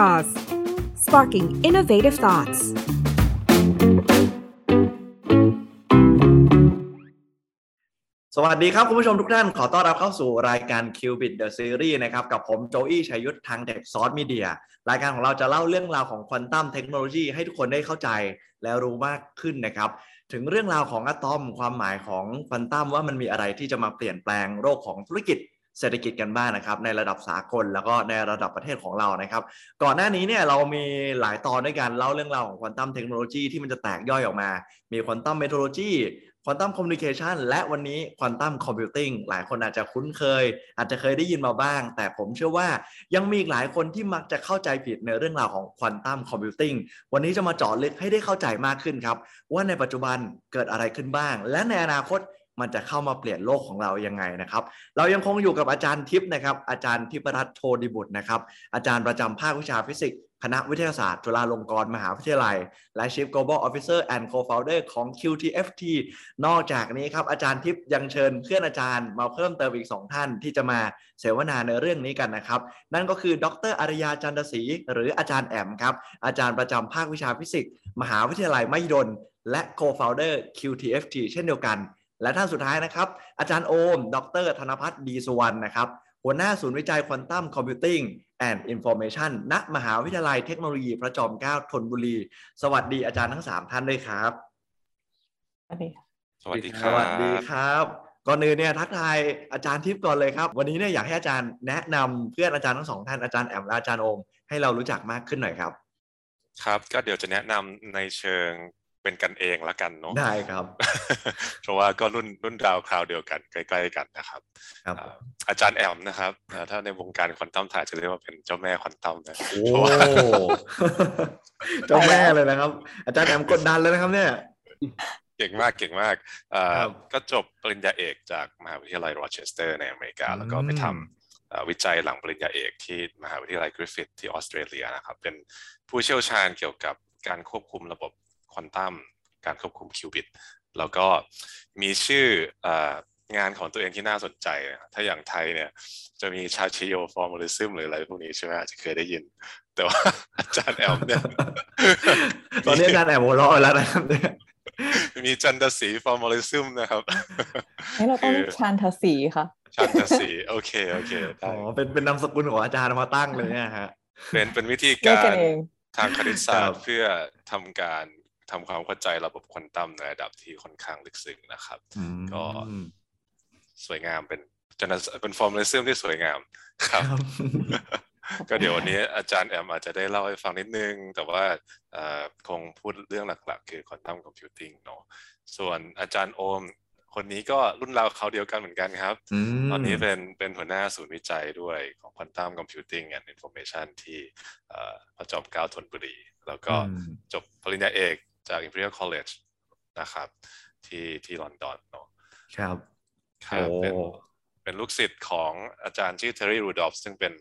Jaws sparking innovative thoughts สวัสดีครับ คุณผู้ชมทุกท่าน ขอต้อนรับเข้าสู่รายการ Qubit The Series นะครับ กับผมโจอี้ชัยยุทธทางเด็กซอสมีเดียรายการของเราจะเล่าเรื่องราวของควอนตัมเทคโนโลยีให้ทุกคนได้เข้าใจและรู้มากขึ้นนะครับ ถึงเรื่องราวของอะตอมความหมายของควอนตัมว่ามันมีอะไรที่จะมาเปลี่ยนแปลงโลกของธุรกิจ เศรษฐกิจกันบ้างนะครับในระดับสากลแล้วก็ในระดับประเทศของเรานะครับก่อนหน้านี้เนี่ยเรามีหลายตอนด้วยกันเล่าเรื่องราวของควอนตัมเทคโนโลยีที่มันจะแตกย่อยออกมา มี quantum metrology quantum communication และวันนี้ quantum computing หลายคนอาจจะคุ้นเคย อาจจะเคยได้ยินมาบ้าง แต่ผมเชื่อว่ายังมีอีกหลายคนที่มักจะเข้าใจผิดในเรื่องราวของ quantum computing วันนี้จะมาเจาะลึกให้ได้เข้าใจมากขึ้นครับ ว่าในปัจจุบันเกิดอะไรขึ้นบ้าง และในอนาคต มันจะเข้ามาเปลี่ยนโลกของเรายังไงนะครับ เรายังคงอยู่กับอาจารย์ทิพย์นะครับ อาจารย์ธิปรัชต์โชติบุตรนะครับ อาจารย์ประจำภาควิชาฟิสิกส์คณะวิทยาศาสตร์ จุฬาลงกรณ์มหาวิทยาลัย และ Chief Global Officer and Co-founder ของ QTFT นอกจากนี้ครับ อาจารย์ทิพย์ยังเชิญเพื่อนอาจารย์มาเพิ่มเติมอีก 2 ท่านที่จะมาเสวนาในเรื่องนี้กันนะครับ นั่นก็คือ ดร.อารียาจันทศรีหรืออาจารย์แอมครับ อาจารย์ประจำภาควิชาฟิสิกส์มหาวิทยาลัยมหิดลและ Co-founder QTFT เช่นเดียวกัน และท่านสุดท้ายนะครับ อาจารย์โอม ดร ธนพัฒน์ดีสุวรรณนะครับหัวหน้าศูนย์วิจัยควอนตัมคอมพิวติ้ง and Information ณมหาวิทยาลัยเทคโนโลยีพระจอมเกล้าธนบุรี สวัสดีอาจารย์ทั้ง 3 ท่านด้วยครับ สวัสดีค่ะสวัสดีคสรับวัสดีครับก่อนอื่นเนี่ยทักทายอาจารย์ทิพย์ก่อนเลยครับ วันนี้เนี่ยอยากให้อาจารย์แนะนำเพื่อนอาจารย์ทั้งสองท่านอาจารย์แอมและอาจารย์โอมให้เรารู้จักมากขึ้นหน่อยครับ ครับก็เดี๋ยวจะแนะนำในเชิง เป็นกันเองละกันเนาะได้ครับ เพราะว่าก็รุ่นรุ่นราวคราวเดียวกันใกล้ๆกันนะครับครับอ่าอาจารย์แอมนะครับอ่าถ้าในวงการควอนตัมถ่ายจะเรียกว่าเป็นเจ้าแม่ควอนตัมนะโอ้เพราะว่าเจ้าแม่เลยนะครับ อาจารย์แอมกดดันเลยนะครับเนี่ยเก่งมากเก่งมากอ่าครับก็จบปริญญาเอกจากมหาวิทยาลัยโรเชสเตอร์ในอเมริกาอืมแล้วก็ไปทำอ่าวิจัยหลังปริญญาเอกที่มหาวิทยาลัยกริฟฟิธที่ออสเตรเลียนะครับ เป็นผู้เชี่ยวชาญเกี่ยวกับการควบคุมระบบ ควอนตัมการควบคุม qubit แล้วก็มีชื่ออางานของตัวเองที่น่าสนใจนะถ้าอย่างไทยเนี่ยจะมีชาชิโยฟอร์ม l ลิซึมหรืออะไรพวกนี้ใช่ไหมอาจจะเคยได้ยิน แต่ว่าอาจารย์แอมเนี่ยตอนนี้อาจารย์แอมหัวเราะแล้วนะครับเนี่ยมีจันทศรี formalism นะครับให้เราต้องคือชานทศีค่ะชันทสีโอเคโอเคอ๋ได้อเป็นเป็นนามสกุลของอาจารย์มาตั้งเลยเนี่ยฮะเป็นเป็นวิธีเรียกกากัรนเองทางคณิตศาสตครัร์บเพื่อทำการ ทำความเข้าใจระบบควอนตัมในระดับที่ค่อนข้างลึกซึ้งนะครับอืมก็สวยงามเป็นจันทเป็นฟอร์ม l ลิซึมที่สวยงามครับครับ ก็เดี๋ยววันนี้อาจารย์แอมอาจจะได้เล่าให้ฟังนิดนึง แต่ว่าเอ่อคงพูดเรื่องหลักๆ คือควอนตัมคอมพิวติ้งเนาะส่วนอาจารย์โอมคนนี้ก็รุ่นราวคราวเดียวกันเหมือนกันครับมตอนนี้เป็นเป็นหัวหน้าศูนย์วิจัยด้วยของ quantum computing and information ที่เอ่อพระจอมเกล้าธนบุรี แล้วก็อืมจบปริญญาเอก จาก Imperial College นะครับ ที่ที่ลอนดอนเนาะครับครับโอ้เป็นเป็นลูกศิษย์ของอาจารย์ชื่อ Terry Rudolph ซึ่งเป็น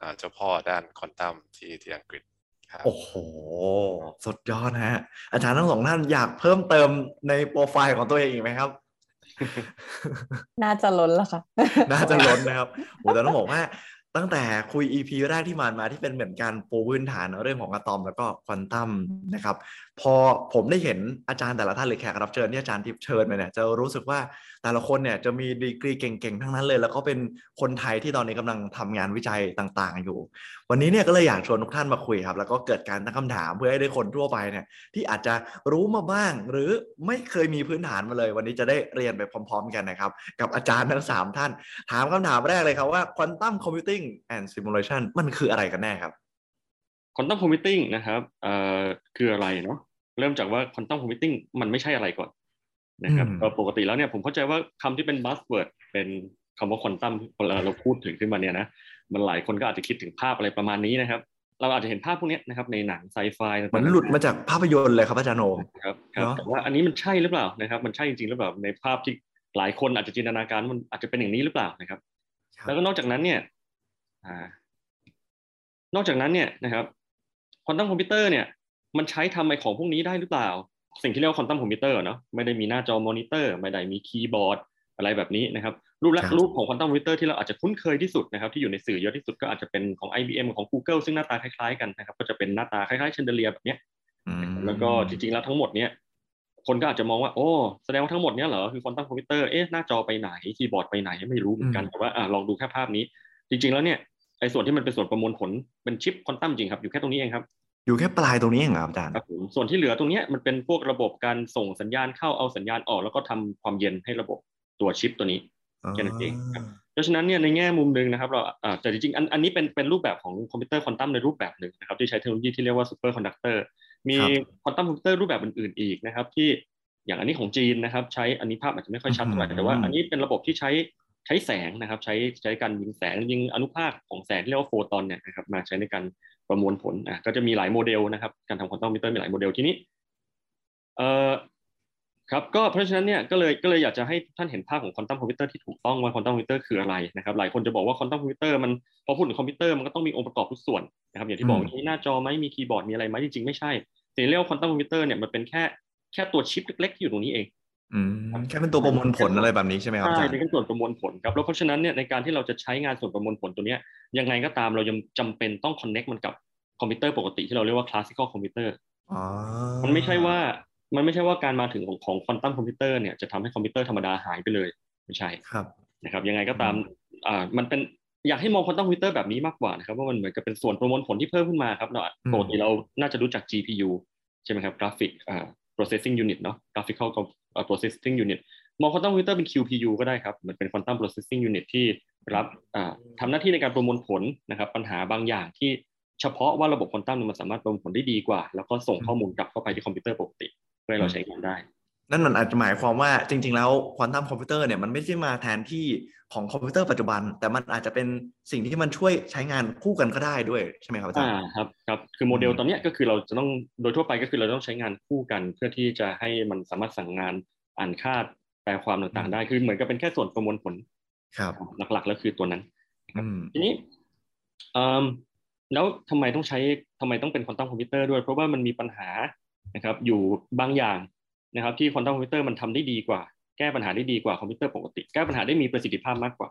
อ่าเจ้าพ่อด้านควอนตัมที่ที่อังกฤษครับโอ้โห สุดยอดนะฮะ อาจารย์ทั้งสองท่านอยากเพิ่มเติมในโปรไฟล์ของตัวเองอีกไหมครับ น่าจะล้นแล้วค่ะ น่าจะล้นนะครับโหแต่ต้องบอกว่า ตั้งแต่คุย EP แรกที่ผ่านมาที่เป็นเหมือนการปูพื้นฐานเรื่องของอะตอมแล้วก็ควอนตัมนะครับ พอผมได้เห็นอาจารย์แต่ละท่านหรือแขกรับเชิญที่อาจารย์ทิพเชิญมาเนี่ยจะรู้สึกว่าแต่ละคนเนี่ยจะมีดีกรีเก่งๆทั้งนั้นเลย แล้วก็เป็นคนไทยที่ตอนนี้กำลังทำงานวิจัยต่างๆ อยู่ วันนี้เนี่ยก็เลยอยากชวนทุกท่านมาคุยครับ แล้วก็เกิดการตั้งคำถามเพื่อให้ได้คนทั่วไปเนี่ยที่อาจจะรู้มาบ้าง หรือไม่เคยมีพื้นฐานมาเลย วันนี้จะได้เรียนไปพร้อม ๆ กันนะครับ กับอาจารย์ทั้งสามท่าน ถามคำถามแรกเลยครับว่า Quantum Computing and Simulation มันคืออะไรกันแน่ครับ quantum computing นะครับเอ่อคืออะไรเนาะ เริ่มจากว่า quantum computing มันไม่ใช่อะไรก่อนนะครับอืมเอ่อปกติแล้วเนี่ยผมเข้าใจว่าคำที่เป็น buzzword เป็นคำว่าควอนตัมเวลาเราพูดถึงขึ้นมาเนี่ยนะมันหลายคนก็อาจจะคิดถึงภาพอะไรประมาณนี้นะครับ เราอาจจะเห็นภาพพวกเนี้ยนะครับในหนังไซไฟเหมือนหลุดมาจากภาพยนตร์เลยครับอาจารย์โอมครับครับเนอะแต่ว่าอันนี้มันใช่หรือเปล่านะครับ มันใช่จริงๆหรือเปล่าในภาพที่หลายคนอาจจะจินตนาการว่ามันอาจจะเป็นอย่างนี้หรือเปล่านะครับครับแล้วก็นอกจากนั้นเนี่ยอ่านอกจากนั้นเนี่ยนะครับควอนตัมคอมพิวเตอร์เนี่ย มันใช้ทำไอของพวกนี้ได้หรือเปล่า สิ่งที่เรียกว่าควอนตัมคอมพิวเตอร์เนาะไม่ได้มีหน้าจอมอนิเตอร์ไม่ได้มีคีย์บอร์ดอะไรแบบนี้นะครับรูปแรกครับรูปของควอนตัมคอมพิวเตอร์ที่เราอาจจะคุ้นเคยที่สุดนะครับที่อยู่ในสื่อเยอะที่สุดก็อาจจะเป็นของ IBM ของ Google ซึ่งหน้าตาคล้ายๆ กันนะครับก็จะเป็นหน้าตาคล้ายๆ chandelier แบบเนี้ยอืมแล้วก็จริงๆแล้วทั้งหมดเนี้ยคนก็อาจจะมองว่าโอ้แสดงว่าทั้งหมดเนี้ยเหรอคือควอนตัมคอมพิวเตอร์เอ๊ะหน้าจอไปไหนคีย์บอร์ดไปไหนไม่รู้เหมือนกันอืมแต่ว่าอะลองดูแค่ภาพนี้ จริง ๆแล้วเนี่ยไอ้ส่วนที่มันเป็นส่วนประมวลผลเป็นชิปควอนตัมจริงครับอยู่แค่ตรงนี้เองครับ อยู่แค่ปลายตรงนี้เองเหรอครับอาจารย์ครับผมส่วนที่เหลือตรงเนี้ยมันเป็นพวกระบบการส่งสัญญาณเข้าเอาสัญญาณออก แล้วก็ทำความเย็นให้ระบบตัวชิปตัวนี้แค่นั้นเองครับเพราะฉะนั้นเนี่ยในแง่มุมหนึ่งนะครับเราอ่าแต่จริงๆอันอันนี้เป็นเป็นรูปแบบของคอมพิวเตอร์ควอนตัมในรูปแบบหนึ่งนะครับที่ใช้เทคโนโลยีที่เรียกว่า superconductor มีครับควอนตัมคอมพิวเตอร์รูปแบบอื่นๆอีกนะครับที่อย่างอันนี้ของจีนนะครับใช้อันนี้ภาพอาจจะไม่ค่อยชัดเท่าไหร่อืมแต่ว่าอันนี้เป็นระบบที่ใช้ ใช้แสงนะครับ ใช้ใช้การยิงแสงยิงอนุภาคของแสงที่เรียกว่าโฟตอนเนี่ยนะครับมาใช้ในการประมวลผลอะก็จะมีหลายโมเดลนะครับ การทำควอนตัมคอมพิวเตอร์มีหลายโมเดลทีนี้เอ่อครับก็เพราะฉะนั้นเนี่ยก็เลยก็เลยอยากจะให้ท่านเห็นภาพของควอนตัมคอมพิวเตอร์ที่ถูกต้องว่าควอนตัมคอมพิวเตอร์คืออะไรนะครับหลายคนจะบอกว่าควอนตัมคอมพิวเตอร์มันพอพูดถึงคอมพิวเตอร์มันก็ต้องมีองค์ประกอบทุกส่วนนะครับอย่างที่บอกมีหน้าจอไหมมีคีย์บอร์ดมีอะไรไหมจริงๆไม่ใช่สิ่งเรียกว่าควอนตัมคอมพิวเตอร์เนี่ยมันเป็นแค่แค่ตัวชิปเล็กๆที่อยู่ตรงนี้เอง แค่เป็นตัวประมวลผลอะไรแบบนี้ใช่ไหมครับอาใช่จารย์เป็นแค่ส่วนประมวลผลครับแล้วเพราะฉะนั้นเนี่ยในการที่เราจะใช้งานส่วนประมวลผลตัวเนี้ยยังไงก็ตามเรายังจำเป็นต้อง connect มันกับคอมพิวเตอร์ปกติที่เราเรียกว่า classical computer อ๋อมันไม่ใช่ว่ามันไม่ใช่ว่าการมาถึงของของควอนตัมคอมพิวเตอร์เนี่ยจะทำให้คอมพิวเตอร์ธรรมดาหายไปเลยไม่ใช่ครับนะครับ ยังไงก็ตามอ่ามันเป็นอยากให้มองควอนตัมคอมพิวเตอร์แบบนี้มากกว่านะครับว่ามันเหมือนกับเป็นส่วนประมวลผลที่เพิ่มขึ้นมาครับเราอืมปกติเราน่าจะรู้จัก GPU ใช่ไหมครับ Graphic อ่า processing unit เนาะ graphical com- อ่า processing unit มองควอนตัมคอมพิวเตอร์เป็น QPU ก็ได้ครับเหมือนเป็น quantum processing unit ที่รับอ่าทำหน้าที่ในการประมวลผลนะครับ ปัญหาบางอย่างที่เฉพาะว่าระบบควอนตัมมันสามารถประมวลผลได้ดีกว่า แล้วก็ส่งข้อมูลกลับเข้าไปที่คอมพิวเตอร์ปกติ เพื่อเราใช้งานได้ นั่นมันอาจจะหมายความว่าจริง ๆ แล้วควอนตัมคอมพิวเตอร์เนี่ยมันไม่ใช่มาแทนที่ของคอมพิวเตอร์ปัจจุบัน แต่มันอาจจะเป็นสิ่งที่มันช่วยใช้งานคู่กันก็ได้ด้วยใช่ไหมครับอาจารอ่าย์คอ่าครับครับคือโมเดลอืมตอนเนี้ยก็คือเราจะต้องโดยทั่วไปก็คือเราต้องใช้งานคู่กัน เพื่อที่จะให้มันสามารถสั่งงานอ่านค่าแปลความต่างๆ ได้คือเหมือนกับเป็นแค่ส่วนประมวลผลครับหลักๆแล้วคือตัวนั้นอืมทีนี้เอิ่มแล้วทำไมต้องใช้ทำไมต้องเป็นควอนตัมคอมพิวเตอร์ด้วย เพราะว่ามันมีปัญหานะครับอยู่บางอย่าง นะครับที่ควอนตัมคอมพิวเตอร์มันทำได้ดีกว่า แก้ปัญหาได้ดีกว่าคอมพิวเตอร์ปกติ แก้ปัญหาได้มีประสิทธิภาพมากกว่า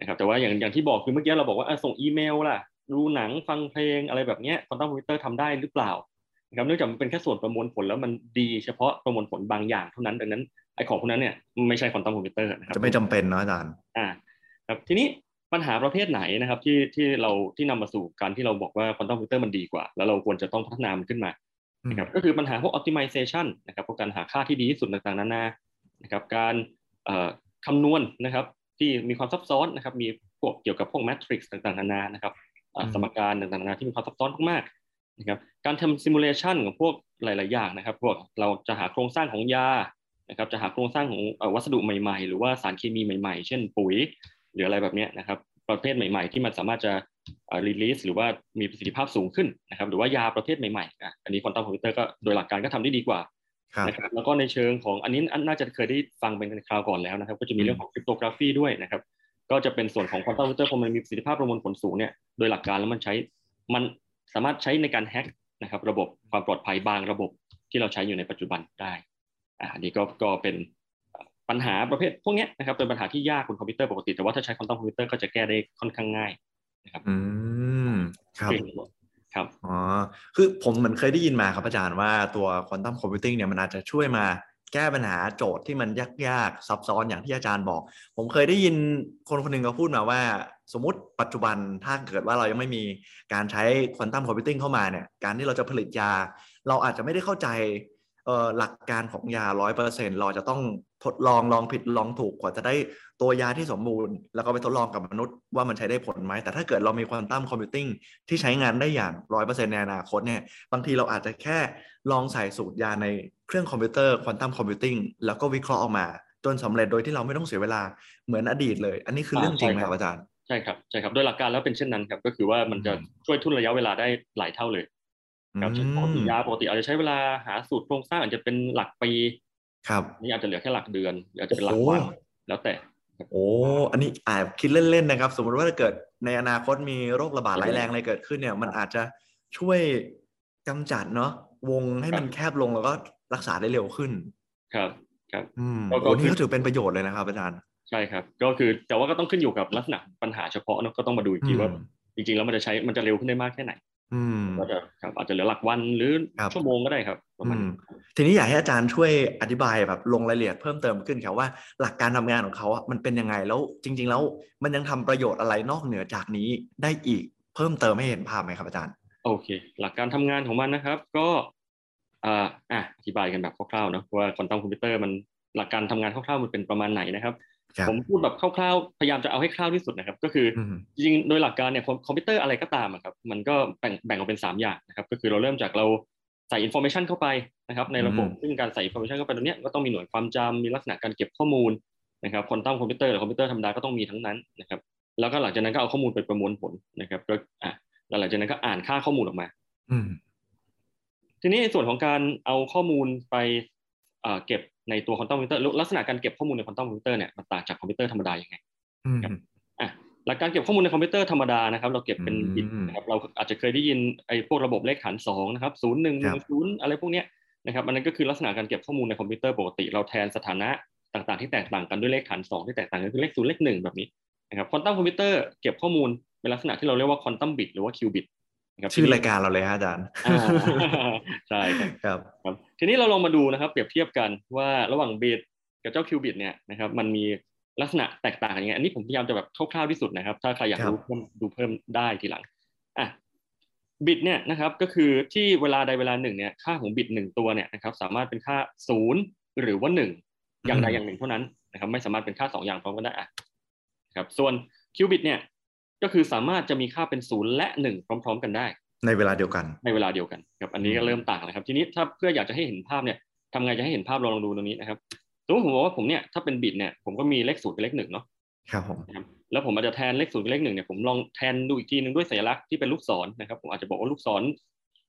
นะครับแต่ว่าอย่างอย่างที่บอกคือเมื่อกี้เราบอกว่าอะส่งอีเมลล่ะดูหนังฟังเพลงอะไรแบบเนี้ยควอนตัมคอมพิวเตอร์ทำได้หรือเปล่านะครับเนื่องจากมันเป็นแค่ส่วนประมวลผลแล้วมันดีเฉพาะประมวลผลบางอย่างเท่านั้นดังนั้นไอ้ของพวกนั้นเนี่ยไม่ใช่ควอนตัมคอมพิวเตอร์นะครับจะไม่จำเป็นเนอะอาจารย์อ่าครับทีนี้ปัญหาประเภทไหนนะครับที่ที่เราที่นำมาสู่การที่เราบอกว่าควอนตัมคอมพิวเตอร์มันดีกว่า แล้วเราควรจะต้องพัฒนามันขึ้นมานะครับก็คือปัญหาพวก optimization นะครับพว กการหาค่าที่ดีที่สุดต่างๆนานานะครับการเอ่อคำนวณนะครับที่มีความซับซ้อนนะครับมีพวกเกี่ยวกับพวก matrix ต่างๆนานานะครับอ่าอืมสมการต่างๆนานาที่มีความซับซ้อนมากๆนะครับการทำ simulation ของพวกหลายๆอย่างนะครับพวกเราจะหาโครงสร้างของยานะครับจะหาโครงสร้างของเอ่อวัสดุใหม่ๆ หรือว่าสารเคมีใหม่ๆ เช่นปุ๋ย หรืออะไรแบบเนี้ยนะครับประเภทใหม่ๆ ที่มันสามารถจะ release หรือว่ามีประสิทธิภาพสูงขึ้นนะครับหรือว่ายาประเภทใหม่ๆอะอันนี้ควอนตัมคอมพิวเตอร์ก็โดยหลักการก็ทำได้ดีกว่าครับ นะครับแล้วก็ในเชิงของอันนี้อันน่าจะเคยได้ฟังเป็นคราวก่อนแล้วนะครับ ก็จะมีเรื่องของ cryptography ด้วยนะครับ ก็จะเป็นส่วนของควอนตัมคอมพิวเตอร์พอมันมีประสิทธิภาพประมวลผลสูงเนี่ยโดยหลักการแล้วมันใช้มันสามารถใช้ในการแฮ็กนะครับ ระบบความปลอดภัยบางระบบที่เราใช้อยู่ในปัจจุบันได้อ่าอันนี้ก็ก็เป็นปัญหาประเภทพวกเนี้ยนะครับเป็นปัญหาที่ยากบนคอมพิวเตอร์ปกติแต่ว่าถ้าใช้ควอนตัมคอมพิวเตอร์ก็จะแก้ได้ค่อนข้างง่ายนะครับ อืมครับ ครับอ๋อคือผมเหมือนเคยได้ยินมาครับอาจารย์ว่าตัว quantum computing เนี่ยมันอาจจะช่วยมาแก้ปัญหาโจทย์ที่มันยากๆซับซ้อนอย่างที่อาจารย์บอก ผมเคยได้ยินคนคนหนึ่งเขาพูดมาว่า สมมติปัจจุบันถ้าเกิดว่าเรายังไม่มีการใช้ quantum computing เข้ามาเนี่ยการที่เราจะผลิตยา เราอาจจะไม่ได้เข้าใจ หลักการของยาร้อยเปอร์เซ็นต์เราจะต้องทดลองลองผิดลองถูกกว่าจะได้ตัวยาที่สมบูรณ์ แล้วก็ไปทดลองกับมนุษย์ว่ามันใช้ได้ผลไหม แต่ถ้าเกิดเรามี quantum computing ที่ใช้งานได้อย่างร้อยเปอร์เซ็นต์ในอนาคตเนี่ยบางทีเราอาจจะแค่ลองใส่สูตรยาในเครื่องคอมพิวเตอร์ quantum computing แล้วก็วิเคราะห์ออกมา จนสำเร็จโดยที่เราไม่ต้องเสียเวลาเหมือนอดีตเลย อันนี้คือเรื่องจริงไหมครับอาจารย์ใช่ครับใช่ครับโดยหลักการแล้วเป็นเช่นนั้นครับก็คือว่ามันจะอืมช่วยทุ่นระยะเวลาได้หลายเท่าเลย ครับอืมปกติยาปกติอาจจะใช้เวลาหาสูตรโครงสร้างอาจจะเป็นหลักปีครับนี่อาจจะเหลือแค่หลักเดือนหรืออาจจะเป็นหลักโอ้โหวันแล้วแต่โอ้อันนี้อาจคิดเล่นๆนะครับ สมมติว่าถ้าเกิดในอนาคตมีโรคระบาดร้ายแรงอะไรเกิดขึ้นเนี่ย มันอาจจะช่วยกำจัดเนาะวงให้มันแคบลงแล้วก็รักษาได้เร็วขึ้น ครับครับอืมก็ก็โอ้นี่คือก็ถือเป็นประโยชน์เลยนะครับอาจารย์ใช่ครับ ก็คือแต่ว่าก็ต้องขึ้นอยู่กับลักษณะปัญหาเฉพาะเนอะก็ต้องมาดูอีกทีว่าอืมจริงๆแล้วมันจะใช้มันจะเร็วขึ้นได้มากแค่ไหนอืม ก็จะครับอาจจะเหลือหลักวันหรือครับชั่วโมงก็ได้ครับประมาณอืมนี้ทีนี้อยากให้อาจารย์ช่วยอธิบายแบบลงรายละเอียดเพิ่มเติมขึ้นครับว่าหลักการทำงานของเขาอะมันเป็นยังไงแล้วจริง ๆ แล้วมันยังทำประโยชน์อะไรนอกเหนือจากนี้ได้อีกเพิ่มเติมให้เห็นภาพไหมครับอาจารย์ โอเค หลักการทำงานของมันนะครับ ก็อ่าอะอธิบายกันแบบคร่าวๆเนอะว่าควอนตัมคอมพิวเตอร์มันหลักการทำงานคร่าวๆมันเป็นประมาณไหนนะครับครับ ผมพูดแบบคร่าวๆ พยายามจะเอาให้คร่าวที่สุดนะครับ ก็คือออืมจริงๆโดยหลักการเนี่ยคอมคอมพิวเตอร์อะไรก็ตามอะครับ มันก็แบ่งแบ่งออกเป็น 3 อย่างนะครับ ก็คือเราเริ่มจากเราใส่ information เข้าไปนะครับ ในระบบอืมซึ่งการใส่ information เข้าไปตรงเนี้ยก็ต้องมีหน่วยความจำมีลักษณะการเก็บข้อมูลนะครับควอนตัมคอมพิวเตอร์หรือคอมพิวเตอร์ธรรมดาก็ต้องมีทั้งนั้นนะครับ แล้วก็หลังจากนั้นก็เอาข้อมูลไปประมวลผลนะครับ ก็อะแล้วหลังจากนั้นก็อ่านค่าข้อมูลออกมา อืมทีนี้ในส่วนของการเอาข้อมูลไปเอ่อเก็บ ในตัวควอนตัมคอมพิวเตอร์ลักษณะการเก็บข้อมูลในควอนตัมคอมพิวเตอร์เนี่ยมันต่างจากคอมพิวเตอร์ธรรมดายังไงอืมอะหลักการเก็บข้อมูลในคอมพิวเตอร์ธรรมดานะครับ เราเก็บเป็นอืมบิตนะครับเราอาจจะเคยได้ยินไอ้พวกระบบเลขฐานสองนะครับศูนย์หนึ่งครับหนึ่งศูนย์อะไรพวกเนี้ยนะครับอันนั้นก็คือลักษณะการเก็บข้อมูลในคอมพิวเตอร์ปกติ เราแทนสถานะต่างๆ ที่แตกต่างกันด้วยเลขฐานสองที่แตกต่างกันคือเลขศูนย์เลขหนึ่งแบบนี้นะครับควอนตัมคอมพิวเตอร์เก็บข้อมูลเป็นลักษณะที่เราเรียกว่า quantum bit หรือว่า qubit นะครับชื่อรายการเราเลยฮะอาจารย์อ่าใช่ครับครับครับ ทีนี้เราลองมาดูนะครับเปรียบเทียบกันว่าระหว่างบิตกับเจ้า qubit เนี่ยนะครับมันมีลักษณะแตกต่างกันยังไงอันนี้ผมพยายามจะแบบคร่าวๆที่สุดนะครับ ถ้าใครอยากครับรู้เพิ่มดูเพิ่มได้ทีหลังอะบิตเนี่ยนะครับก็คือที่เวลาใดเวลาหนึ่งเนี่ยค่าของบิตหนึ่งตัวเนี่ยนะครับสามารถเป็นค่าศูนย์หรือว่าหนึ่งอย่างใดอย่างหนึ่งเท่านั้นนะครับไม่สามารถเป็นค่าสองอย่างพร้อมกันได้อะครับส่วนคิวบิตเนี่ย ก็คือสามารถจะมีค่าเป็นศูนย์และหนึ่งพร้อม ๆ กันได้ ในเวลาเดียวกัน ในเวลาเดียวกันครับอันนี้ก็เริ่มต่างแล้วครับ ทีนี้ถ้าเพื่ออยากจะให้เห็นภาพเนี่ยทำไงจะให้เห็นภาพเราลองดูตรงนี้นะครับสมมติผมบอกว่าผมเนี่ยถ้าเป็นบิตเนี่ยผมก็มีเลขศูนย์กับเลขหนึ่งเนาะครับผมนะครับแล้วผมอาจจะแทนเลขศูนย์กับเลขหนึ่งเนี่ยผมลองแทนดูอีกทีหนึ่งด้วยสัญลักษณ์ที่เป็นลูกศรนะครับผมอาจจะบอกว่าลูกศร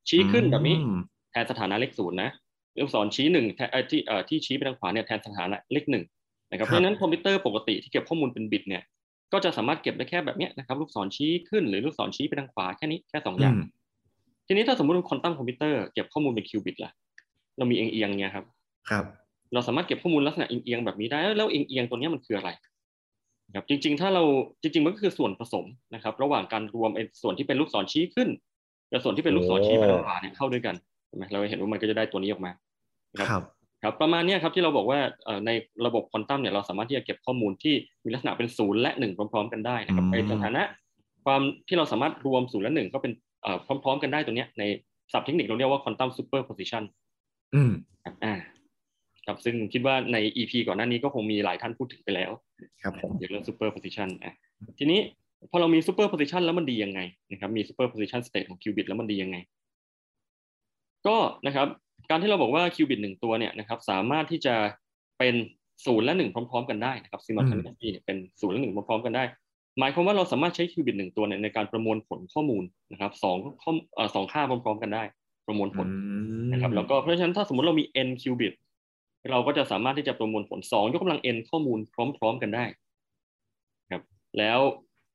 ชี้ขึ้นแบบนี้อืมแทนสถานะเลขศูนย์นะลูกศรชี้หนึ่งแทนเอ่อที่เอ่อที่ชี้ไปทางขวาเนี่ยแทนสถานะเลขหนึ่งนะครับเพราะฉะนั้นคอมพิวเตอร์ปกติที่เก็บข้อมูลเป็นบิตเนี่ย ก็จะสามารถเก็บได้แค่แบบเนี้ยนะครับ ลูกศรชี้ขึ้นหรือลูกศรชี้ไปทางขวาแค่นี้แค่สองอย่างอืมทีนี้ถ้าสมมติว่าควอนตัมคอมพิวเตอร์เก็บข้อมูลเป็นคิวบิตล่ะ เรามีเอียงเอียงๆเนี่ยครับ ครับ เราสามารถเก็บข้อมูลลักษณะเอียงเอียงๆแบบนี้ได้แล้วเอียงเอียงๆตัวเนี้ยมันคืออะไรครับจริง ๆ ถ้าเราจริง ๆ มันก็คือส่วนผสมนะครับ ระหว่างการรวมไอ้ส่วนที่เป็นลูกศรชี้ขึ้นกับส่วนที่เป็นลูกศรชี้ไปทางขวาเนี่ยเข้าด้วยกันใช่ไหมเราเห็นว่ามันก็จะได้ตัวนี้ออกมานะครับ ครับครับประมาณเนี้ยครับที่เราบอกว่าเอ่อในระบบควอนตัมเนี่ยเราสามารถที่จะเก็บข้อมูลที่มีลักษณะเป็นศูนย์และหนึ่งพร้อมๆ กันได้นะครับอืมในสถานะ ความที่เราสามารถรวมศูนย์และหนึ่งก็เป็นเอ่อพร้อมๆ กันได้ตัวเนี้ยในศัพท์เทคนิคเราเรียกว่าควอนตัมซูเปอร์โพซิชันอืมครับอ่าครับซึ่งคิดว่าใน EP ก่อนหน้านี้ก็คงมีหลายท่านพูดถึงไปแล้วครับผมเกี่ยวกับเรื่อง super position อะทีนี้พอเรามี super position แล้วมันดียังไงนะครับมี super position state ของ qubit แล้วมันดียังไง ก็นะครับ การที่เราบอกว่า qubit หนึ่งตัวเนี่ยนะครับสามารถที่จะเป็นศูนย์และหนึ่งพร้อม ๆ กันได้นะครับ simultaneously เนี่ยเป็นศูนย์และหนึ่งพร้อมๆกันได้ หมายความว่าเราสามารถใช้ qubit หนึ่งตัวเนี่ยในการประมวลผลข้อมูลนะครับสองข้อเอ่อสองค่าพร้อม ๆ กันได้ ประมวลผลนะครับแล้วก็เพราะฉะนั้นถ้าสมมติเรามี n qubit เราก็จะสามารถที่จะประมวลผล2ยกกำลัง n ข้อมูลพร้อม ๆ กันได้ครับแล้ว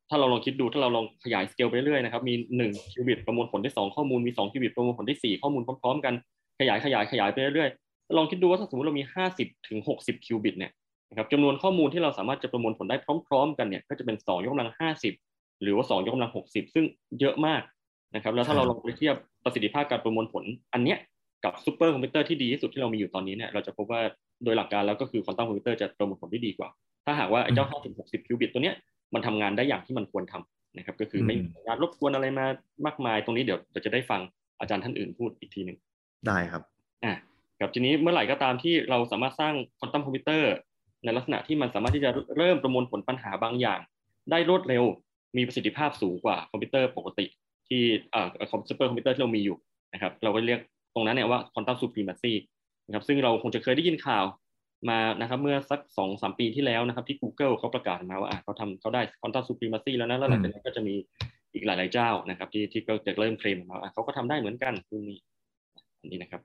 ถ้าเราลองคิดดูถ้าเราลองขยายสเกลไปเรื่อยนะครับมี1 qubit ประมวลผลได้2ข้อมูลมี2 qubit ประมวลผลได้4ข้อมูลพร้อมๆกัน ขยายขยายขยายไปเรื่อยๆลองคิดดูว่าถ้าสมมติเรามี 50 ถึง 60 qubit เนี่ยนะครับจำนวนข้อมูลที่เราสามารถจะประมวลผลได้พร้อม ๆ กันเนี่ยก็จะเป็น2ยกกำลัง 50 หรือว่า2ยกกำลัง 60 ซึ่งเยอะมากนะครับแล้วถ้าเราลองไปเทียบประสิทธิภาพการประมวลผล อันเนี้ยกับซูเปอร์คอมพิวเตอร์ที่ดีที่สุดที่เรามีอยู่ตอนนี้เนี่ยเราจะพบว่าโดยหลักการแล้วก็คือควอนตัมคอมพิวเตอร์จะประมวลผลได้ดีกว่า ถ้าหากว่าไอ้เจ้า50 60 คิวบิตตัวเนี้ยมันทำงานได้อย่างที่มันควรทำนะครับก็คือไม่มีการรบกวนอะไรมามากมายตรงนี้เดี๋ยวเราจะได้ฟังอาจารย์ท่านอื่นพูดอีกทีหนึ่ง ได้ครับอะครับทีนี้เมื่อไหร่ก็ตามที่เราสามารถสร้างควอนตัมคอมพิวเตอร์ในลักษณะที่มันสามารถที่จะเริ่มประมวลผลปัญหาบางอย่าง ได้รวดเร็ว มีประสิทธิภาพสูงกว่าคอมพิวเตอร์ปกติ ที่อ่าคอมซูเปอร์คอมพิวเตอร์ที่เรามีอยู่นะครับ เราก็เรียกตรงนั้นเนี่ยว่า quantum supremacy นะครับซึ่งเราคงจะเคยได้ยินข่าวมานะครับเมื่อสักสองสามปีที่แล้วนะครับที่ Google เขาประกาศมาว่าอะเขาทำเขาได้ quantum supremacy แล้วนะแล้วหลังจากนั้นก็จะมีอีกหลาย ๆ เจ้านะครับที่ที่ก็จะเริ่มเคลมมาว่าอะเขาก็ทำได้เหมือนกันรุ่นนี้ อันนี้นะครับ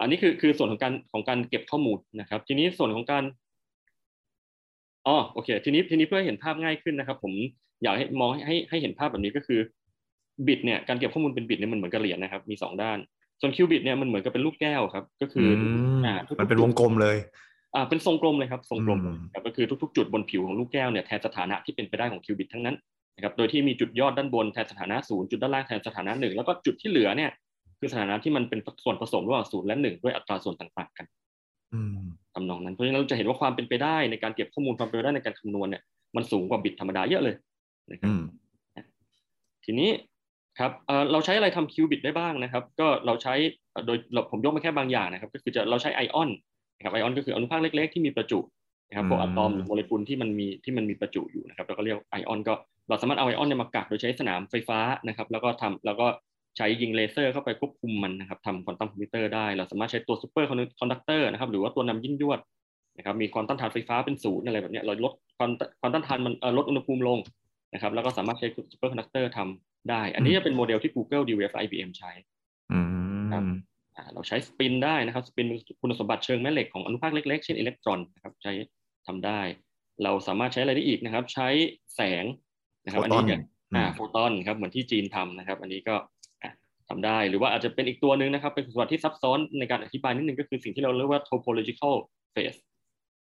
อันนี้คือคือส่วนของการของการเก็บข้อมูลนะครับ ทีนี้ส่วนของการอ๋อโอเค ทีนี้ทีนี้เพื่อให้เห็นภาพง่ายขึ้นนะครับ ผมอยากให้มองให้ให้ให้เห็นภาพแบบนี้ก็คือบิตเนี่ยการเก็บข้อมูลเป็นบิตเนี่ยมันเหมือนกับเหรียญนะครับ มีสองด้าน ส่วนคิวบิตเนี่ยมันเหมือนกับเป็นลูกแก้วครับ ก็คืออมอ่าทุกๆมันเป็นวงกลมเลย อ่าเป็นทรงกลมเลยครับทรงกลมอืมครับก็คือทุก ๆ จุดบนผิวของลูกแก้วเนี่ยแทนสถานะที่เป็นไปได้ของคิวบิตทั้งนั้นนะครับโดยที่มีจุดยอดด้านบนแทนสถานะศูนย์จุดด้านล่างแทนสถานะหนึ่งแล้วก็จุดที่เหลือเนี่ย คือสถานะที่มันเป็นส่วนผสมระหว่างศูนย์และหนึ่งด้วยอัตราส่วนต่างๆกันอืมทำนองนั้นเพราะฉะนั้นเราจะเห็นว่าความเป็นไปได้ในการเก็บข้อมูลความเป็นไปได้ในการคำนวณเนี่ยมันสูงกว่าบิตธรรมดาเยอะเลยนะครับอืมทีนี้ครับเอ่อเราใช้อะไรทำคิวบิตได้บ้างนะครับ ก็เราใช้เอ่อโดยเราผมยกมาแค่บางอย่างนะครับ ก็คือจะเราใช้ไอออนนะครับไอออนก็คืออนุภาคเล็ก ๆ ที่มีประจุนะครับพวกอือะมตอมหรือโมเลกุลที่มันมีที่มันมีประจุอยู่นะครับเราก็เรียกไอออนก็เราสามารถเอาไอออนเนี่ยมากักโดยใช้สนามไฟฟ้านะครับ แล้วก็ทำแล้วก็ ใช้ยิงเลเซอร์เข้าไปควบคุมมันนะครับทำควอนตัมคอมพิวเตอร์ได้ เราสามารถใช้ตัว superconductor นะครับหรือว่าตัวนำยิ่งยวดนะครับมีความต้านทานไฟฟ้าเป็นศูนย์อะไรแบบเนี้ยเราลดความความต้านทานมันเอ่อลดอุณหภูมิลงนะครับแล้วก็สามารถใช้ superconductor ทำได้ อันนี้จะเป็นโมเดลที่ Google D-Wave IBM ใช้อืมครับอ่าเราใช้สปินได้นะครับสปินคุณสมบัติเชิงแม่เหล็กของอนุภาคเล็กๆ เช่นอิเล็กตรอนนะครับใช้ทำได้ เราสามารถใช้อะไรได้อีกนะครับ ใช้แสงนะครับ อันนี้อย่างอ่าโฟตอนครับเหมือนที่จีนทำนะครับ อันนี้ก็อะ ทำได้ หรือว่าอาจจะเป็นอีกตัวหนึ่งนะครับ เป็นคุณสมบัติที่ซับซ้อนในการอธิบายนิดนึงก็คือสิ่งที่เราเรียกว่า topological phase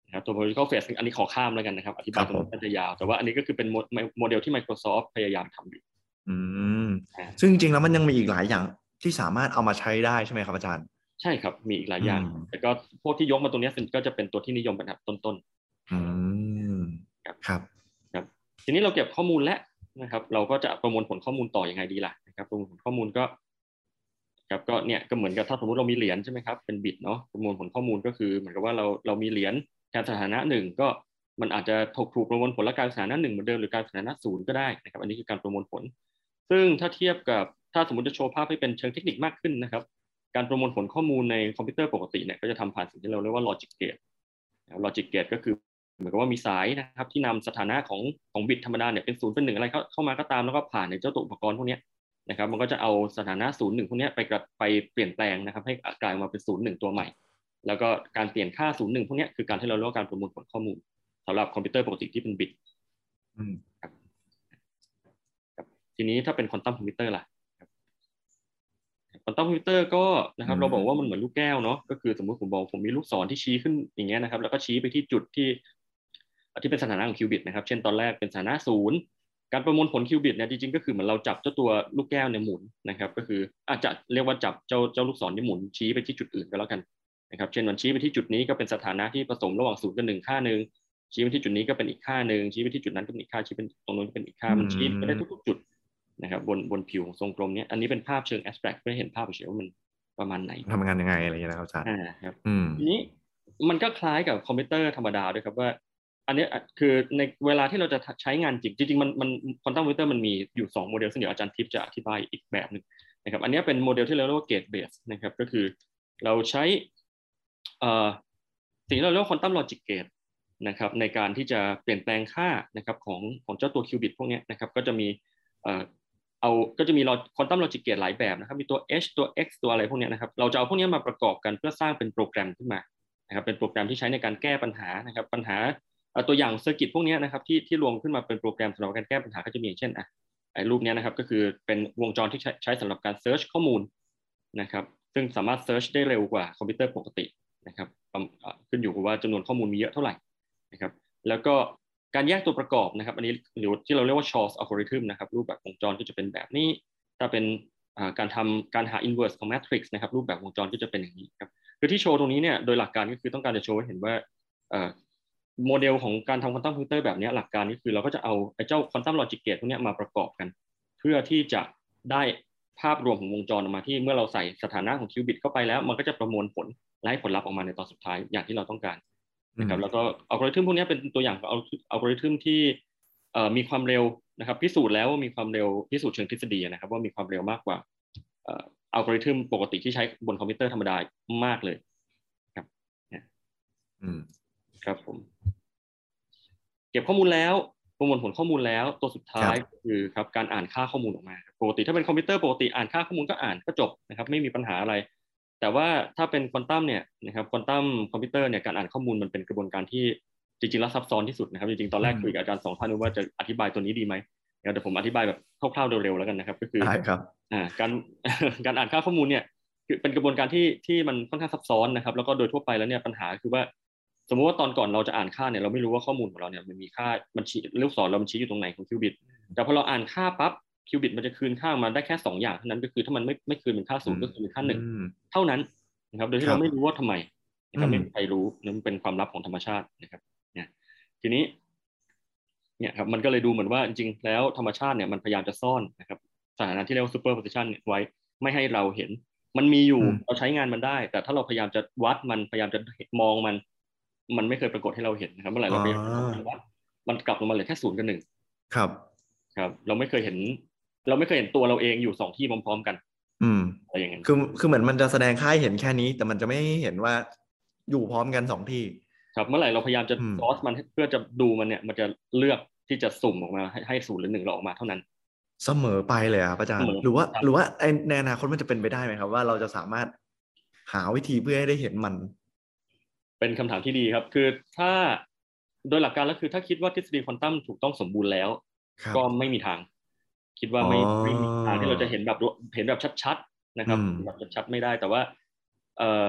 นะครับ topological phase อันนี้ขอข้ามแล้วกันนะครับ อธิบายตรงนี้น่าจะยาว แต่ว่าอันนี้ก็คือเป็นโมโมเดลที่ Microsoft พยายามทำอยู่ อืมอ่าซึ่งจริงๆแล้วมันยังมีอีกหลายอย่างที่สามารถเอามาใช้ได้ใช่ไหมครับอาจารย์ ใช่ครับ มีอีกหลายอย่างอืมแต่ก็พวกที่ยกมาตรงเนี้ยก็จะเป็นตัวที่นิยมเป็นอันดับต้นอืมครับครับๆครับ ทีนี้เราเก็บข้อมูลแล้วนะครับ เราก็จะประมวลผลข้อมูลต่อยังไงดีล่ะนะครับ ประมวลผลข้อมูลก็ ครับก็เนี่ยก็เหมือนกับถ้าสมมติเรามีเหรียญใช่ไหมครับเป็นบิตเนาะประมวลผลข้อมูลก็คือ เหมือนกับว่าเราเรามีเหรียญแทนสถานะหนึ่งก็มันอาจจะถูกถูกประมวลผลและการสถานะหนึ่งเหมือนเดิมหรือการสถานะศูนย์ก็ได้นะครับอันนี้คือการประมวลผล ซึ่งถ้าเทียบกับถ้าสมมติจะโชว์ภาพให้เป็นเชิงเทคนิคมากขึ้นนะครับ การประมวลผลข้อมูลในคอมพิวเตอร์ปกติเนี่ยก็จะทำผ่านสิ่งที่เราเรียกว่า logic gate นะครับ logic gate ก็คือเหมือนกับว่ามีสายนะครับที่นำสถานะของของบิตธรรมดาเนี่ยเป็นศูนย์เป็นหนึ่งอะไรเข้าเข้ามาก็ตามแล้วก็ผ่านในเจ้าตัวอุปกรณ์พวกนี้ นะครับมันก็จะเอาสถานะศูนย์หนึ่งพวกเนี้ยไปกระไปเปลี่ยนแปลงนะครับ ให้กลายมาเป็นศูนย์หนึ่งตัวใหม่ แล้วก็การเปลี่ยนค่าศูนย์หนึ่งพวกเนี้ยคือการที่เราเรียกว่าการประมวลผลข้อมูลสำหรับคอมพิวเตอร์ปกติที่เป็นบิตอืมทีนี้ถ้าเป็นควอนตัมคอมพิวเตอร์ล่ะควอนตัมคอมพิวเตอร์ก็นะครับ เราบอกว่ามันเหมือนลูกแก้วเนาะก็คือสมมติผมบอกผมมีลูกศรที่ชี้ขึ้นอย่างเงี้ยนะครับ แล้วก็ชี้ไปที่จุดที่ที่เป็นสถานะของคิวบิตนะครับ เช่นตอนแรกเป็นสถานะศูนย์ การประมวลผลคิวบิตเนี่ยจริงๆก็คือเหมือนเราจับเจ้าตัวลูกแก้วเนี่ยหมุนนะครับ ก็คืออาจจะเรียกว่าจับเจ้าเจ้าลูกศรเนี่ยหมุนชี้ไปที่จุดอื่นก็แล้วกันนะครับ เช่นมันชี้ไปที่จุดนี้ก็เป็นสถานะที่ผสมระหว่างศูนย์กับหนึ่งค่าหนึ่งชี้ไปที่จุดนี้ก็เป็นอีกค่าหนึ่งชี้ไปที่จุดนั้นก็เป็นอีกค่าชี้เป็นตรงนู้นก็เป็นอีกค่ามันชี้ไปได้ทุกๆจุดนะครับบนบนผิวของทรงกลมเนี้ยอันนี้เป็นภาพเชิง abstract เพื่อให้เห็นภาพเฉยๆว่ามันประมาณไหนทำงานยังไงอะไรอย่างเงี้ยนะครับอาจารย์อ่าครับอืมทีนี้มันก็คล้ายกับคอมพิวเตอร์ธรรมดาด้วยครับว่า อันนี้คือในเวลาที่เราจะใช้งานจริงจริงๆมันมันควอนตัมคอมพิวเตอร์มันมีอยู่สองโมเดลซึ่งเดี๋ยวอาจารย์ทิพย์จะอธิบายอีกแบบหนึ่งนะครับอันนี้เป็นโมเดลที่เราเรียกว่า gate based นะครับก็คือเราใช้สิ่งที่เราเรียกว่า quantum logic gate นะครับในการที่จะเปลี่ยนแปลงค่านะครับของของเจ้าตัวคิวบิตพวกนี้นะครับก็จะมีเอาก็จะมี quantum logic gate หลายแบบนะครับมีตัว h ตัว x ตัวอะไรพวกนี้นะครับเราจะเอาพวกนี้มาประกอบกันเพื่อสร้างเป็นโปรแกรมขึ้นมานะครับเป็นโปรแกรมที่ใช้ในการแก้ปัญหานะครับปัญหา ตัวอย่าง circuit พวกนี้นะครับที่ที่รวมขึ้นมาเป็นโปรแกรมสำหรับการแก้ปัญหาก็จะมีเช่นอะไอ้รูปนี้นะครับก็คือเป็นวงจรที่ใช้ใช้สำหรับการ search ข้อมูลนะครับซึ่งสามารถ search ได้เร็วกว่าคอมพิวเตอร์ปกตินะครับขึ้นอยู่กับว่าจำนวนข้อมูลมีเยอะเท่าไหร่นะครับแล้วก็การแยกตัวประกอบนะครับอันนี้หรือที่เราเรียกว่า Shor's algorithm นะครับรูปแบบวงจรก็จะเป็นแบบนี้ ถ้าเป็นการทำการหา inverse ของ matrix นะครับรูปแบบวงจรก็จะเป็นอย่างนี้ครับคือที่โชว์ตรงนี้เนี่ยโดยหลักการก็คือต้องการจะโชว์ให้เห็นว่า โมเดลของการทำควอนตัมคอมพิวเตอร์แบบนี้หลักการก็คือเราก็จะเอาไอ้เจ้า quantum logic gate พวกนี้มาประกอบกัน เพื่อที่จะได้ภาพรวมของวงจรออกมาที่เมื่อเราใส่สถานะของคิวบิตเข้าไปแล้ว มันก็จะประมวลผลและให้ผลลัพธ์ออกมาในตอนสุดท้ายอย่างที่เราต้องการนะครับแล้วก็อัลกอริทึมพวกนี้เป็นตัวอย่างของอัลกอริทึมที่มีความเร็วนะครับพิสูจน์แล้วว่ามีความเร็วพิสูจน์เชิงทฤษฎีนะครับ ว่ามีความเร็วมากกว่าเอ่ออัลกอริทึมปกติที่ใช้บนคอมพิวเตอร์ธรรมดามากเลยครับอืม ครับผม เก็บข้อมูลแล้วประมวลผลข้อมูลแล้ว ตัวสุดท้ายครับก็คือครับการอ่านค่าข้อมูลออกมาปกติถ้าเป็นคอมพิวเตอร์ปกติอ่านค่าข้อมูลก็อ่านก็จบนะครับ ไม่มีปัญหาอะไร แต่ว่าถ้าเป็นควอนตัมเนี่ยนะครับควอนตัมคอมพิวเตอร์เนี่ยการอ่านข้อมูลมันเป็นกระบวนการที่จริงๆแล้วซับซ้อนที่สุดนะครับจริงๆตอนแรกอืมคุยกับอาจารย์สองท่านว่าจะอธิบายตัวนี้ดีไหมเดี๋ยวผมอธิบายแบบคร่าวๆเร็วๆแล้วกันนะครับ ก็คือได้ครับอ่าการการอ่านค่าข้อมูลเนี่ยคือเป็นกระบวนการที่ที่มันค่อนข้างซับซ้อนนะครับ แล้วก็โดยทั่วไปแล้วเนี่ยปัญหาคือว่า สมมุติว่าตอนก่อนเราจะอ่านค่าเนี่ยเราไม่รู้ว่าข้อมูลของเราเนี่ยมันมีค่ามันชี้ลูกศรเรามันชี้อยู่ตรงไหนของคิวบิต แต่พอเราอ่านค่าปั๊บคิวบิตมันจะคืนค่ามาได้แค่สองอย่างเท่านั้นก็คือถ้ามันไม่ไม่คืนเป็นค่าศูนย์ก็คือเป็นค่าหนึ่งอืมเท่านั้นนะครับ โดยที่ครับเราไม่รู้ว่าทำไมนะครับอืมไม่มีใครรู้นั่นเป็นความลับของธรรมชาตินะครับ เนี่ยทีนี้เนี่ยครับมันก็เลยดูเหมือนว่าจริงๆแล้วธรรมชาติเนี่ยมันพยายามจะซ่อนนะครับสถานะที่เรียกว่า superposition เนี่ยไว้ไม่ให้เราเห็น มันมีอยู่อืมเราใช้งานมันได้ แต่ถ้าเราพยายามจะวัดมันพยายามจะมองมัน มันไม่เคยปรากฏให้เราเห็นนะครับเมื่อไหร่เราพยายามจะวัดมันกลับลงมาเหลือแค่ศูนย์กับหนึ่งครับ ครับ เราไม่เคยเห็น เราไม่เคยเห็นตัวเราเองอยู่สองที่พร้อมๆกัน อืมอะไรอย่างเงี้ยคือคือเหมือนมันจะแสดงค่ายเห็นแค่นี้ แต่มันจะไม่ให้เห็นว่าอยู่พร้อมกันสองที่ ครับเมื่อไหร่เราพยายามจะอืมซอสมันเพื่อจะดูมันเนี่ย มันจะเลือกที่จะสุ่มออกมาให้ให้ศูนย์หรือหนึ่งเราออกมาเท่านั้น เสมอไปเลยอะอาจารย์เสมอหรือว่าครับหรือว่าไอ้ในอนาคตมันจะเป็นไปได้ไหมครับ ว่าเราจะสามารถหาวิธีเพื่อให้ได้เห็นมัน เป็นคำถามที่ดีครับ คือถ้าโดยหลักการแล้วคือถ้าคิดว่าทฤษฎีควอนตัมถูกต้องสมบูรณ์แล้วครับก็ไม่มีทาง คิดว่าไม่อ๋อไม่มีทางที่เราจะเห็นแบบเห็นแบบชัดๆนะครับอืมแบบชัดๆไม่ได้แต่ว่าเอ่อ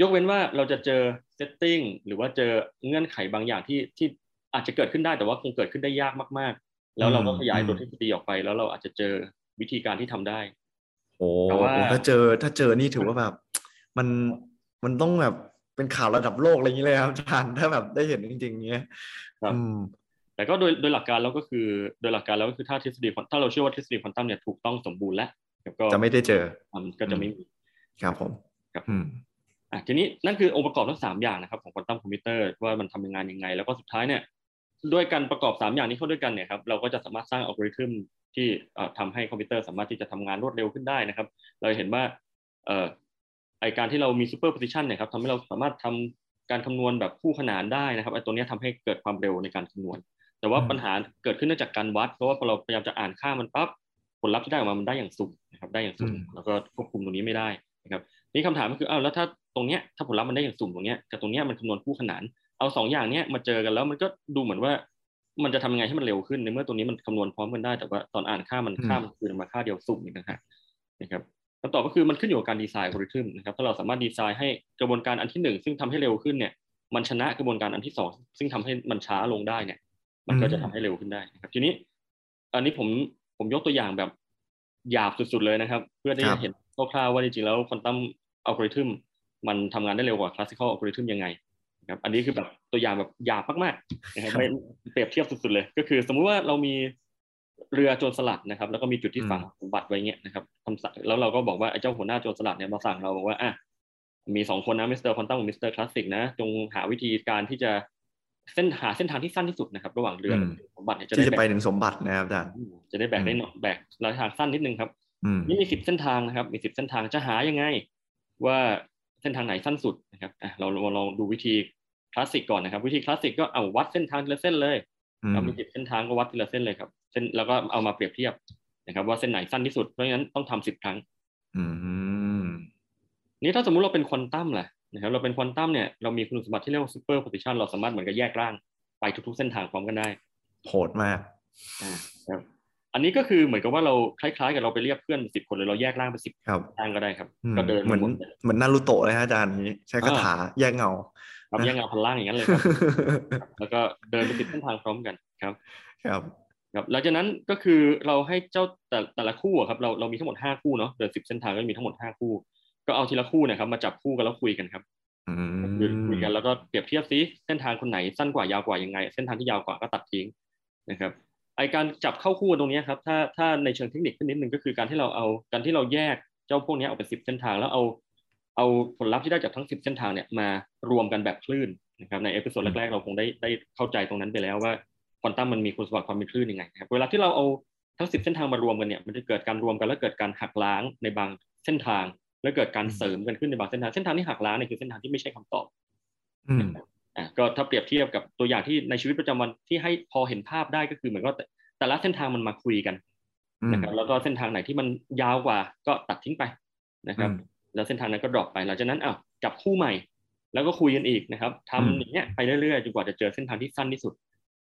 ยกเว้นว่าเราจะเจอเซตติ้งหรือว่าเจอเงื่อนไขบางอย่างที่ที่อาจจะเกิดขึ้นได้แต่ว่าคงเกิดขึ้นได้ยากมากๆ แล้วเราก็ขยายตัวทฤษฎีออกไป แล้วเราอาจจะเจอวิธีการที่ทำได้โอ้แต่ว่าโหถ้าเจอถ้าเจอนี่ถือว่าแบบ มัน มันต้องแบบเป็นข่าวระดับโลกอะไรอย่างนี้เลยครับอาจารย์ถ้าแบบได้เห็นจริงๆเนี้ยครับอืมแต่ก็โดยโดยหลักการแล้วก็คือโดยหลักการแล้วก็คือถ้าทฤษฎีควอนถ้าเราเชื่อว่าทฤษฎีควอนตัมเนี่ยถูกต้องสมบูรณ์แล้วก็จะไม่ได้เจอมันก็จะไม่มีครับผมครับอืมอะทีนี้นั่นคือองค์ประกอบทั้งสามอย่างนะครับของควอนตัมคอมพิวเตอร์ว่ามันทำงานยังไง แล้วก็สุดท้ายเนี่ยด้วยการประกอบสามอย่างนี้เข้าด้วยกันเนี่ยครับเราก็จะสามารถสร้างอัลกอริทึมที่เอ่อทำให้คอมพิวเตอร์สามารถที่จะทำงานรวดเร็วขึ้นได้นะครับ เราเห็นว่าเอ่อ ไอการที่เรามี superposition เนี่ยครับทำให้เราสามารถทำการคำนวณแบบคู่ขนานได้นะครับไอตัวเนี้ยทำให้เกิดความเร็วในการคำนวณ แต่ว่าอืมปัญหาเกิดขึ้นเนื่องจากการวัด เพราะว่าพอเราพยายามจะอ่านค่ามันปั๊บผลลัพธ์ที่ได้ออกมามันได้อย่างสุ่มนะครับได้อย่างสุ่มแล้วก็ควบคุมตรงนี้ไม่ได้นะครับนี่คำถามก็คืออ้าวแล้วถ้าตรงเนี้ยถ้าผลลัพธ์มันได้อย่างสุ่มตรงเนี้ยกับตรงเนี้ยมันคำนวณคู่ขนานเอาสองอย่างเนี้ยมาเจอกันแล้วมันก็ดูเหมือนว่ามันจะทำยังไงให้มันเร็วขึ้นในเมื่อตัวนี้มันคำนวณพร้อมกันได้แต่ว่าตอนอ่านค่ามันค่ามันคือมาค่าเดียวสุ่มอีกนะฮะนะครับ คำตอบก็คือมันขึ้นอยู่กับการดีไซน์อัลกอริทึมนะครับถ้าเราสามารถดีไซน์ให้กระบวนการอันที่หนึ่งซึ่งทำให้เร็วขึ้นเนี่ยมันชนะกระบวนการอันที่สองซึ่งทำให้มันช้าลงได้เนี่ย มันก็จะทำให้เร็วขึ้นได้นะครับ ทีนี้ อันนี้ผมผมยกตัวอย่างแบบหยาบสุดๆเลยนะครับ เพื่อที่ครัจะบเห็นคร่าวๆว่าจริงๆแล้ว quantum algorithm มันทำงานได้เร็วกว่า classical algorithm ยังไงนะครับอันนี้คือแบบตัวอย่างแบบหยาบมากๆนะครับไม่เปรียบเทียบสุดๆเลย ก็คือ สมมุติว่าเรามี เรือโจรสลัดนะครับ แล้วก็มีจุดที่ฝังสมบัติไว้เงี้ยนะครับคำสั่งแล้วเราก็บอกว่าไอ้เจ้าหัวหน้าโจรสลัดเนี่ยมาสั่งเราบอกว่าอะมีสองคนนะ Mr. Quantum กับ Mr. Classic นะ จงหาวิธีการที่จะเส้นหาเส้นทางที่สั้นที่สุดนะครับ ระหว่างเรือกับสมบัติเนี่ยจะที่ได้จะแบ่ไปงถึงสมบัตินะครับอาจารย์จะได้แบกได้หน่อยแบกระยะทางสั้นนิดนึงครับอืมนี่มีสิบเส้นทางนะครับ มีสิบเส้นทางจะหายังไง ว่าเส้นทางไหนสั้นสุดนะครับอะเราเราลองดูวิธีคลาสสิกก่อนนะครับ วิธีคลาสสิกก็เอาวัดเส้นทางทีละเส้นเลย อืมเรามีสิบเส้นทางก็วัดทีละเส้นเลยครับ เส้นแล้วก็เอามาเปรียบเทียบนะครับ ว่าเส้นไหนสั้นที่สุดเพราะฉะนั้นต้องทำสิบครั้งอืมนี่ถ้าสมมุติเราเป็นควอนตัมล่ะนะครับ เราเป็นควอนตัมเนี่ยเรามีคุณสมบัติที่เรียกว่าซูเปอร์โพซิชันเราสามารถเหมือนกับแยกร่างไปทุกๆเส้นทางพร้อมกันได้โหดมากอ่าครับอันนี้ก็คือเหมือนกับว่าเราคล้ายๆกับเราไปเรียกเพื่อนสิบคนเลยเราแยกร่างเป็นสิบครับร่างก็ได้ครับอืมก็เดินเหมือนวนเหมือนนารูโตะเลยฮะอาจารย์นี้ใช้คาถาแยกเงา ครับแยกเงาพันล่างอย่างนั้นเลยครับ แล้วก็เดินไปสิบเส้นทางพร้อมกันครับ ครับครับหลังจากนั้นก็คือเราให้เจ้าแต่แต่ละคู่อะครับเราเรามีทั้งหมดห้าคู่เนาะเดินสิบเส้นทางก็มีทั้งหมดห้าคู่ ก็เอาทีละคู่เนะครับ มาจับคู่กันแล้วคุยกันครับอืมคุยคุยกันแล้วก็เปรียบเทียบซิเส้นทางคนไหนสั้นกว่ายาวกว่ายังไง เส้นทางที่ยาวกว่าก็ตัดทิ้งนะครับไอการจับเข้าคู่ตรงเนี้ยครับถ้าถ้าในเชิงเทคนิคขึ้นนิดนึงก็คือการที่เราเอาการที่เราแยกเจ้าพวกเนี้ยออกเป็นสิบเส้นทางแล้วเอา เอาผลลัพธ์ที่ได้จากทั้งสิบเส้นทางเนี่ยมารวมกันแบบคลื่นนะครับใน episode แรกๆเราคงได้ได้เข้าใจตรงนั้นไปแล้วว่าควอนตัมมันมีคุณสมบัติความเป็นคลื่นยังไงนะครับเวลาที่เราเอาทั้งสิบเส้นทางมารวมกันเนี่ยมันจะเกิดการรวมกันแล้วเกิดการหักล้างในบางเส้นทาง แล้วเกิดการเสริมกันขึ้นในบางเส้นทางเส้นทางที่หักล้างเนี่ยคือเส้นทางที่ไม่ใช่คำตอบอืมอะก็ถ้าเปรียบเทียบกับตัวอย่างที่ในชีวิตประจำวันที่ให้พอเห็นภาพได้ก็คือเหมือนว่าแต่แต่ละเส้นทางมันมาคุยกันอืมนะครับแล้วก็เส้นทางไหนที่มันยาวกว่าก็ตัดทิ้งไปนะครับอืม แล้วเส้นทางนั้นก็ดรอปไปหลังจากนั้นอ้าวจับคู่ใหม่ แล้วก็คุยกันอีกนะครับอืมทำอย่างเงี้ยไปเรื่อยๆจนกว่าจะเจอเส้นทางที่สั้นที่สุด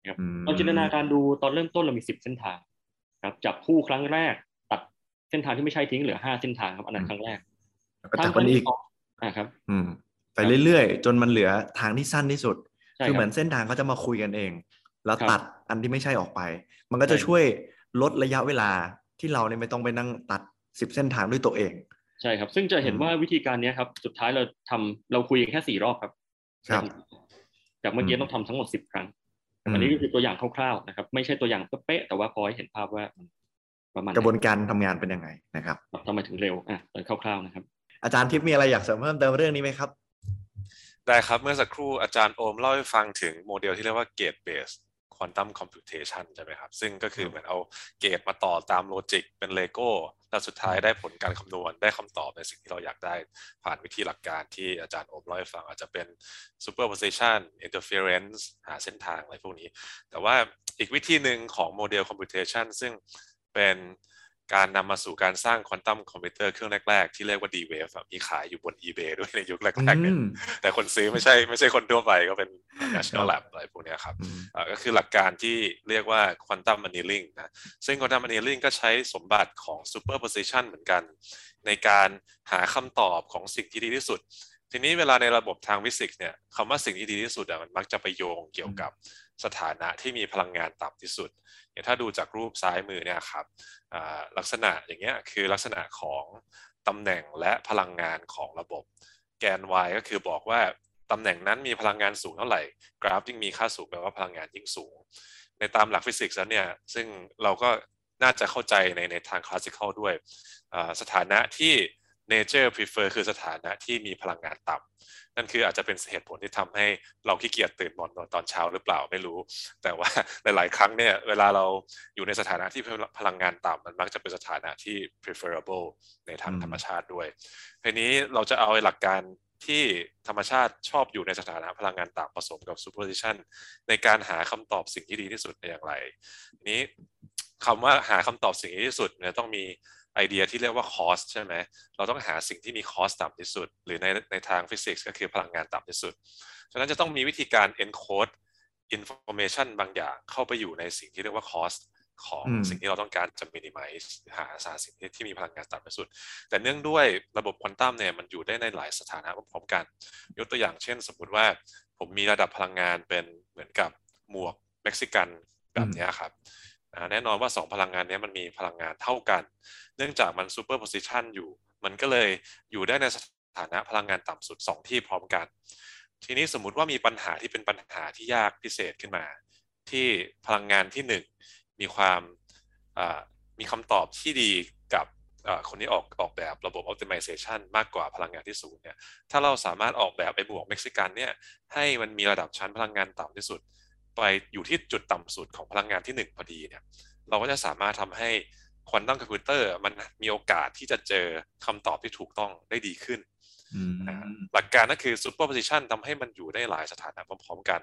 นะครับอืมเราจินตนาการดูตอนเริ่มต้นเรามีสิบเส้นทางครับจับคู่ครั้งแรก ตัดเส้นทางที่ไม่ใช่ทิ้งเหลือห้าเส้นทางครับอันนั้นครั้งแรกแล้วก็จับมันอีกอ่าครับ อืมไปเรื่อยๆ จนมันเหลือทางที่สั้นที่สุดใช่คือเหมืรัอบนเส้นทางเขาจะมาคุยกันเอง แล้วครับตัดอันที่ไม่ใช่ออกไป มันก็จะใช่ช่วยลดระยะเวลาที่เราเนี่ยไม่ต้องไปนั่งตัดสิบเส้นทางด้วยตัวเอง ใช่ครับ ซึ่งจะเห็นอืมว่าวิธีการเนี้ยครับ สุดท้ายเราทำเราคุยกันแค่สี่รอบครับครับจากเมื่อกี้อืมต้องทำทั้งหมดสิบครั้งอืมอันนี้ก็คือตัวอย่างคร่าวๆนะครับ ไม่ใช่ตัวอย่างเป๊ะๆแต่ว่าพอให้เห็นภาพว่ามันประมาณไหกระบวนการทำงานเป็นยังไงนะครับทำไมถึงเร็วอะแต่คร่าวๆนะครับ อาจารย์ทิพย์มีอะไรอยากเสริมเพิ่มเติมเรื่องนี้ไหมครับ ได้ครับเมื่อสักครู่อาจารย์โอมเล่าให้ฟังถึงโมเดลที่เรียกว่า gate based quantum computation ใช่ไหมครับ ซึ่งก็คือเหมือนเอาgate มาต่อตาม logic เป็นเลโก้ แล้วสุดท้ายได้ผลการคำนวณได้คำตอบในสิ่งที่เราอยากได้ผ่านวิธีหลักการที่อาจารย์โอมเล่าให้ฟังอาจจะเป็น superposition interference หาเส้นทางอะไรพวกนี้ แต่ว่าอีกวิธีหนึ่งของโมเดล computation ซึ่งเป็น การนำมาสู่การสร้างควอนตัมคอมพิวเตอร์เครื่องแรก ๆ ที่เรียกว่า D-Wave อะมีขายอยู่บน eBay ด้วยในยุคแรกๆเนี่ยอืมแต่คนซื้อไม่ใช่ไม่ใช่คนทั่วไปก็เป็น national lab อะไรพวกเนี้ยครับอืมอ่าก็คือหลักการที่เรียกว่า quantum annealing นะซึ่ง quantum annealing ก็ใช้สมบัติของ superposition เหมือนกัน ในการหาคำตอบของสิ่งที่ดีที่สุด ทีนี้เวลาในระบบทางฟิสิกส์เนี่ยคำว่าสิ่งที่ดีที่สุดอะมันมักจะไปโยงเกี่ยวกับสถานะที่มีพลังงานต่ำที่สุดอย่างถ้าดูจากรูปซ้ายมือเนี่ยครับอ่าลักษณะอย่างเงี้ยคือลักษณะของตำแหน่งและพลังงานของระบบ แกน y ก็คือบอกว่าตำแหน่งนั้นมีพลังงานสูงเท่าไหร่ กราฟยิ่งมีค่าสูงแปลว่าพลังงานยิ่งสูง ในตามหลักฟิสิกส์แล้วเนี่ยซึ่งเราก็น่าจะเข้าใจในในทางคลาสสิคอลด้วยอ่าสถานะที่ nature prefer คือสถานะที่มีพลังงานต่ำนั่นคืออาจจะเป็นเหตุผลที่ทำให้เราขี้เกียจตื่นนอนตอนเช้าหรือเปล่าไม่รู้ แต่ว่าหลาย ๆ ครั้งเนี่ยเวลาเราอยู่ในสถานะที่พลังงานต่ำมันมักจะเป็นสถานะที่ preferable ในทางอืมธรรมชาติด้วยทีนี้เราจะเอาไอ้หลักการที่ธรรมชาติชอบอยู่ในสถานะพลังงานต่ำผสมกับ superposition ในการหาคำตอบสิ่งที่ดีที่สุดได้อย่างไรทีนี้คำว่าหาคำตอบสิ่งที่ดีที่สุดเนี่ยต้องมี ไอเดียที่เรียกว่า cost ใช่ไหมเราต้องหาสิ่งที่มี cost ต่ำที่สุด หรือในในทางฟิสิกส์ก็คือพลังงานต่ำที่สุด ฉะนั้นจะต้องมีวิธีการ encode information บางอย่างเข้าไปอยู่ในสิ่งที่เรียกว่า cost ของอืมสิ่งที่เราต้องการจะ minimize หาสารสิ่งที่ที่มีพลังงานต่ำที่สุด แต่เนื่องด้วยระบบควอนตัมเนี่ยมันอยู่ได้ในหลายสถานะพร้อมๆกัน ยกตัวอย่างเช่น สมมุติว่าผมมีระดับพลังงานเป็นเหมือนกับหมวกเม็กซิกันแบบเนี้ยครับ แน่นอนว่า 2 พลังงานนี้มันมีพลังงานเท่ากัน เนื่องจากมัน superposition อยู่ มันก็เลยอยู่ได้ในสถานะพลังงานต่ำสุด 2 ที่พร้อมกัน ทีนี้สมมุติว่ามีปัญหาที่เป็นปัญหาที่ยากพิเศษขึ้นมา ที่พลังงานที่ 1 มีความมีคำตอบที่ดีกับคนที่ออกออกแบบระบบ optimization มากกว่าพลังงานที่ศูนย์เนี่ยถ้าเราสามารถออกแบบไอ้หมวกเม็กซิกันเนี่ยให้มันมีระดับชั้นพลังงานต่ำที่สุด ไปอยู่ที่จุดต่ำสุดของพลังงานที่หนึ่งพอดีเนี่ยเราก็จะสามารถทำให้ควอนตัมคอมพิวเตอร์มันมีโอกาสที่จะเจอคำตอบที่ถูกต้องได้ดีขึ้นอืมนะฮะหลักการก็คือ superposition ทำให้มันอยู่ได้หลายสถานะพร้อมๆกัน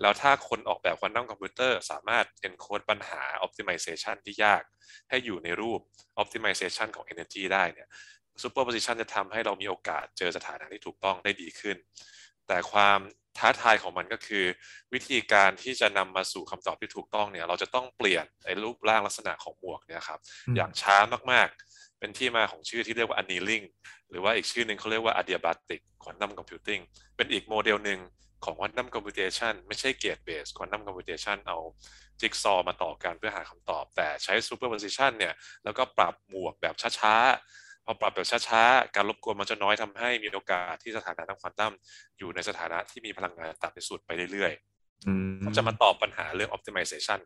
แล้วถ้าคนออกแบบควอนตัมคอมพิวเตอร์สามารถ encode ปัญหา optimization ที่ยาก ให้อยู่ในรูป optimization ของ energy ได้เนี่ย superposition จะทำให้เรามีโอกาสเจอสถานะที่ถูกต้องได้ดีขึ้น แต่ความ ท้าทายของมันก็คือ วิธีการที่จะนำมาสู่คำตอบที่ถูกต้องเนี่ย เราจะต้องเปลี่ยนไอ้รูปร่างลักษณะของหมวกเนี่ยครับอืมอย่างช้ามากๆ เป็นที่มาของชื่อที่เรียกว่า annealing หรือว่าอีกชื่อหนึ่งเขาเรียกว่า adiabatic quantum computing เป็นอีกโมเดลหนึ่งของ quantum computation ไม่ใช่ gate based quantum computation เอาจิ๊กซอว์มาต่อกันเพื่อหาคำตอบ แต่ใช้ superposition เนี่ยแล้วก็ปรับหมวกแบบช้าๆ พอปรับแบบช้าๆ การรบกวนมันจะน้อยทำให้มีโอกาสที่สถานะทางควอนตัมอยู่ในสถานะที่มีพลังงานต่ำที่สุดไปเรื่อยๆอืมจะมาตอบปัญหาเรื่อง optimization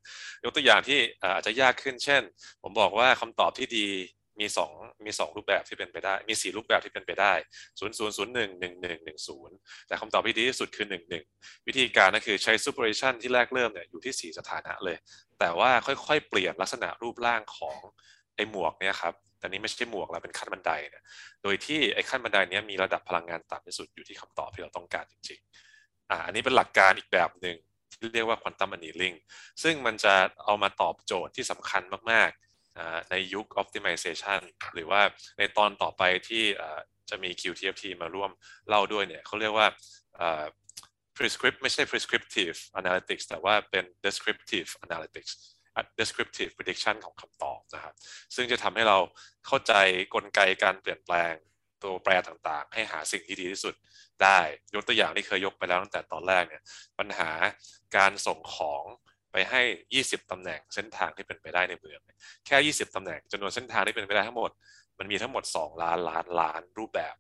ยกตัวอย่างที่เอ่ออาจจะยากขึ้น เช่น ผมบอกว่าคำตอบที่ดีมีสองมีสองรูปแบบที่เป็นไปได้ มีสี่รูปแบบที่เป็นไปได้ศูนย์ศูนย์ศูนย์หนึ่งหนึ่งหนึ่งหนึ่งศูนย์แต่คำตอบที่ดีที่สุดคือหนึ่งหนึ่งวิธีการก็คือใช้ superposition ที่แรกเริ่มเนี่ยอยู่ที่สี่สถานะเลย แต่ว่าค่อยๆ เปลี่ยนลักษณะรูปร่างของไอ้หมวกเนี่ยครับ แต่นี้ไม่ใช่หมวกแล้วเป็นขั้นบันไดเนี่ยโดยที่ไอ้ขั้นบันไดนี้มีระดับพลังงานต่ำที่สุดอยู่ที่คำตอบที่เราต้องการจริงๆอ่าอันนี้เป็นหลักการอีกแบบหนึ่งที่เรียกว่า quantum annealing ซึ่งมันจะเอามาตอบโจทย์ที่สำคัญมากๆในยุค optimization หรือว่าในตอนต่อไปที่จะมี QTFT มาร่วมเล่าด้วยเนี่ยเขาเรียกว่า prescript ไม่ใช่ prescriptive analytics แต่ว่าเป็น descriptive analytics descriptive prediction ของคำตอบนะครับ ซึ่งจะทำให้เราเข้าใจกลไกการเปลี่ยนแปลงตัวแปรต่างๆ ให้หาสิ่งที่ดีที่สุดได้ ยกตัวอย่างที่เคยยกไปแล้วตั้งแต่ตอนแรกเนี่ยปัญหาการส่งของไปให้ 20 ตำแหน่งเส้นทางที่เป็นไปได้ในเมือง แค่ 20 ตำแหน่งจำนวนเส้นทางที่เป็นไปได้ทั้งหมด มันมีทั้งหมด 2 ล้านล้านล้านรูปแบบ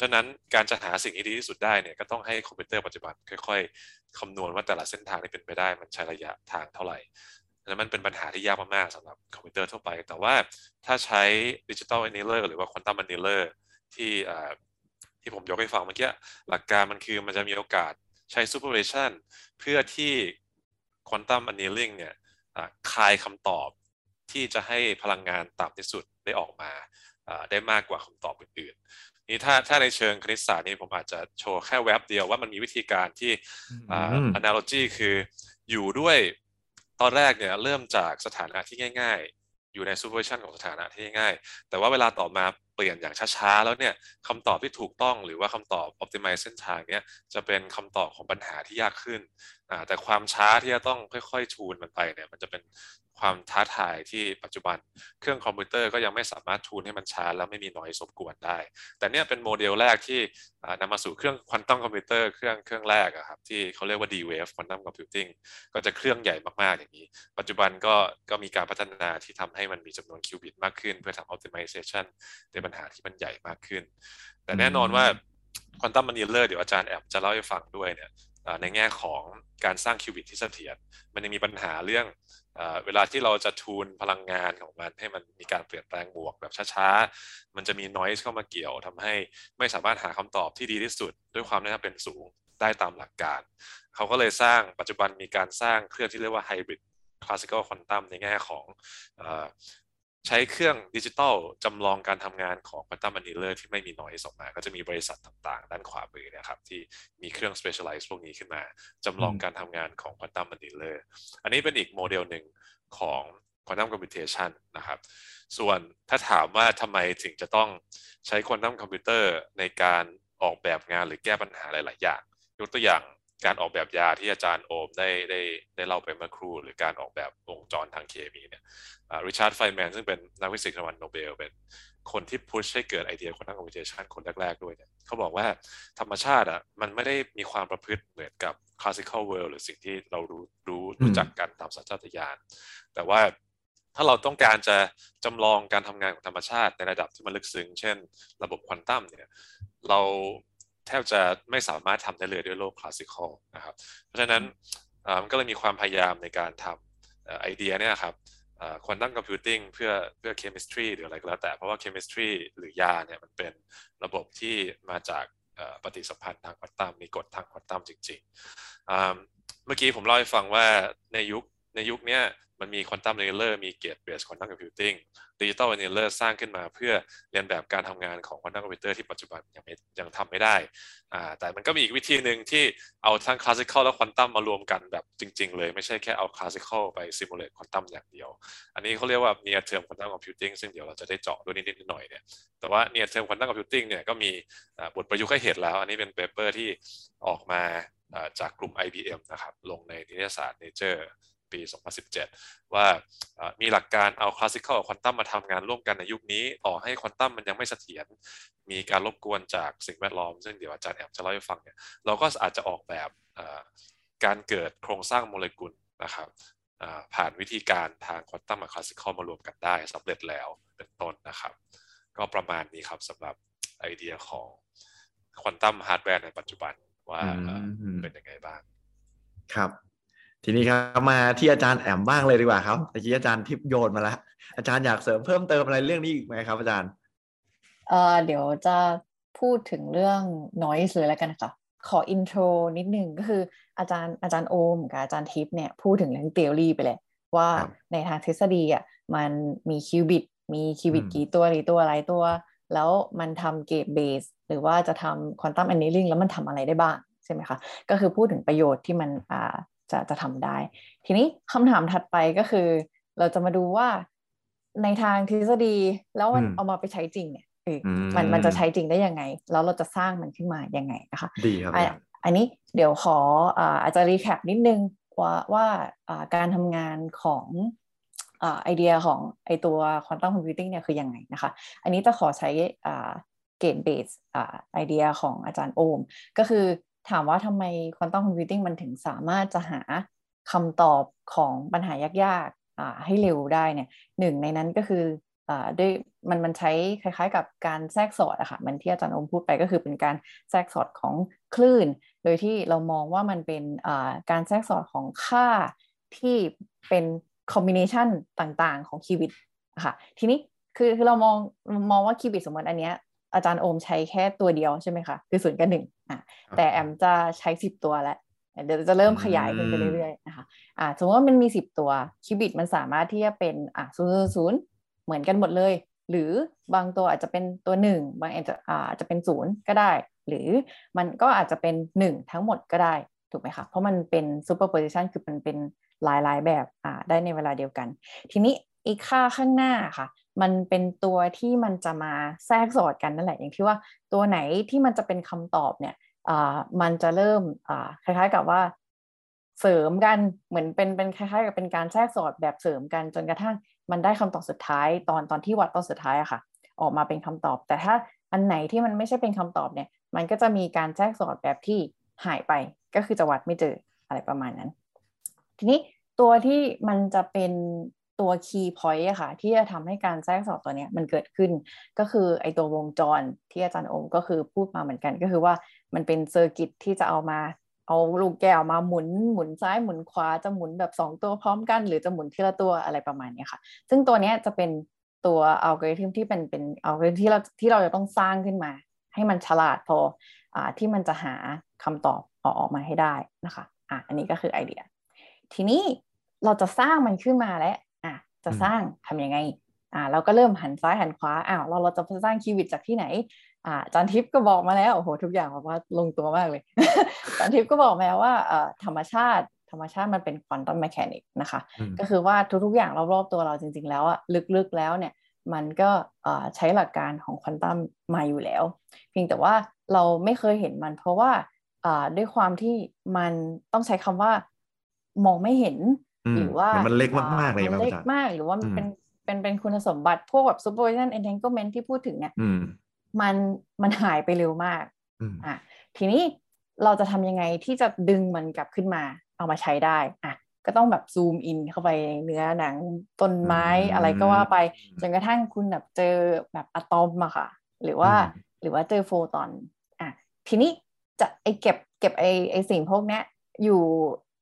ฉะนั้นการจะหาสิ่งที่ดีที่สุดได้เนี่ยก็ต้องให้คอมพิวเตอร์ปัจจุบันค่อย ๆคำนวณว่าแต่ละเส้นทางที่เป็นไปได้มันใช้ระยะทางเท่าไหร่ แล้วมันเป็นปัญหาที่ยากมากๆสำหรับคอมพิวเตอร์ทั่วไป แต่ว่าถ้าใช้ digital annealer หรือว่า quantum annealer ที่ที่ผมยกให้ฟังเมื่อกี้ หลักการมันคือมันจะมีโอกาสใช้ superposition เพื่อที่ quantum annealing เนี่ยคายคำตอบที่จะให้พลังงานต่ำที่สุดได้ออกมาได้มากกว่าคำตอบอื่นๆนี่ถ้าถ้าในเชิงคณิตศาสตร์นี่ผมอาจจะโชว์แค่แว็บเดียวว่ามันมีวิธีการที่ analogy คืออยู่ด้วย ตอนแรกเนี่ยเริ่มจากสถานะที่ง่าย ๆ อยู่ใน superposition ของสถานะที่ง่ายๆ แต่ว่าเวลาต่อมาเปลี่ยนอย่างช้าๆ แล้วเนี่ยคำตอบที่ถูกต้องหรือว่าคำตอบ optimize เส้นทางเนี่ยจะเป็นคำตอบของปัญหาที่ยากขึ้น แต่ความช้าที่จะต้องค่อยๆชูนมันไปเนี่ยมันจะเป็นความท้าทายที่ปัจจุบันเครื่องคอมพิวเตอร์ก็ยังไม่สามารถทูนให้มันช้าแล้วไม่มี noise รบกวนได้ แต่เนี่ยเป็นโมเดลแรกที่นำมาสู่เครื่องควอนตัมคอมพิวเตอร์เครื่องเครื่องแรกครับที่เขาเรียกว่า D-Wave Quantum Computing ก็จะเครื่องใหญ่มากๆอย่างนี้ ปัจจุบันก็ก็มีการพัฒนาที่ทำให้มันมีจำนวนคิวบิตมากขึ้น เพื่อทำ optimization ในปัญหาที่มันใหญ่มากขึ้น แต่แน่นอนว่าควอนตัมมันนีเลอร์เดี๋ยวอาจารย์แอบจะเล่าให้ฟังด้วยเนี่ย ในแง่ของการสร้างคิวบิตที่เสถียรมันยังมีปัญหาเรื่องเวลาที่เราจะทูนพลังงานของมันให้มันมีการเปลี่ยนแปลงบวกแบบช้าๆ มันจะมีนอยส์เข้ามาเกี่ยวทำให้ไม่สามารถหาคำตอบที่ดีที่สุด ด้วยความน่าเป็นสูงได้ตามหลักการ เขาก็เลยสร้างปัจจุบันมีการสร้างเครื่องที่เรียกว่า hybrid classical quantum ในแง่ของ ใช้เครื่องดิจิตอลจำลองการทำงานของ quantum annealer ที่ไม่มี noise ออกมา ก็จะมีบริษัทต่างๆ ด้านขวามือนะครับที่มีเครื่อง specialize พวกนี้ขึ้นมาจำลองการทำงานของ quantum annealer อันนี้เป็นอีกโมเดลหนึ่งของ quantum computation นะครับ ส่วนถ้าถามว่าทำไมถึงจะต้องใช้ควอนตัมคอมพิวเตอร์ในการออกแบบงานหรือแก้ปัญหาหลาย ๆ อย่าง ยกตัวอย่าง การออกแบบยาที่อาจารย์โอมได้ได้ได้เล่าไปเมื่อครู่หรือการออกแบบวงจรทางเคมีเนี่ยริชาร์ดไฟน์แมนซึ่งเป็นนักฟิสิกส์รางวัลโนเบลเป็นคนที่ push ให้เกิดไอเดีย quantum computation คนแรก ๆ ด้วยเนี่ยเขาบอกว่าธรรมชาติอะมันไม่ได้มีความประพฤติเหมือนกับ classical world หรือสิ่งที่เรารู้รู้รู้จักกันตามสัญชาตญาณแต่ว่าถ้าเราต้องการจะจำลองการทำงานของธรรมชาติในระดับที่มันลึกซึ้ง เช่น ระบบควอนตัมเนี่ย เรา แทบจะไม่สามารถทำได้เลยด้วยโลก classical นะครับ เพราะฉะนั้นมันก็เลยมีความพยายามในการทำไอเดียเนี่ยครับ quantum computing เพื่อเพื่อ chemistry หรืออะไรก็แล้วแต่เพราะว่า chemistry หรือยาเนี่ยมันเป็นระบบที่มาจากปฏิสัมพันธ์ทางควอนตัมมีกฎทางควอนตัมจริงๆ เมื่อกี้ผมเล่าให้ฟังว่าในยุคในยุคนี้ มันมี quantum annealer มี gate-based quantum computing digital annealer สร้างขึ้นมาเพื่อเลียนแบบการทำงานของควอนตัมคอมพิวเตอร์ที่ปัจจุบันยังไม่ยังทำไม่ได้อ่าแต่มันก็มีอีกวิธีหนึ่งที่เอาทั้ง classical และควอนตัมมารวมกันแบบจริง ๆ เลย ไม่ใช่แค่เอา classical ไป simulate ควอนตัมอย่างเดียว อันนี้เขาเรียกว่า near term quantum computing ซึ่งเดี๋ยวเราจะได้เจาะด้วยนิดๆหน่อยเนี่ยแต่ว่า near term quantum computing เนี่ยก็มีบทประยุกต์ให้เห็นแล้ว อันนี้เป็น paper ที่ออกมาจากกลุ่ม IBM นะครับลงในนิตยสาร Nature ปี 2017 ว่ามีหลักการเอา classical quantum มาทำงานร่วมกันในยุคนี้ ต่อให้ควอนตัมมันยังไม่เสถียรมีการรบกวนจากสิ่งแวดล้อม ซึ่งเดี๋ยวอาจารย์แอบจะเล่าให้ฟังเนี่ยเราก็อาจจะออกแบบการเกิดโครงสร้างโมเลกุลนะครับผ่านวิธีการทางควอนตัมกับ classical มารวมกันได้สำเร็จแล้วเป็นต้นนะครับ ก็ประมาณนี้ครับสำหรับไอเดียของ quantum hardware ในปัจจุบันว่าเป็นยังไงบ้าง ครับ ทีนี้ครับมาที่อาจารย์แอมบ้างเลยดีกว่าครับตะกี้อาจารย์ทิพโยนมาแล้วอาจารย์อยากเสริมเพิ่มเติมอะไรเรื่องนี้อีกไหมครับ อาจารย์เอ่อเดี๋ยวจะพูดถึงเรื่อง noise เลยแล้วกันค่ะ ขอ intro นิดนึงก็คืออาจารย์อาจารย์โอมกับอาจารย์ทิพเนี่ยพูดถึงเรื่อง theory ไปเลยว่าในทางทฤษฎีอะมันมี qubit มี qubit กี่ตัวหรือตัวอะไรตัว แล้วมันทำ gate-based หรือว่าจะทำ quantum annealing แล้วมันทำอะไรได้บ้างใช่ไหมคะ ก็คือพูดถึงประโยชน์ที่มันอ่า จะจะทำได้ ทีนี้คำถามถัดไปก็คือ เราจะมาดูว่าในทางทฤษฎีแล้วมันเอามาไปใช้จริงเนี่ยมันมันจะใช้จริงได้ยังไง แล้วเราจะสร้างมันขึ้นมายังไงนะคะดีครับอันนี้เดี๋ยวขออาจจะ recap นิดนึงว่าว่าการทำงานของไอเดียของไอตัว quantum computing เนี่ยคือยังไงนะคะ อันนี้จะขอใช้ gate-based อ่าไอเดียของอาจารย์โอม ก็คือ ถามว่าทำไม quantum computing มันถึงสามารถจะหาคำตอบของปัญหายากๆให้เร็วได้เนี่ยหนึ่งในนั้นก็คืออด้วยมันมันใช้คล้ายๆ กับการแทรกสอดอะค่ะมันที่อาจารย์โอมพูดไปก็คือเป็นการแทรกสอดของคลื่น โดยที่เรามองว่ามันเป็นการแทรกสอดของค่าที่เป็นคอมบิเนชันต่างๆ ของคิวบิตค่ะทีนี้คือคือเรามองมองว่าคิวบิตสมมติอันเนี้ยอาจารย์โอมใช้แค่ตัวเดียวใช่ไหมคะคือศูนย์กับหนึ่ง อะแต่แอมจะใช้สิบตัวแล้วเดี๋ยวจะเริ่มขยายขึ้นไปเรื่อยๆนะคะอ่าสมมติว่ามันมีสิบตัวคิวบิตมันสามารถที่จะเป็นอะศูนย์ศูนย์เหมือนกันหมดเลย หรือบางตัวอาจจะเป็นตัวหนึ่งบางอาจจะอาจจะเป็นศูนย์ก็ได้ หรือมันก็อาจจะเป็นหนึ่งทั้งหมดก็ได้ถูกไหมคะเพราะมันเป็น superposition คือมันเป็นหลายๆแบบอ่าได้ในเวลาเดียวกัน ทีนี้อีกค่าข้างหน้าค่ะ มันเป็นตัวที่มันจะมาแทรกสอดกันนั่นแหละ อย่างที่ว่าตัวไหนที่มันจะเป็นคำตอบเนี่ยมันจะเริ่มคล้ายๆกับว่าเสริมกันเหมือนเป็นเป็นคล้ายๆกับเป็นการแทรกสอดแบบเสริมกันจนกระทั่งมันได้คำตอบสุดท้ายตอนตอนที่วัดตอนสุดท้ายอะค่ะ ออกมาเป็นคำตอบ แต่ถ้าอันไหนที่มันไม่ใช่เป็นคำตอบเนี่ย มันก็จะมีการแทรกสอดแบบที่หายไปก็คือจะวัดไม่เจออะไรประมาณนั้น ทีนี้ตัวที่มันจะเป็น ตัว key point อะค่ะที่จะทำให้การแทรกสอดตัวนี้มันเกิดขึ้นก็คือไอตัววงจรที่อาจารย์โอมก็คือพูดมาเหมือนกันก็คือว่ามันเป็นเซอร์กิตที่จะเอามาเอาลูกแก้วมาหมุนหมุนซ้ายหมุนขวาจะหมุนแบบ 2 ตัวพร้อมกัน หรือจะหมุนทีละตัวอะไรประมาณนี้ค่ะ ซึ่งตัวนี้จะเป็นตัวอัลกอริทึมที่เป็นเป็นอัลกอริทึมที่เราที่เราจะต้องสร้างขึ้นมา ให้มันฉลาดพออที่มันจะหาคำตอบออกออกมาให้ได้นะคะอะอันนี้ก็คือไอเดีย ทีนี้เราจะสร้างมันขึ้นมาแล้วอะ จะสร้างทำยังไงอ่าเราก็เริ่มหันซ้ายหันขวาอ้าวเราเราจะสร้าง qubit จากที่ไหนอ่าจานทิพย์ก็บอกมาแล้วโอ้โหทุกอย่างแบบว่าลงตัวมากเลยจานทิพย์ก็บอกมาแล้วว่าเอ่อธรรมชาติ ธรรมชาติมันเป็น quantum mechanic นะคะ ก็คือว่าทุกๆอย่างรอบๆตัวเราจริง ๆ แล้วอะลึกๆแล้วเนี่ยมันก็ใช้หลักการของควอนตัมมาอยู่แล้ว เพียงแต่ว่าเราไม่เคยเห็นมัน เพราะว่าด้วยความที่มันต้องใช้คำว่ามองไม่เห็น หรือว่ามันเล็กมากๆเลยมันเล็กมากหรือว่ามันเป็นเป็นเป็นคุณสมบัติพวกแบบ superposition entanglement ที่พูดถึงเนี่ยมันมันหายไปเร็วมากอะทีนี้เราจะทำยังไงที่จะดึงมันกลับขึ้นมา เอามาใช้ได้อะก็ต้องแบบซูมอินเข้าไปเนื้อหนังต้นไม้อะไรก็ว่าไป จนกระทั่งคุณแบบเจอแบบอะตอมมาค่ะ หรือว่าหรือว่าเจอโฟตอนอะทีนี้จะไอเก็บเก็บไอไอสิ่งพวกเนี้ยอยู่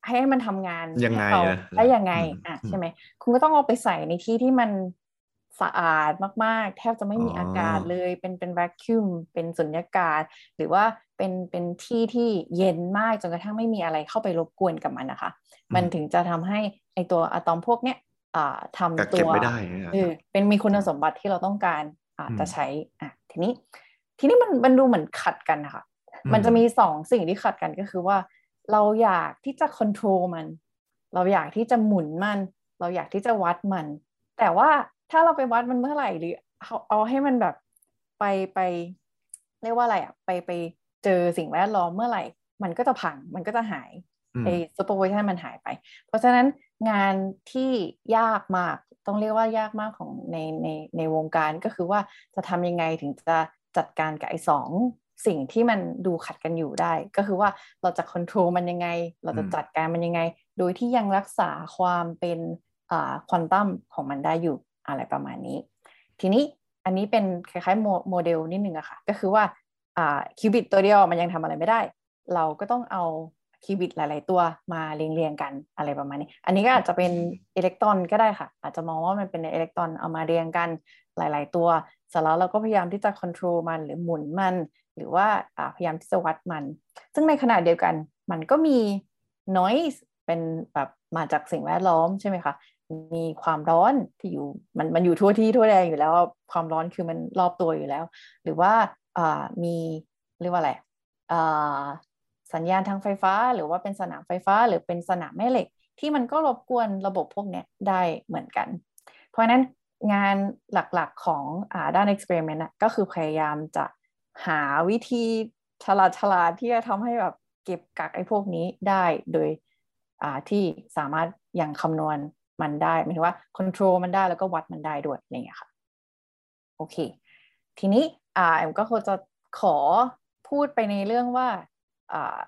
ให้มันทำงานยังไงได้ยังไงอะใช่ไหมคุณก็ต้องเอาไปใส่ในที่ที่มันสะอาดมาก ๆ แทบจะไม่มีอากาศเลย เป็นเป็นแวคคิวมเป็นสุญญากาศ หรือว่าเป็นเป็นที่ที่เย็นมากจนกระทั่งไม่มีอะไรเข้าไปรบกวนกับมันนะคะ มันถึงจะทำให้ไอตัวอะตอมพวกเนี้ยอ่าทำตัวเออเป็นมีคุณสมบัติที่เราต้องการอ่าจะใช้อะทีนี้ ทีนี้มันมันดูเหมือนขัดกันนะคะมันจะมีสองสิ่งที่ขัดกันก็คือว่า เราอยากที่จะควบคุมมัน เราอยากที่จะหมุนมัน เราอยากที่จะวัดมัน แต่ว่าถ้าเราไปวัดมันเมื่อไหร่หรือเอาเอาให้มันแบบไปไปเรียกว่าอะไรอะไปไปเจอสิ่งแวดล้อมเมื่อไหร่ มันก็จะพังมันก็จะหายไอ้ superposition มันหายไป เพราะฉะนั้นงานที่ยากมากต้องเรียกว่ายากมากของในในในวงการก็คือว่าจะทำยังไงถึงจะจัดการกับไอ้สอง สิ่งที่มันดูขัดกันอยู่ได้ ก็คือว่าเราจะควบคุมมันยังไง เราจะจัดการมันยังไง โดยที่ยังรักษาความเป็นควอนตัมของมันได้อยู่อะไรประมาณนี้ ทีนี้อันนี้เป็นคล้ายๆโมเดลนิดนึงอะค่ะ ก็คือว่าคิวบิตตัวเดียวมันยังทำอะไรไม่ได้ เราก็ต้องเอาคิวบิตหลาย ๆ ตัวมาเรียงๆกันอะไรประมาณนี้ อันนี้ก็อาจจะเป็นอิเล็กตรอนก็ได้ค่ะ อาจจะมองว่ามันเป็นอิเล็กตรอนเอามาเรียงกันหลาย ๆ ตัวเสร็จแล้วเราก็พยายามที่จะควบคุมมันหรือหมุนมัน หรือว่าพยายามที่จะวัดมัน ซึ่งในขณะเดียวกันมันก็มี noise เป็นแบบมาจากสิ่งแวดล้อมใช่ไหมคะ มีความร้อนที่อยู่มันมันอยู่ทั่วที่ทั่วแดงอยู่แล้ว ความร้อนคือมันรอบตัวอยู่แล้ว หรือว่ามีเรียกว่าอะไรสัญญาณทางไฟฟ้า หรือว่าเป็นสนามไฟฟ้า หรือเป็นสนามแม่เหล็ก ที่มันก็รบกวนระบบพวกนี้ได้เหมือนกัน เพราะฉะนั้นงานหลักๆของอด้านเอ็กซ์เพร์เมนต์ก็คือพยายามจะ หาวิธีฉลาดฉลาดที่จะทำให้แบบเก็บกักไอ้พวกนี้ได้โดยอ่าที่สามารถยังคำนวณมันได้หมายถึงว่าควบคุมมันได้แล้วก็วัดมันได้ด้วยอะไรอย่างเงี้ยค่ะโอเค ทีนี้อ่าแอมก็คงจะขอพูดไปในเรื่องว่าอ่า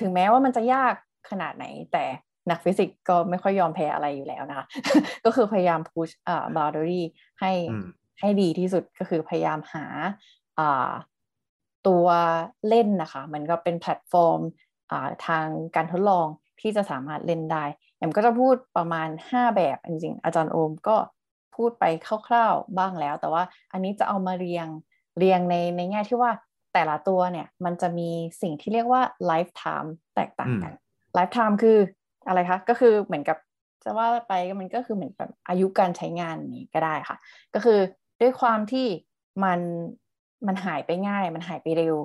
ถึงแม้ว่ามันจะยากขนาดไหน แต่นักฟิสิกส์ก็ไม่ค่อยยอมแพ้อะไรอยู่แล้วนะคะก็คือพยายามพุชอ่า boundary ให้อืมให้ดีที่สุดก็คือพยายามหาอ่า ตัวเล่นนะคะมันก็เป็นแพลตฟอร์มอ่าทางการทดลองที่จะสามารถเล่นได้แอมก็จะพูดประมาณ 5 แบบจริงๆอาจารย์โอมก็พูดไปคร่าวๆบ้างแล้ว แต่ว่าอันนี้จะเอามาเรียงเรียงในในแง่ที่ว่าแต่ละตัวเนี่ยมันจะมีสิ่งที่เรียกว่า lifetime แตกต่างกัน lifetime คืออะไรคะ ก็คือเหมือนกับจะว่าไปมันก็คือเหมือนแบบอายุการใช้งานนี้ก็ได้ค่ะ ก็คือด้วยความที่มัน มันหายไปง่าย มันหายไปเร็ว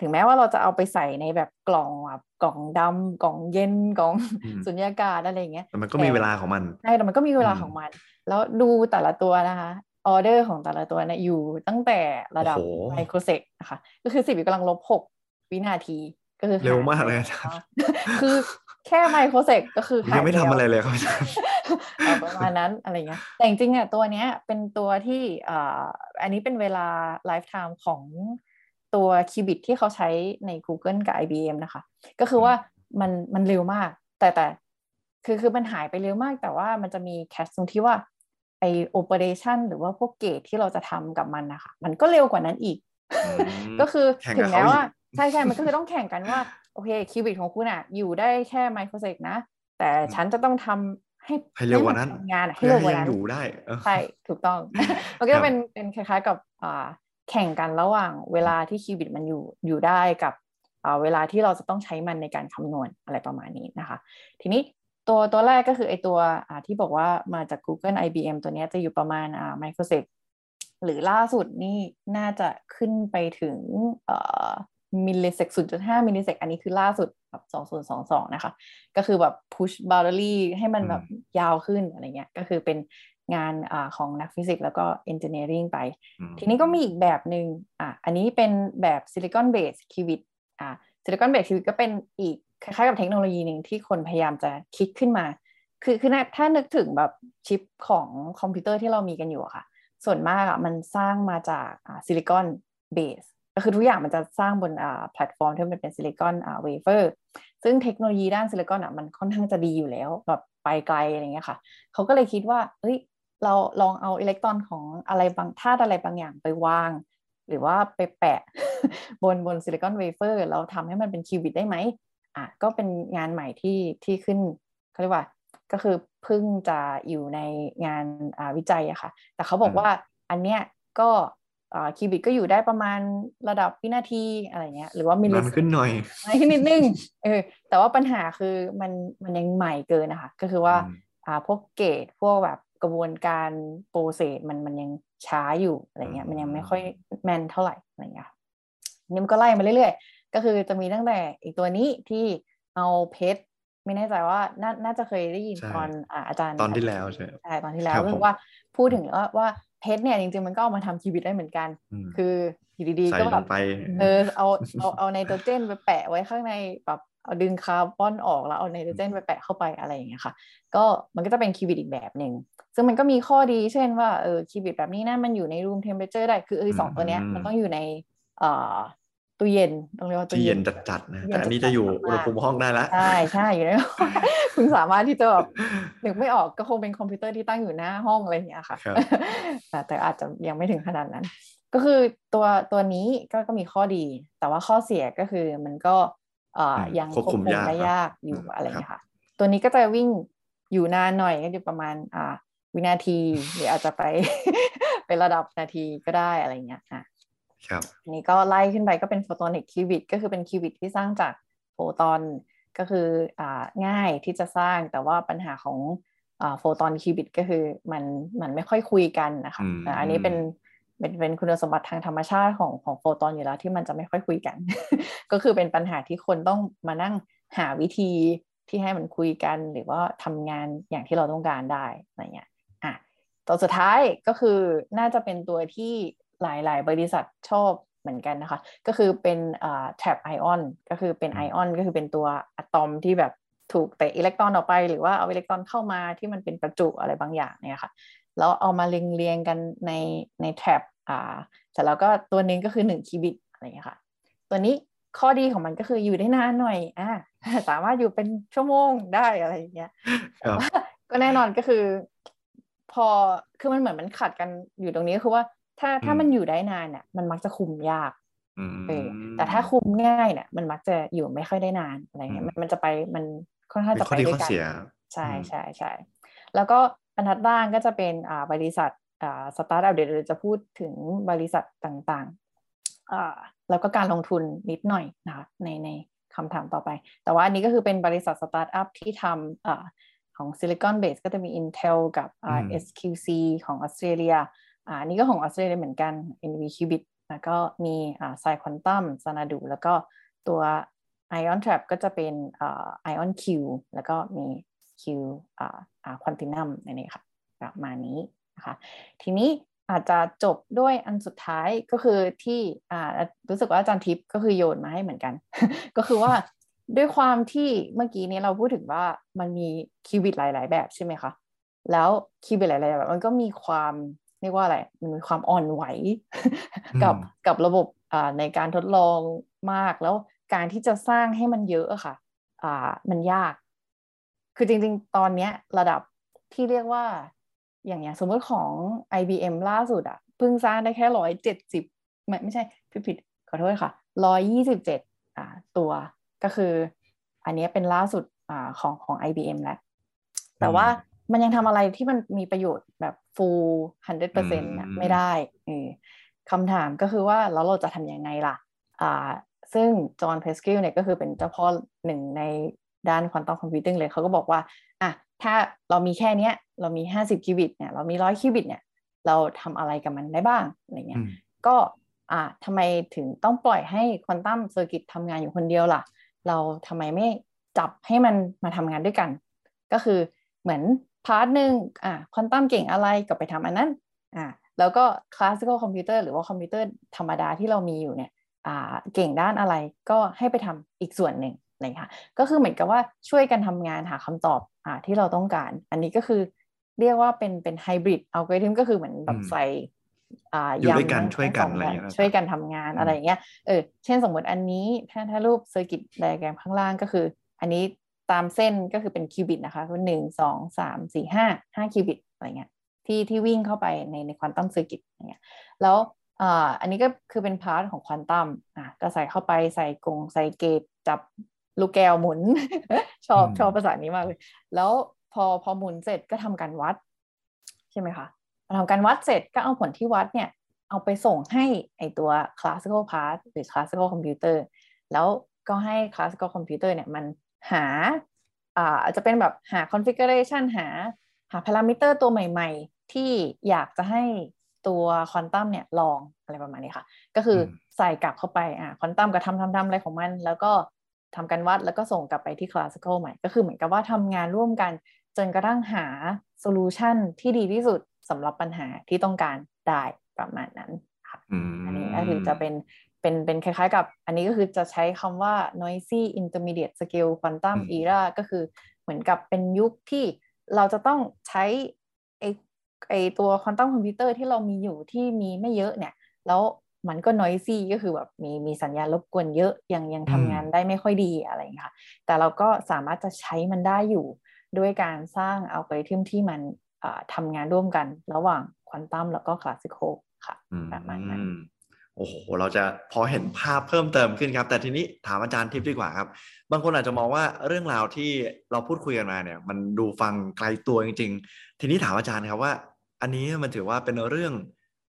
ถึงแม้ว่าเราจะเอาไปใส่ในแบบกล่องแบบกล่องดำกล่องเย็นกล่องอืมสุญญากาศอะไรอย่างเงี้ยแต่มันก็มีเวลาของมันใช่แต่มันก็มีเวลาอืมของมัน แล้วดูแต่ละตัวนะคะออเดอร์ของแต่ละตัวเนี่ยอยู่ตั้งแต่ระดับโอ้โหไมโครเซกนะคะก็คือสิบอยู่กำลังลบหกวินาทีก็คือเร็วมากหเลยอาจารย์คือ แค่ microsec ก็คือยังไม่ทำอะไรหาปเลยครับอาจารย์เอาประมาณนั้นอะไรเงี้ยแต่จริงๆเนี่ยตัวเนี้ยเป็นตัวที่อ่าอันนี้เป็นเวลา lifetime ของตัว qubit ที่เขาใช้ใน Google กับ IBM นะคะ ก็คือว่ามันมันเร็วมาก แต่แต่คือคือมันหายไปเร็วมาก แต่ว่ามันจะมี catch ตรงที่ว่าไอ operation หรือว่าพวก gate ที่เราจะทำกับมันนะคะ มันก็เร็วกว่านั้นอีกมก็คือแข่งถึกับงเขาแม้ว่าอีกใช่ใช่มันก็คือต้องแข่งกันว่า โอเคคิวบิตของคุณอะ อยู่ได้แค่ไมโครเซกนะ แต่ฉันจะต้องทำให้ให้เร็วกว่านั้นให้มัทำงานอะให้เพื่อเร็วกให้ว่ายังนั้นอยู่ได้เออใช่ถูกต้อง มันก็จะเป็นเป็นคล้าย ๆ กับอ่าแข่งกันระหว่างเวลาที่คิวบิตมันอยู่อยู่ได้กับอ่าเวลาที่เราจะต้องใช้มันในการคำนวณอะไรประมาณนี้นะคะ ทีนี้ตัวตัวแรกก็คือไอตัวอ่าที่บอกว่ามาจาก Google IBM ตัวเนี้ยจะอยู่ประมาณอ่าไมโครเซกหรือล่าสุดนี่น่าจะขึ้นไปถึงเอ่อ millisec 0.5 millisec อันนี้คือล่าสุดแบบ2022นะคะ ก็คือแบบ push boundary ให้มันแบบยาวขึ้นอะไรเงี้ยก็คือเป็นงานอาของนักฟิสิกส์แล้วก็ engineering ไปอืมทีนี้ก็มีอีกแบบหนึ่งอะอันนี้เป็นแบบ silicon based qubit อะ silicon based qubit ก็เป็นอีกคล้ายๆกับเทคโนโลยีหนึ่งที่คนพยายามจะคิดขึ้นมา คือคือถ้านึกถึงแบบชิปของคอมพิวเตอร์ที่เรามีกันอยู่อะค่ะ ส่วนมากอะมันสร้างมาจากอ่า silicon-based ก็คือทุกอย่างมันจะสร้างบนอ่าแพลตฟอร์มที่มันเป็น silicon อ่าเวเฟอร์ซึ่งเทคโนโลยีด้านซิลิคอนอะมันค่อนข้างจะดีอยู่แล้วแบบไปไกลอะไรเงี้ยค่ะ เขาก็เลยคิดว่าเฮ้ยเราลองเอาอิเล็กตรอนของอะไรบางธาตุอะไรบางอย่างไปวาง หรือว่าไปแปะบนบน silicon wafer แล้วทำให้มันเป็น qubit ได้ไหมอะก็เป็นงานใหม่ที่ที่ขึ้นเขาเรียกว่าก็คือเพิ่งจะอยู่ในงานอ่าวิจัยอะค่ะ แต่เขาบอกอืมว่าอันเนี้ยก็ คิวบิตก็อยู่ได้ประมาณระดับวินาทีอะไรเงี้ยหรือว่ามิลลินานขึ้นหน่อยไม่ขึ้นนิดนึงเออแต่ว่าปัญหาคือมันมันยังใหม่เกินนะคะ ก็คือว่าอืมอ่าพวกเกตพวกแบบกระบวนการโปรเซสมันมันยังช้าอยู่อะไรเงี้ยมันยังไม่ค่อยแมนเท่าไหร่อะไรเงี้ยค่ะนี่มันก็ไล่มาเรื่อยๆ ก็คือจะมีตั้งแต่อีกตัวนี้ที่เอาเพชรไม่แน่ใจว่าน่าน่าจะเคยได้ยินใช่ตอนอ่าอาจารย์ตอนที่แล้วใช่ไหมใช่ตอนที่แล้วครับก็ผคืมอว่าพูดถึงว่าว่า เพชรเนี่ยจริงๆมันก็เอามาทำคิวบิตได้เหมือนกันมคืออยู่ดีๆใส่ก็ลแบบงไปเออเอาเอาเอาไนโตรเจนไปแปะไว้ข้างในแบบเอาดึงคาร์บอนออกแล้วเอาไนโตรเจนไปแปะเข้าไปอะไรอย่างเงี้ยค่ะ ก็มันก็จะเป็นคิวบิตอีกแบบหนึ่ง ซึ่งมันก็มีข้อดีเช่นว่าเออคิวบิตแบบนี้นะมันอยู่ในรูมเทมเ e อร์ได้ คือเออสองตัวเนี้ยอืมมันต้องอยู่ในเอ่อ ตู้เย็นต้องเรียกว่าตู้ที่เย็เย็นนจัดๆนะเย็นแต่อันนี้จัดๆจะอยู่มากอุณหภูมิห้องได้ละใช่ใช่อยู่ในคุณสามารถที่จะแบบนึกไม่ออกก็คงเป็นคอมพิวเตอร์ที่ตั้งอยู่หน้าห้องอะไรอย่างเงี้ยค่ะครับแต่แต่อาจจะยังไม่ถึงขนาดนั้น ก็คือตัวตัวนี้ก็ก็มีข้อดี แต่ว่าข้อเสียก็คือมันก็เอ่ออืมยังควบคุมยากได้ครับยากอยู่อืมอะไรอย่างเงี้ยค่ะ ตัวนี้ก็จะวิ่งอยู่นานหน่อยก็จะประมาณอ่าวินาทีหรืออาจจะไปเป็นระดับนาทีก็ได้อะไรอย่างเงี้ยอะ ครับอันนี้ก็ไล่ขึ้นไปก็เป็น photonic qubit ก็คือเป็น qubit ที่สร้างจากโฟตอนก็คืออ่าง่ายที่จะสร้างแต่ว่าปัญหาของอ่า photon qubit ก็คือมันมันไม่ค่อยคุยกันนะคะอืมอ่าอันนี้เป็นเป็นเป็นคุณสมบัติทางธรรมชาติของของโฟตอนอยู่แล้วที่มันจะไม่ค่อยคุยกัน ก็คือเป็นปัญหาที่คนต้องมานั่งหาวิธีที่ให้มันคุยกันหรือว่าทำงานอย่างที่เราต้องการได้อะไรเงี้ยอะตัวสุดท้ายก็คือน่าจะเป็นตัวที่ หลาย ๆ บริษัทชอบเหมือนกันนะคะ ก็คือเป็นอ่า trap ion ก็คือเป็นอืมไอออนก็คือเป็นตัวอะตอมที่แบบถูกเตะอิเล็กตรอนออกไป หรือว่าเอาอิเล็กตรอนเข้ามาที่มันเป็นประจุอะไรบางอย่างเนี่ยค่ะแล้วเอามาเรียงเรียงๆกันในใน trap อ่าแต่แล้วก็ตัวหนึ่งก็คือหนึ่งคิวบิตอะไรอย่างเงี้ยค่ะ ตัวนี้ข้อดีของมันก็คืออยู่ได้นานหน่อยอ่าสามารถอยู่เป็นชั่วโมงได้อะไรอย่างเงี้ยครับก็แน่นอนก็คือ พอคือมันเหมือนมันขัดกันอยู่ตรงนี้คือว่า ถ้าถ้าอืมมันอยู่ได้นานเนี่ยมันมักจะคุมยากอืมเออแต่ถ้าคุมง่ายเนี่ยมันมักจะอยู่ไม่ค่อยได้นานอะไรเงี้ยอืมมันมันจะไปมันค่อนข้างมีจะข้อไปดีด้วข้อยกันเสียใช่อืมใช่ใช่แล้วก็บรรทัดล่างก็จะเป็นอ่าบริษัทอ่าสตาร์ทอัพเดี๋ยวเราจะพูดถึงบริษัทต่างๆอ่าแล้วก็การลงทุนนิดหน่อยนะคะในในคำถามต่อไป แต่ว่าอันนี้ก็คือเป็นบริษัทสตาร์ทอัพที่ทำอ่าของ Silicon Base ก็จะมี Intel กับอ่าอืม SQC ของออสเตรเลีย อ่าอันนี้ก็ของออสเตรเลียเหมือนกัน NVQBit แล้วก็มีอ่าไซควอนตัมซานาดูแล้วก็ตัว Ion Trap ก็จะเป็นอ่า Ion Q แล้วก็มี Q อ่าอ่าควอนตินัมนั่นเองค่ะประมาณนี้นะคะทีนี้อาจจะจบด้วยอันสุดท้ายก็คือที่อ่ารู้สึกว่าอาจารย์ทิพย์ก็คือโยนมาให้เหมือนกัน ก็คือว่าด้วยความที่เมื่อกี้นี้เราพูดถึงว่ามันมีคิวบิตหลาย ๆ แบบใช่ไหมคะ แล้วคิวบิตหลาย ๆ แบบมันก็มีความ เรียกว่าอะไรมันมีความอ่อนไหวกับอืมกับระบบอ่าในการทดลองมากแล้วการที่จะสร้างให้มันเยอะอะค่ะอ่ามันยาก คือจริง ๆ ตอนเนี้ยระดับที่เรียกว่าอย่างเงี้ยสมมติของ IBM ล่าสุดอะเพิ่งสร้างได้แค่ร้อยเจ็ดสิบไม่ไม่ใช่ผิดผิดขอโทษค่ะร้อยยี่สิบเจ็ดอ่าตัวก็คือ อันเนี้ยเป็นล่าสุดอ่าของของ IBM แล้วแต่ว่า มันยังทำอะไรที่มันมีประโยชน์แบบ full 100%นะไม่ได้เออคำถามก็คือว่าแล้วเราจะทำยังไงล่ะอ่าซึ่ง John Preskill เนี่ยก็คือเป็นเจ้าพ่อหนึ่งในด้านควอนตัม computing เลยเขาก็บอกว่าอะถ้าเรามีแค่เนี้ย เรามี 50 คิวบิตเนี่ย เรามี100คิวบิตเนี่ย เราทำอะไรกับมันได้บ้างอะไรเงี้อืยมก็อ่าทำไมถึงต้องปล่อยให้ควอนตัม circuit ทำงานอยู่คนเดียวล่ะ เราทำไมไม่จับให้มันมาทำงานด้วยกัน ก็คือเหมือน part หนึ่งอ่าควอนตัมเก่งอะไรก็ไปทำอันนั้นอ่าแล้วก็ classical computer หรือว่าคอมพิวเตอร์ธรรมดาที่เรามีอยู่เนี่ยอ่าเก่งด้านอะไรก็ให้ไปทำอีกส่วนหนึ่งอะไรอย่างเงี้ยค่ะก็คือเหมือนกับว่าช่วยกันทำงานหาคำตอบอ่าที่เราต้องการ อันนี้ก็คือเรียกว่าเป็นเป็น hybrid algorithm ก็คือเหมือนแบบอืมใส่อ่าอยู่ด้วยกันทั้งช่วยกันทั้งสอะไรอย่างแบเงี้ยบช่วยกันทำงานอืมอะไรอย่างเงี้ยเออเช่นสมมติอันนี้ถ้าถ้ารูป circuit diagram ข้างล่างก็คือ อันนี้ ตามเส้นก็คือเป็นคิวบิตนะคะก็หนึ่งสองสามสี่ห้าห้าคิวบิตอะไรเงี้ยที่ที่วิ่งเข้าไปในในควอนตัม circuit อย่างเงี้ยแล้วอ่าอันนี้ก็คือเป็น part ของควอนตัมอะก็ใส่เข้าไปใส่กงใส่ gate จับลูกแก้วหมุน ชอบอืมชอบภาษานี้มากเลย แล้วพอพอหมุนเสร็จก็ทำการวัด ใช่ไหมคะพอทำการวัดเสร็จก็เอาผลที่วัดเนี่ย เอาไปส่งให้ไอตัว classical part หรือ classical computer แล้วก็ให้ classical computer เนี่ยมัน หาอ่าอาจจะเป็นแบบหา configuration หาหา parameter ตัวใหม่ๆ ที่อยากจะให้ตัวควอนตัมเนี่ยลองอะไรประมาณนี้ค่ะ ก็คืออมใส่กลับเข้าไปอ่าควอนตัมก็ทำทำทำอะไรของมัน แล้วก็ทำการวัดแล้วก็ส่งกลับไปที่ classical ใหม่ ก็คือเหมือนกับว่าทำงานร่วมกัน จนกระทั่งหาโซลูชันที่ดีที่สุดสำหรับปัญหาที่ต้องการได้ประมาณนั้นค่ะอืมอันนี้ก็คือจะเป็น เป็นเป็นคล้ายๆ กับอันนี้ก็คือจะใช้คำว่า noisy intermediate scale quantum อืม era ก็คือเหมือนกับเป็นยุคที่เราจะต้องใช้ไอไอตัวควอนตัมคอมพิวเตอร์ที่เรามีอยู่ที่มีไม่เยอะเนี่ย แล้วมันก็ noisy ก็คือแบบมีมีสัญญาณรบกวนเยอะยังยังทำงานได้ไม่ค่อยดีอะไรอย่างเงี้ยค่ะ แต่เราก็สามารถจะใช้มันได้อยู่ด้วยการสร้างอัลกอริทึมที่มันอ่าทำงานร่วมกันระหว่างควอนตัมแล้วก็คลาสสิคอลค่ะอืมประมาณนั้น โอ้โหเราจะพอเห็นภาพเพิ่มเติมขึ้นครับ แต่ทีนี้ถามอาจารย์ทิพย์ดีกว่าครับ บางคนอาจจะมองว่าเรื่องราวที่เราพูดคุยกันมาเนี่ย มันดูฟังไกลตัวจริง ๆ ทีนี้ถามอาจารย์ครับว่า อันนี้มันถือว่าเป็นเรื่อง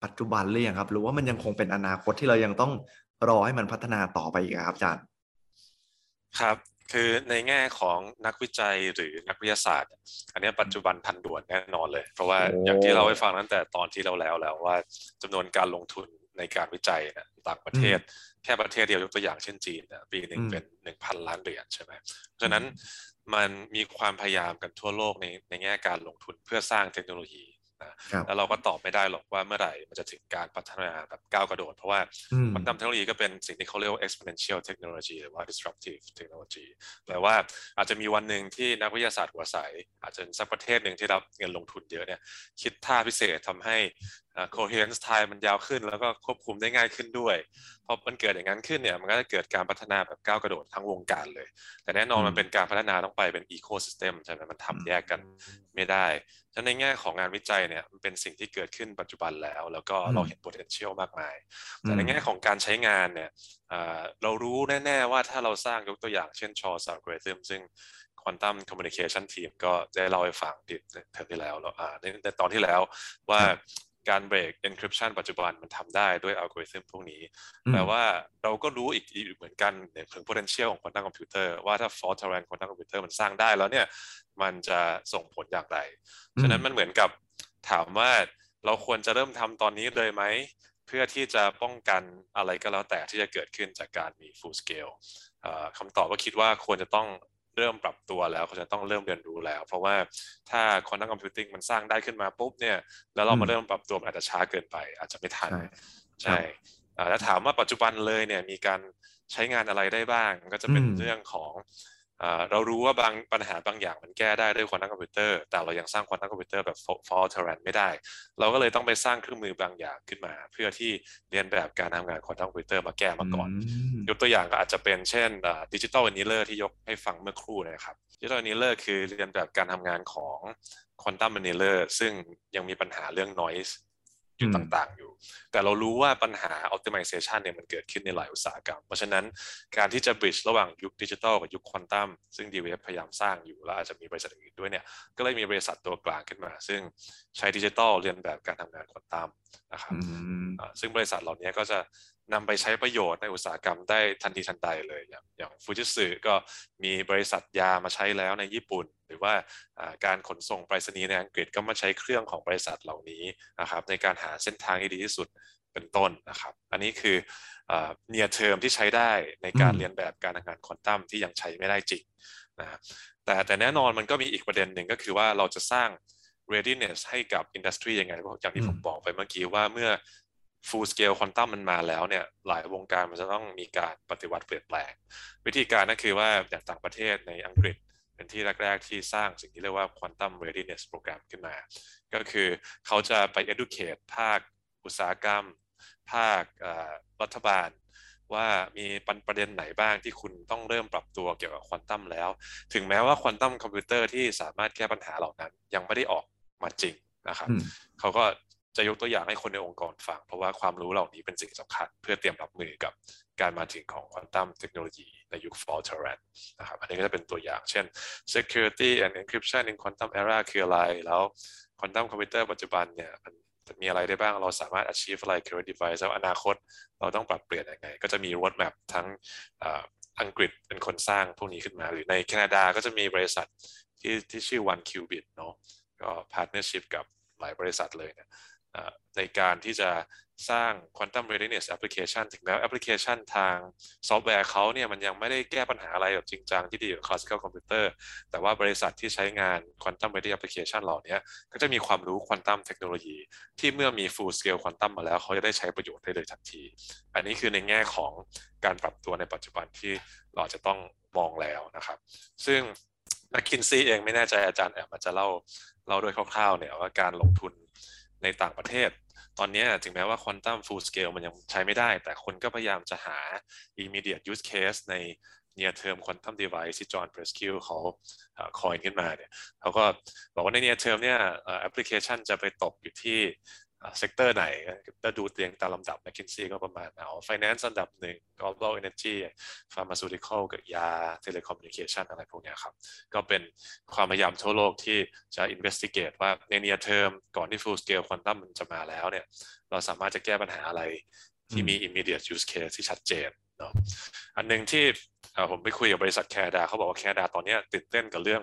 ปัจจุบันหรือยังครับ หรือว่ามันยังคงเป็นอนาคตที่เรายังต้องรอให้มันพัฒนาต่อไปอีกครับอาจารย์ ครับคือในแง่ของนักวิจัยหรือนักวิทยาศาสตร์ อันนี้ปัจจุบันทันด่วนแน่นอนเลย เพราะว่าอย่างที่เราให้ฟังตั้งแต่ตอนที่เราแล้วแล้วว่าจำนวนการลงทุน ในการวิจัยเนะต่างประเทศ แค่ประเทศเดียวยกตัวอย่างเช่นจีนนะปีหนึ่งอืมเป็นหนึ่งพันล้านเหรียญใช่ไหมเพราะฉะนั้นมันมีความพยายามกันทั่วโลกในในแง่การลงทุนเพื่อสร้างเทคโนโลยีนะครับแล้วเราก็ตอบไม่ได้หรอกว่าเมื่อไหร่มันจะถึงการพัฒนาแบบก้าวกระโดด เพราะว่าอืมควอนตัมเทคโนโลยีก็เป็นสิ่งที่เขาเรียกว่า exponential technology หรือว่า disruptive technology แปลว่าอาจจะมีวันหนึ่งที่นักวิทยาศาสตร์หัวใส อาจจะสักประเทศหนึ่งที่รับเงินลงทุนเยอะเนี่ยคิดท่าพิเศษทำให้ coherence time มันยาวขึ้น แล้วก็ควบคุมได้ง่ายขึ้นด้วยพอมันเกิดอย่างนั้นขึ้นเนี่ยมันก็จะเกิดการพัฒนาแบบก้าวกระโดดทั้งวงการเลย แต่แน่นอนมันเป็นการพัฒนาต้องไปเป็น ecosystem ใช่ไหมมันทำแยกกันไม่ได้ฉะนั้นในแง่ของงานวิจัยเนี่ยมันเป็นสิ่งที่เกิดขึ้นปัจจุบันแล้ว แล้วก็เราเห็น potential มากมาย แต่ในแง่ของการใช้งานเนี่ยเรารู้แน่ ๆ ว่าถ้าเราสร้างยกตัวอย่างเช่นชอ a l g o r i t h m ซึ่ง Quantum Communication Team ก็ได้เล่าให้ฟังที่เทอมที่แล้วเราอ่าในตอนที่แล้วว่า การเบรก encryption ปัจจุบันมันทำได้ด้วยอัลกอริทึมพวกนี้แปลว่าเราก็รู้อีกเหมือนกันถึง potential ของ quantum computer ว่าถ้า fault tolerant quantum computer มันสร้างได้แล้วเนี่ยมันจะส่งผลอย่างไร ฉะนั้นมันเหมือนกับถามว่าเราควรจะเริ่มทำตอนนี้เลยไหม เพื่อที่จะป้องกันอะไรก็แล้วแต่ที่จะเกิดขึ้นจากการมี full scale คำตอบก็คิดว่าควรจะต้อง เริ่มปรับตัวแล้วเขาจะต้องเริ่มเรียนรู้แล้ว เพราะว่าถ้าควอนตัม computing มันสร้างได้ขึ้นมาปุ๊บเนี่ยแล้วเรามาเริ่มปรับตัวมันอาจจะช้าเกินไป อาจจะไม่ทัน ใช่แล้วถามว่าปัจจุบันเลยเนี่ยมีการใช้งานอะไรได้บ้าง ก็จะเป็นเรื่องของ เรารู้ว่าบางปัญหาบางอย่างมันแก้ได้ด้วยควอนตัมคอมพิวเตอร์แต่เรายังสร้างควอนตัมคอมพิวเตอร์แบบ fault tolerant ไม่ได้ เราก็เลยต้องไปสร้างเครื่องมือบางอย่างขึ้นมา เพื่อที่เลียนแบบการทำงานควอนตัมคอมพิวเตอร์มาแก้มาก่อน ยกตัวอย่างก็อาจจะเป็นเช่น digital annealer ที่ยกให้ฟังเมื่อครู่นะครับ digital annealer คือเลียนแบบการทำงานของควอนตัม annealer ซึ่งยังมีปัญหาเรื่อง noise อยู่ ต่างๆอยู่ แต่เรารู้ว่าปัญหา optimization เนี่ยมันเกิดขึ้นในหลายอุตสาหกรรม เพราะฉะนั้นการที่จะ bridge ระหว่างยุคดิจิทัลกับยุคควอนตัมซึ่ง DWF พยายามสร้างอยู่ แล้วอาจจะมีบริษัทอื่นด้วยเนี่ยก็เลยมีบริษัทตัวกลางขึ้นมา ซึ่งใช้ดิจิทัลเรียนแบบการทำงานควอนตัมนะครับซึ่งบริษัทเหล่านี้ก็จะ นำไปใช้ประโยชน์ในอุตสาหกรรมได้ทันทีทันใดเลยอย่างอย่างฟูจิสึก็มีบริษัทยามาใช้แล้วในญี่ปุ่น หรือว่าการขนส่งไปรษณีย์ในอังกฤษก็มาใช้เครื่องของบริษัทเหล่านี้นะครับในการหาเส้นทางที่ดีที่สุดเป็นต้นนะครับ อันนี้คือเนียเทอมที่ใช้ได้ในการเรียนแบบการทำงานควอนตัมที่ยังใช้ไม่ได้จริงนะแต่แต่แน่นอนมันก็มีอีกประเด็นหนึ่งก็คือว่าเราจะสร้าง readiness ให้กับอินดัสทรียังไงอย่างที่ผมบอกไปเมื่อกี้ว่าเมื่อ full scale ควอนตัมมันมาแล้วเนี่ยหลายวงการมันจะต้องมีการปฏิวัติเปลี่ยนแปลง วิธีการนั่นคือว่าอย่างต่างประเทศในอังกฤษเป็นที่แรก ๆ ที่สร้างสิ่งที่เรียกว่า quantum readiness program ขึ้นมา ก็คือเขาจะไป educate ภาคอุตสาหกรรม ภาครัฐบาล ว่ามีประเด็นไหนบ้างที่คุณต้องเริ่มปรับตัวเกี่ยวกับควอนตัมแล้ว ถึงแม้ว่าควอนตัมคอมพิวเตอร์ที่สามารถแก้ปัญหาเหล่านั้น ยังไม่ได้ออกมาจริงนะครับเขาก็ จะยกตัวอย่างให้คนในองค์กรฟัง เพราะว่าความรู้เหล่านี้เป็นสิ่งสำคัญ เพื่อเตรียมรับมือกับการมาถึงของควอนตัมเทคโนโลยีในยุค Fortran นะครับ อันนี้ก็จะเป็นตัวอย่างเช่น security and encryption in quantum era คืออะไร แล้วควอนตัมคอมพิวเตอร์ปัจจุบันเนี่ยมันมีอะไรได้บ้าง เราสามารถ achieve อะไร current device แล้วอนาคตเราต้องปรับเปลี่ยนยังไง ก็จะมี road map ทั้งอังกฤษเป็นคนสร้างพวกนี้ขึ้นมา หรือในแคนาดาก็จะมีบริษัทที่ที่ชื่อ 1QBit เนาะก็ partnership กับหลายบริษัทเลยเนี่ย ในการที่จะสร้าง Quantum Readiness Application ถึงแม้แอปพลิเคชันทางซอฟต์แวร์เขาเนี่ยมันยังไม่ได้แก้ปัญหาอะไรแบบจริงจังที่ดีกับ Classical Computer แต่ว่าบริษัทที่ใช้งาน Quantum Ready Application เหล่านี้ก็จะมีความรู้ Quantum เทคโนโลยีที่เมื่อมี Full Scale Quantum มาแล้วเขาจะได้ใช้ประโยชน์ได้เลยทันที อันนี้คือในแง่ของการปรับตัวในปัจจุบันที่เราจะต้องมองแล้วนะครับ ซึ่ง McKinsey เองไม่แน่ใจอาจารย์แอบมาจะเล่าเล่าด้วยคร่าวๆเนี่ยว่าการลงทุน ในต่างประเทศ ตอนนี้ถึงแม้ว่า Quantum Full Scale มันยังใช้ไม่ได้ แต่คนก็พยายามจะหา immediate use case ใน near term quantum device ที่ John Preskill เขา coin ขึ้นมาเนี่ยเขาก็บอกว่าใน near term เนี่ยแอปพลิเคชันจะไปตกอยู่ที่ sector ไหนก็ดูเรียงตามลำดับ McKinsey ก็ประมาณเอา Finance อันดับหนึ่ง Global Energy Pharmaceutical กับยา Telecommunication อะไรพวกนี้ครับ ก็เป็นความพยายามทั่วโลกที่จะ investigate ว่าใน near term ก่อนที่ full scale quantum มันจะมาแล้วเนี่ย เราสามารถจะแก้ปัญหาอะไรที่มี immediate use case ที่ชัดเจนเนาะอันหนึ่งที่ผมไปคุยกับบริษัทแคนาดาเขาบอกว่าแคนาดาตอนนี้ตื่นเต้นกับเรื่อง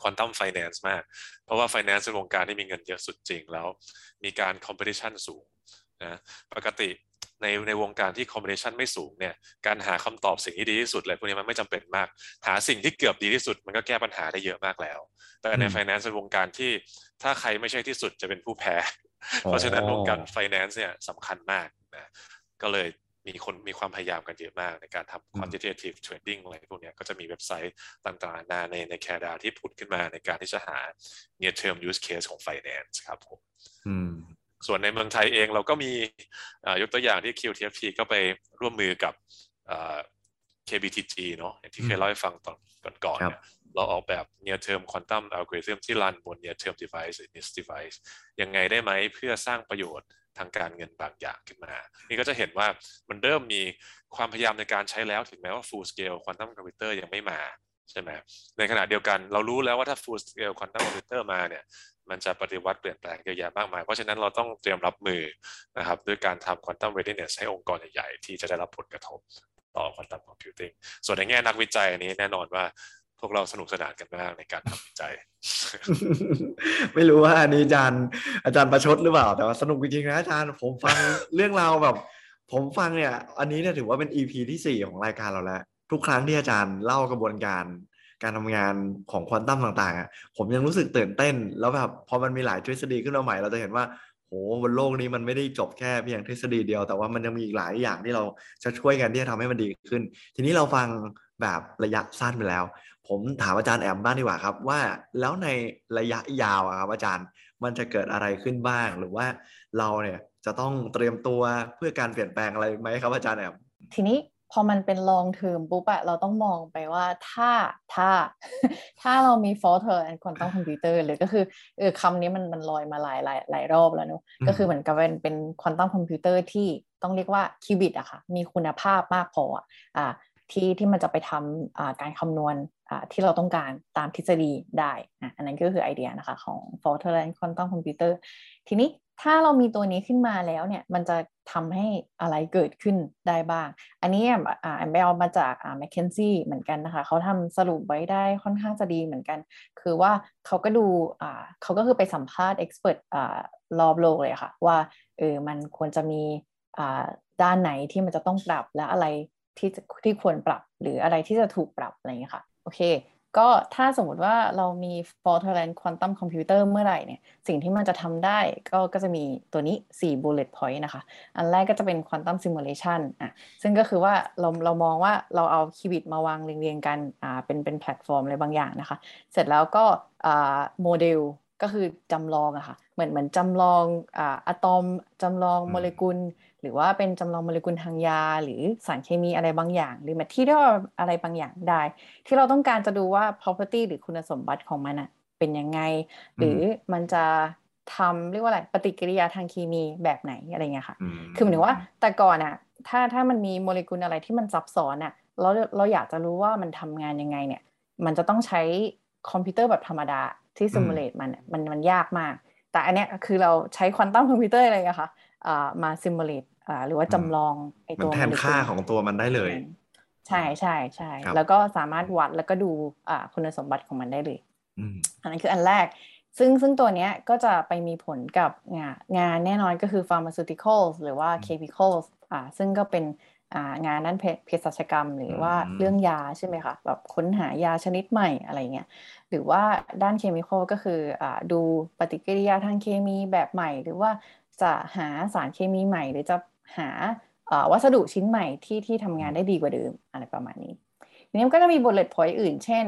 ควอนตัมไฟแนนซ์มาก เพราะว่าไฟแนนซ์เป็นวงการที่มีเงินเยอะสุดจริงแล้ว มีการ competition สูงนะปกติในในวงการที่ competition ไม่สูงเนี่ยการหาคำตอบสิ่งที่ดีที่สุดเลยพวกนี้มันไม่จำเป็นมาก หาสิ่งที่เกือบดีที่สุด มันก็แก้ปัญหาได้เยอะมากแล้ว แต่ในไฟแนนซ์เป็นวงการที่ถ้าใครไม่ใช่ที่สุดจะเป็นผู้แพ้ เพราะฉะนั้นวงการไฟแนนซ์เนี่ยสำคัญมากนะก็เลย มีคนมีความพยายามกันเยอะมากในการทำ quantitative trading อะไรพวกนี้ก็จะมีเว็บไซต์ต่างๆนาในในแคนาดาที่ผุดขึ้นมาในการที่จะหา near term use case ของ finance ครับผมส่วนในเมืองไทยเองเราก็มียกตัวอย่างที่ QTFP ก็ไปร่วมมือกับ KBTG เนาะอย่างที่เคยเล่าให้ฟังตอนก่อนๆเนี่ยเราออกแบบ near term quantum algorithm ที่รันบน near term device หรือ NIST device ยังไงได้ไหมเพื่อสร้างประโยชน์ ทางการเงินบางอย่างขึ้นมา นี่ก็จะเห็นว่ามันเริ่มมีความพยายามในการใช้แล้วถึงแม้ว่า full scale quantum computer ยังไม่มาใช่ไหมในขณะเดียวกันเรารู้แล้วว่าถ้า full scale quantum computer มาเนี่ยมันจะปฏิวัติเปลี่ยนแปลงเยอะแยะมากมาย เพราะฉะนั้นเราต้องเตรียมรับมือนะครับด้วยการทำ quantum readiness ให้องค์กรใหญ่ๆ ที่จะได้รับผลกระทบต่อ quantum computing ส่วนในแง่นักวิจัยนี้แน่นอนว่า พวกเราสนุกสนานกันมากในการทำวิจัย ไม่รู้ว่าอันนี้อาจารย์อาจารย์ประชดหรือเปล่า แต่ว่าสนุกจริงๆนะอาจารย์ผมฟังเรื่องราวแบบ ผมฟังเนี่ย อันนี้เนี่ยถือว่าเป็น EP ที่สี่ของรายการเราแล้ว ทุกครั้งที่อาจารย์เล่ากระบวนการ การทำงานของควอนตัมต่างๆผมยังรู้สึกตื่นเต้น แล้วแบบพอมันมีหลายทฤษฎีขึ้นมาใหม่เราจะเห็นว่าโหบนโลกนี้มันไม่ได้จบแค่เพียงทฤษฎีเดียว แต่ว่ามันยังมีอีกหลายอย่างที่เราจะช่วยกันที่จะทำให้มันดีขึ้น ทีนี้เราฟังแบบระยะสั้นไปแล้ว ผมถามอาจารย์แอมบ้างดีกว่าครับ ว่าแล้วในระยะยาวครับอาจารย์มันจะเกิดอะไรขึ้นบ้าง หรือว่าเราเนี่ยจะต้องเตรียมตัวเพื่อการเปลี่ยนแปลงอะไรไหมครับอาจารย์แอมทีนี้พอมันเป็น long term ปุ๊บอะเราต้องมองไปว่าถ้าถ้า ถ้าเรามี fault tolerant quantum computer หรือก็คือเออคำนี้มันมันลอยมาหลายหลายหลายรอบแล้วเนาะก็คือเหมือนกับเป็นเป็น quantum computer ที่ต้องเรียกว่า qubit อะค่ะ มีคุณภาพมากพออ่าที่ที่มันจะไปทำการคำนวณ ที่เราต้องการตามทฤษฎีได้นะอันนั้นก็คือไอเดียนะคะของ fault tolerant quantum computer ทีนี้ถ้าเรามีตัวนี้ขึ้นมาแล้วเนี่ยมันจะทำให้อะไรเกิดขึ้นได้บ้าง อันนี้อ่าแอมไปเอามาจากแมคเคนซี่เหมือนกันนะคะ เขาทำสรุปไว้ได้ค่อนข้างจะดีเหมือนกัน คือว่าเขาก็ดูอ่าเขาก็คือไปสัมภาษณ์เอ็กซ์เพรสอ่ารอบโลกเลยค่ะ ว่าเออมันควรจะมีอ่าด้านไหนที่มันจะต้องปรับและอะไรที่ที่ควรปรับหรืออะไรที่จะถูกปรับอะไรอย่างนี้ค่ะ โอเค ก็ถ้าสมมติว่าเรามี fault tolerant quantum computer เมื่อไหร่เนี่ย สิ่งที่มันจะทำได้ก็ก็จะมีตัวนี้ 4 bullet point นะคะ อันแรกก็จะเป็น quantum simulation อะซึ่งก็คือว่าเราเรามองว่าเราเอาคิวิตมาวางเรียงๆกันอ่าเป็นเป็นแพลตฟอร์มอะไรบางอย่างนะคะ เสร็จแล้วก็อ่าโมเดลก็คือจำลองอะค่ะเหมือนเหมือนจำลองอ่าอะตอมจำลองโมเลกุล รือว่าเป็นจำลองโมเลกุลทางยา หรือสารเคมีอะไรบางอย่าง หรือแมทที่เรียกว่าอะไรบางอย่างได้ ที่เราต้องการจะดูว่า property หรือคุณสมบัติของมันอะเป็นยังไง หรือมันจะทำเรียกว่าอะไรปฏิกิริยาทางเคมีแบบไหนอะไรเงี้ยค่ะ คือหมายถึงว่าแต่ก่อนอะถ้าถ้ามันมีโมเลกุลอะไรที่มันซับซ้อนอะเราเราอยากจะรู้ว่ามันทำงานยังไงเนี่ย มันจะต้องใช้คอมพิวเตอร์แบบธรรมดาที่ simulate มันมันมันยากมาก แต่อันเนี้ยคือเราใช้ควอนตัมคอมพิวเตอร์อะไรอะคะ มา simulate หรือว่าจำลองไอตัวแทนค่าของตัวมันได้เลย ใช่ใช่ใช่แล้วก็สามารถวัดแล้วก็ดูคุณสมบัติของมันได้เลยอันนั้นคืออันแรก ซึ่งซึ่งตัวเนี้ยก็จะไปมีผลกับงานงานแน่นอนก็คือ pharmaceuticals หรือว่า chemicals อ่าซึ่งก็เป็นงานด้านเภสัชกรรม หรือว่าเรื่องยาใช่ไหมคะแบบค้นหายาชนิดใหม่อะไรเงี้ยหรือว่าด้านเคมีคอลก็คืออดูปฏิกิริยาทางเคมีแบบใหม่ หรือว่า จะหาสารเคมีใหม่ หรือจะหาวัสดุชิ้นใหม่ที่ที่ทำงานได้ดีกว่าเดิมอะไรประมาณนี้ทีนี้มันก็จะมี bullet point อื่น เช่น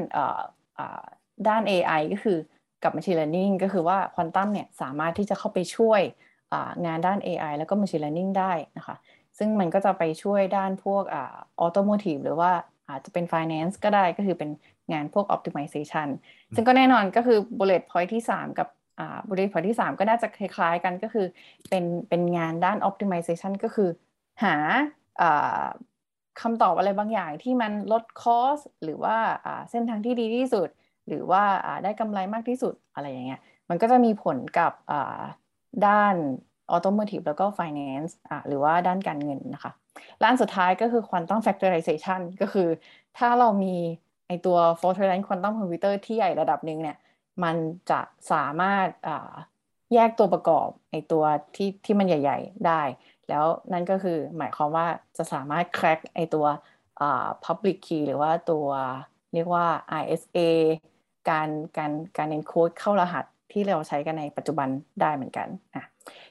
ด้าน AI ก็คือกับ machine learning ก็คือว่าควอนตัมเนี่ยสามารถที่จะเข้าไปช่วยงานด้าน AI แล้วก็ machine learning ได้นะคะ ซึ่งมันก็จะไปช่วยด้านพวกออโตโมทีฟหรือว่าอาจจะเป็น finance ก็ได้ก็คือเป็นงานพวก optimization ซึ่งก็แน่นอนก็คือ bullet point ที่ 3 กับ อ่า bullet point ที่ 3 ก็น่าจะคล้ายๆกันก็คือเป็นเป็นงานด้าน optimization ก็คือหาคำตอบอะไรบางอย่างที่มันลดคอสหรือว่าเส้นทางที่ดีที่สุด หรือว่าได้กำไรมากที่สุดอะไรอย่างเงี้ยมันก็จะมีผลกับด้านออโตโมทีฟแล้วก็ finance หรือว่าด้านการเงินนะคะล้านสุดท้ายก็คือ quantum factorization ก็คือถ้าเรามีไอตัว fault tolerant quantum computer ที่ใหญ่ระดับหนึ่งเนี่ย มันจะสามารถอ่าแยกตัวประกอบไอตัวที่ที่มันใหญ่ ๆ ได้ แล้วนั่นก็คือหมายความว่าจะสามารถ crack ไอตัวอ่า public key หรือว่าตัวเรียกว่า ISA การการการ encode เข้ารหัสที่เราใช้กันในปัจจุบันได้เหมือนกันอะ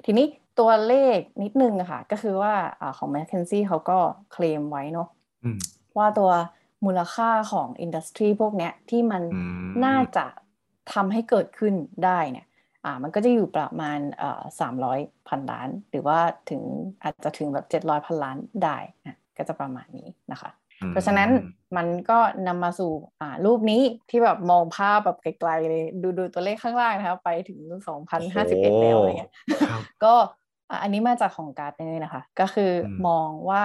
ทีนี้ตัวเลขนิดนึงอะค่ะ ก็คือว่าอของ m c k เคนซี่เขาก็เคลมไว้เนาะว่าตัวมูลค่าของอินดัสทรีพวกเนี้ยที่มันน่าจะ ทำให้เกิดขึ้นได้เนี่ยอ่ามันก็จะอยู่ประมาณเอ่อสามร้อยพันล้าน หรือว่าถึงอาจจะถึงแบบเจ็ดร้อยพันล้านได้นะก็จะประมาณนี้นะคะ เพราะฉะนั้นมันก็นำมาสู่อ่ารูปนี้ที่แบบมองภาพแบบไกลๆเลยดูดูตัวเลขข้างล่างนะครับไปถึง 2051 แล้วอะไรเงี้ยก็อันนี้มาจากของการ์ดเลยนะคะ ก็คือมองว่า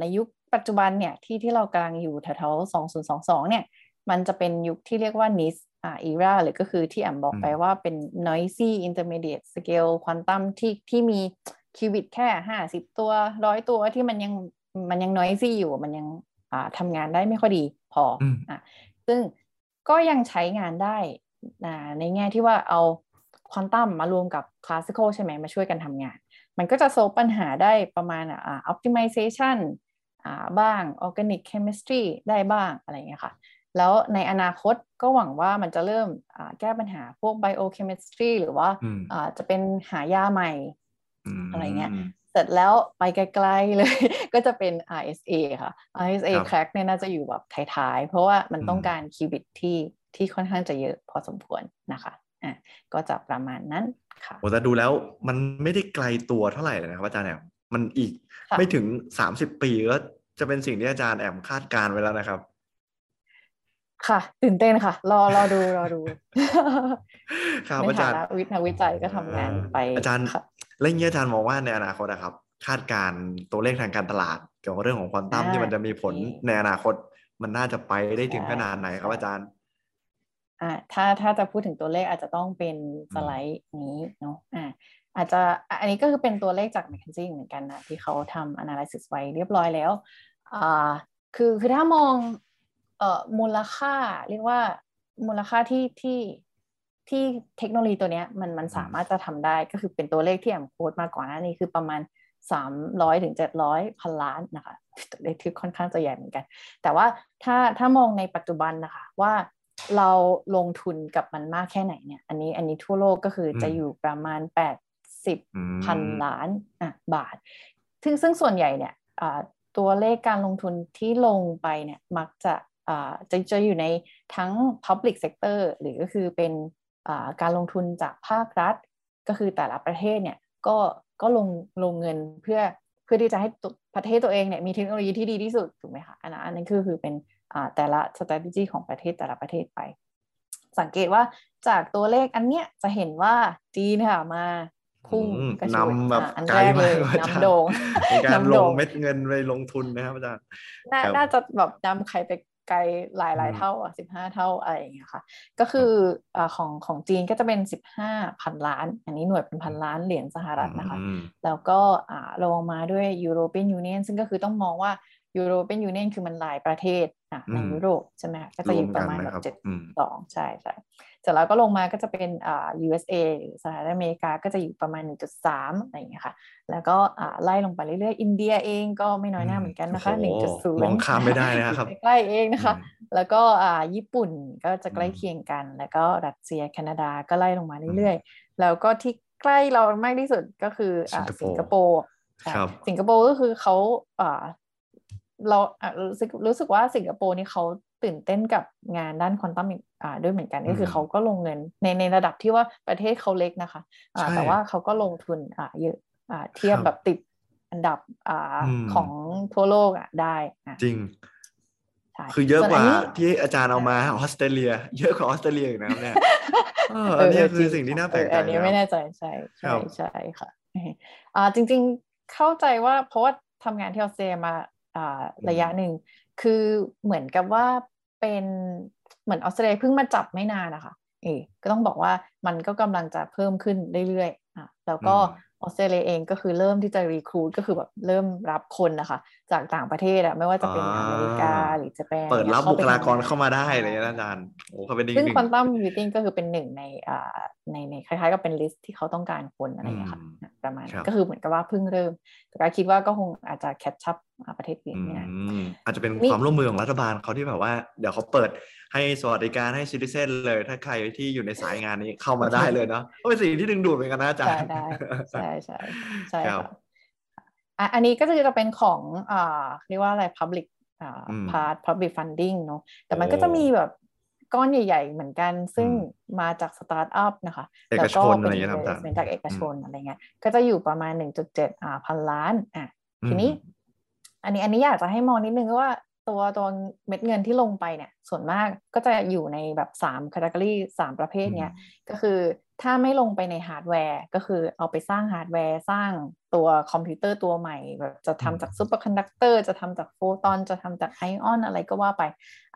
ในยุคปัจจุบันเนี่ยที่ที่เรากำลังอยู่แถวๆ2022 เนี่ย มันจะเป็นยุคที่เรียกว่า NIS อ่า era หรือก็คือที่แอมบอกไปว่าเป็น noisy intermediate scale quantum ที่ที่มีคิวบิตแค่50ตัวร้อยตัวที่มันยังมันยัง noisy อยู่มันยังอ่าทำงานได้ไม่ค่อยดีพออะซึ่งก็ยังใช้งานได้ในแง่ที่ว่าเอาควอนตัมมารวมกับคลาสสิคอลใช่ไหมมาช่วยกันทำงาน มันก็จะโซปัญหาได้ประมาณอ่า optimization อ่าบ้าง organic chemistry ได้บ้างอะไรเงี้ยค่ะ แล้วในอนาคตก็หวังว่ามันจะเริ่มแก้ปัญหาพวก biochemistry หรือว่าจะเป็นหายาใหม่อะไรเงี้ยเสร็จแล้วไปไกลๆเลย ก็จะเป็น RSA ค่ะ RSA crack เนี่ยน่าจะอยู่แบบท้ายๆ เพราะว่ามันต้องการคิวบิตที่ที่ค่อนข้างจะเยอะพอสมควรนะคะอะก็จะประมาณนั้นค่ะโอ้แต่ดูแล้วมันไม่ได้ไกลตัวเท่าไหร่เลยนะครับอาจารย์แอมมันอีกไม่ถึงสามสิบปีก็จะเป็นสิ่งที่อาจารย์แอมคาดการไว้แล้วนะครับ ค่ะ ตื่นเต้นค่ะ รอรอดูรอดูครับอาจารย์วิทยาวิจัยก็ทำงานไปอาจารย์แล้วงี้อาจารย์มองว่าในอนาคตนะครับ คาดการตัวเลขทางการตลาด เกี่ยวกับเรื่องของควอนตัมที่มันจะมีผลในอนาคต มันน่าจะไปได้ถึงขนาดไหนครับอาจารย์อ่าถ้าถ้าจะพูดถึงตัวเลขอาจจะต้องเป็นสไลด์นี้เนาะอ่าอาจจะอันนี้ก็คือเป็นตัวเลขจาก m c k เคนซี่เหมือนกันนะที่เขาทำ analysis ไว้เรียบร้อยแล้วอ่าคือคือถ้ามอง เอ่อมูลค่าเรียกว่ามูลค่าที่ที่ที่เทคโนโลยีตัวนี้มันมันสามารถจะทำได้ก็คือเป็นตัวเลขที่แอมโค้ดมาก่อนหน้านี้คือประมาณสามร้อยถึงเจ็ดร้อยพันล้านนะคะตัวเลขที่ค่อนข้างจะใหญ่เหมือนกัน แต่ว่าถ้าถ้ามองในปัจจุบันนะคะว่าเราลงทุนกับมันมากแค่ไหนเนี่ย อันนี้อันนี้ทั่วโลกก็คือจะอยู่ประมาณแปดสิบพันล้านอะบาท ซึ่งซึ่งส่วนใหญ่เนี่ยตัวเลขการลงทุนที่ลงไปเนี่ยมักจะ จะจะอยู่ในทั้ง public sector หรือก็คือเป็นการลงทุนจากภาครัฐ ก็คือแต่ละประเทศเนี่ยก็ก็ลงลงเงินเพื่อเพื่อที่จะให้ประเทศตัวเองเนี่ยมีเทคโนโลยีที่ดีที่สุดถูกไหมคะอันนั้นคือคือเป็นแต่ละ strategy ของประเทศแต่ละประเทศไป สังเกตว่าจากตัวเลขอันเนี้ยจะเห็นว่าจีนค่ะมาพุ่งกระชูนำแบบอันแรกเลยนำโด่งการลงเม็ดเงินไปลงทุนนะครับอาจารย์น่าจะแบบนำใครไป ไกลหลายหลายเท่าอะสิบห้าเท่าอะไรอย่างเงี้ยค่ะ ก็คืออ่าของของจีนก็จะเป็นสิบห้าพันล้าน อันนี้หน่วยเป็นพันล้านเหรียญสหรัฐนะคะ แล้วก็อ่าลงมาด้วยยูโรเปียนยูเนียนซึ่งก็คือต้องมองว่ายูโรเป็นยูเนียนคือมันหลายประเทศอะ ในยุโรปใช่ไหมก็จะอยู่ประมาณแบบเจ็ดสองใช่ใช่เสร็จแล้วก็ลงมาก็จะเป็นอ่า USA หรือสหรัฐอเมริกาก็จะอยู่ประมาณ 1.3อะไรอย่างเงี้ยค่ะ แล้วก็อ่าไล่ลงไปเรื่อยๆ อินเดียเองก็ไม่น้อยหน้าเหมือนกันนะคะ 1.0 มองข้ามไม่ได้นะครับใกล้เองนะคะ แล้วก็อ่าญี่ปุ่นก็จะใกล้เคียงกัน แล้วก็รัสเซียแคนาดาก็ไล่ลงมาเรื่อยๆ แล้วก็ที่ใกล้เรามากที่สุดก็คืออ่าสิงคโปร์สิงคโปร์ก็คือเขาอ่า เรารู้สึกรู้สึกว่าสิงคโปร์นี่เขาตื่นเต้นกับงานด้านควอนตัมอ่าด้วยเหมือนกันก็คือเขาก็ลงเงินในในระดับที่ว่าประเทศเขาเล็กนะคะอ่าแต่ว่าเขาก็ลงทุนอ่าเยอะอ่าเทียบแบบติดอันดับอ่าของทั่วโลกอะได้อะจริงคือเยอะกว่าที่อาจารย์เอามาออสเตรเลีย เยอะกว่าออสเตรเลียอีกนะครับเนี่ยอันนี้คือสิ่งที่น่าแปลกใจอันนี้ไม่แน่ใจใช่ใช่ใช่ค่ะอ่าจริง ๆเข้าใจว่าเพราะว่าทำงานที่ออสเตรเลียมา ระยะหนึ่ง คือเหมือนกับว่าเป็นเหมือนออสเตรเลียเพิ่งมาจับไม่นานนะคะเอก็ต้องบอกว่ามันก็กำลังจะเพิ่มขึ้นเรื่อยๆอะแล้วก็ออสเตรเลียเองก็คือเริ่มที่จะรีคูดก็คือแบบเริ่มรับคนนะคะ จากต่างประเทศอะไม่ว่าจะเป็นอเมริกาหรือจะเป็นเปิดรับบุคลากรเข้ามาได้เลยนะอาจารย์โอ้เขาเป็นซึ่งควอนตัมวิติ้งก็คือเป็นหนึ่งในอ่าในในคล้ายๆกับเป็น list ที่เขาต้องการคนอะไรอย่างเงี้ยค่ะประมาณก็คือเหมือนกับว่าเพิ่งเริ่ม แต่ก็คิดว่าก็คงอาจจะ catch up ประเทศอื่นไม่ได้อาจจะเป็นความร่วมมือของรัฐบาลเขาที่แบบว่า เดี๋ยวเขาเปิดให้สวัสดิการให้ citizen เลย ถ้าใครที่อยู่ในสายงานนี้เข้ามาได้เลยเนาะก็เป็นสิ่งที่ดึงดูดเหมือนกันนะอาจารย์ใช่ใช่ใช่ครับ อันนี้ก็คือจะเป็นของอ่าเรียกว่าอะไร public อ่า part public funding เนาะแต่มันก็จะมีแบบก้อนใหญ่ๆ เหมือนกัน ซึ่งมาจากสตาร์ทอัพนะคะเอกชนอะไรอย่างเงี้ยครับเป็นจากเอกชนอะไรเงี้ยก็จะอยู่ประมาณ 1.7อ่าพันล้านอะทีนี้ อันนี้อันนี้อยากจะให้มองนิดนึงว่าตัวตัวเม็ดเงินที่ลงไปเนี่ย ส่วนมากก็จะอยู่ในแบบ3 category 3ประเภทเนี้ยก็คือ ถ้าไม่ลงไปในฮาร์ดแวร์ ก็คือเอาไปสร้างฮาร์ดแวร์ สร้างตัวคอมพิวเตอร์ตัวใหม่แบบจะทำจาก superconductor จะทำจากโฟตอนจะทำจากไอออนอะไรก็ว่าไป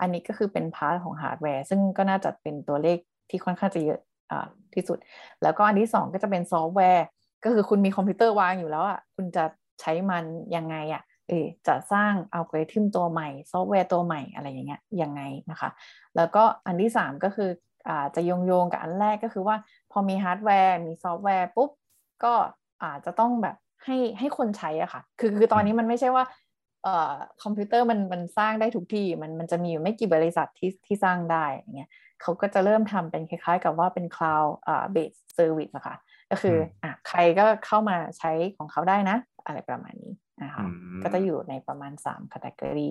อันนี้ก็คือเป็น part ของฮาร์ดแวร์ ซึ่งก็น่าจะเป็นตัวเลขที่ค่อนข้างจะเยอะอ่าที่สุด แล้วก็อันที่ 2 ก็จะเป็นซอฟต์แวร์ ก็คือคุณมีคอมพิวเตอร์วางอยู่แล้วอะคุณจะใช้มันยังไงอะเออจะสร้างอัลกอริทึมตัวใหม่ ซอฟต์แวร์ตัวใหม่อะไรอย่างเงี้ยยังไงนะคะ แล้วก็อันที่ 3 ก็คืออา จะโยงโยงกับอันแรกก็คือว่า พอมีฮาร์ดแวร์มีซอฟต์แวร์ปุ๊บก็อาจจะต้องแบบให้ให้คนใช้อะค่ะ คือคือตอนนี้มันไม่ใช่ว่าเอ่อคอมพิวเตอร์มันมันสร้างได้ทุกที่มันมันจะมีอยู่ไม่กี่บริษัทที่ที่สร้างได้อย่างเงี้ยเขาก็จะเริ่มทำเป็นคล้ายๆ กับว่าเป็น cloud อ่า based service อะค่ะก็คืออะใครก็เข้ามาใช้ของเขาได้นะ อะไรประมาณนี้นะคะก็จะอยู่ในประมาณ3 category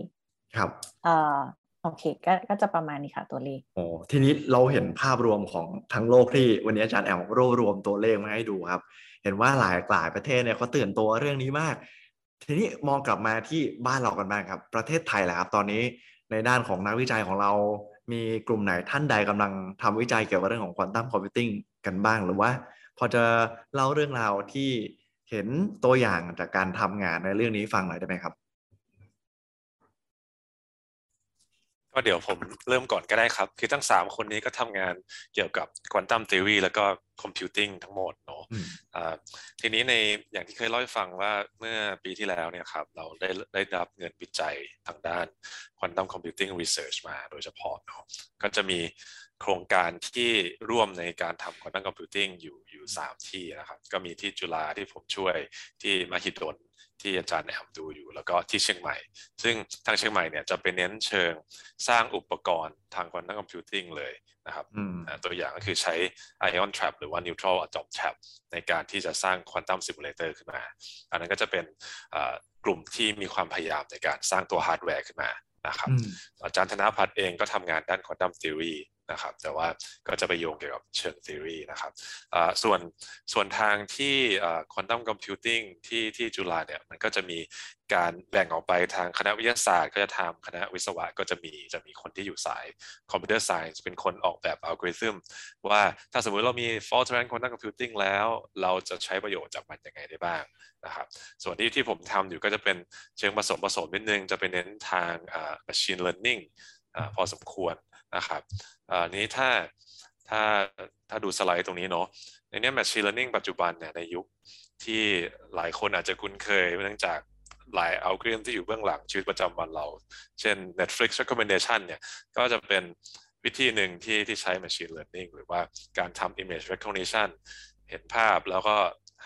ครับอ่า โอเคก็ก็จะประมาณนี้ค่ะตัวเลขโอ้ทีนี้เราเห็นภาพรวมของทั้งโลกที่วันนี้อาจารย์แอลรวบรวมตัวเลขมาให้ดูครับ เห็นว่าหลายหลายประเทศเนี่ยเขาตื่นตัวเรื่องนี้มาก ทีนี้มองกลับมาที่บ้านเรากันบ้างครับ ประเทศไทยแหละครับ ตอนนี้ในด้านของนักวิจัยของเรา มีกลุ่มไหนท่านใดกำลังทำวิจัยเกี่ยวกับเรื่องของควอนตัมคอมพิวติ้งกันบ้างหรือว่า พอจะเล่าเรื่องราวที่เห็นตัวอย่างจากการทำงานในเรื่องนี้ฟังหน่อยได้ไหมครับ ก็เดี๋ยวผมเริ่มก่อนก็ได้ครับ คือทั้งสามคนนี้ก็ทำงานเกี่ยวกับควอนตัมทฤษฎีแล้วก็ computing ทั้งหมดเนาะทีนี้ในอย่างที่เคยเล่าให้ฟังว่าเมื่อปีที่แล้วเนี่ยครับเราได้ได้รับเงินวิจัยทางด้าน quantum computing research มาโดยเฉพาะเนาะก็จะมีโครงการที่ร่วมในการทำ quantum computing อยู่อยู่สามที่นะครับ ก็มีที่จุฬาที่ผมช่วยที่มหิดล ที่อาจารย์แอมดูอยู่ แล้วก็ที่เชียงใหม่ ซึ่งทางเชียงใหม่เนี่ยจะเป็นเน้นเชิงสร้างอุปกรณ์ทาง quantum computing เลยนะครับตัวอย่างก็คือใช้ ion trap หรือว่า neutral atom trap ในการที่จะสร้าง quantum simulator ขึ้นมา อันนั้นก็จะเป็นกลุ่มที่มีความพยายามในการสร้างตัวฮาร์ดแวร์ขึ้นมานะครับอาจารย์ธนพัฒน์เองก็ทำงานด้านควอ นะครับ แต่ว่าก็จะไปโยงเกี่ยวกับเชิงทฤษฎีนะครับส่วนส่วนทางที่ quantum computing ที่ที่จุฬาเนี่ยมันก็จะมีการแบ่งออกไปทางคณะวิทยาศาสตร์ ก็จะทำคณะวิศวะก็จะมีจะมีคนที่อยู่สายคอมพิวเตอร์ไซน์เป็นคนออกแบบอัลกอริทึมว่าถ้าสมมุติเรามี fault tolerant quantum computing แล้ว เราจะใช้ประโยชน์จากมันยังไงได้บ้างนะครับ ส่วนที่ที่ผมทำอยู่ก็จะเป็นเชิงผสมผสมนิดนึง จะเป็นเน้นทาง machine learning พอสมควร นะครับอันนี้ถ้าถ้าถ้าดูสไลด์ตรงนี้เนาะในนี้ machine learning ปัจจุบันเนี่ยในยุคที่หลายคนอาจจะคุ้นเคยเนื่องจากหลายอัลกอริทึมที่อยู่เบื้องหลังชีวิตประจำวันเรา เช่น Netflix recommendation เนี่ยก็จะเป็นวิธีหนึ่งที่ที่ใช้ machine learning หรือว่าการทำ image recognition เห็นภาพแล้วก็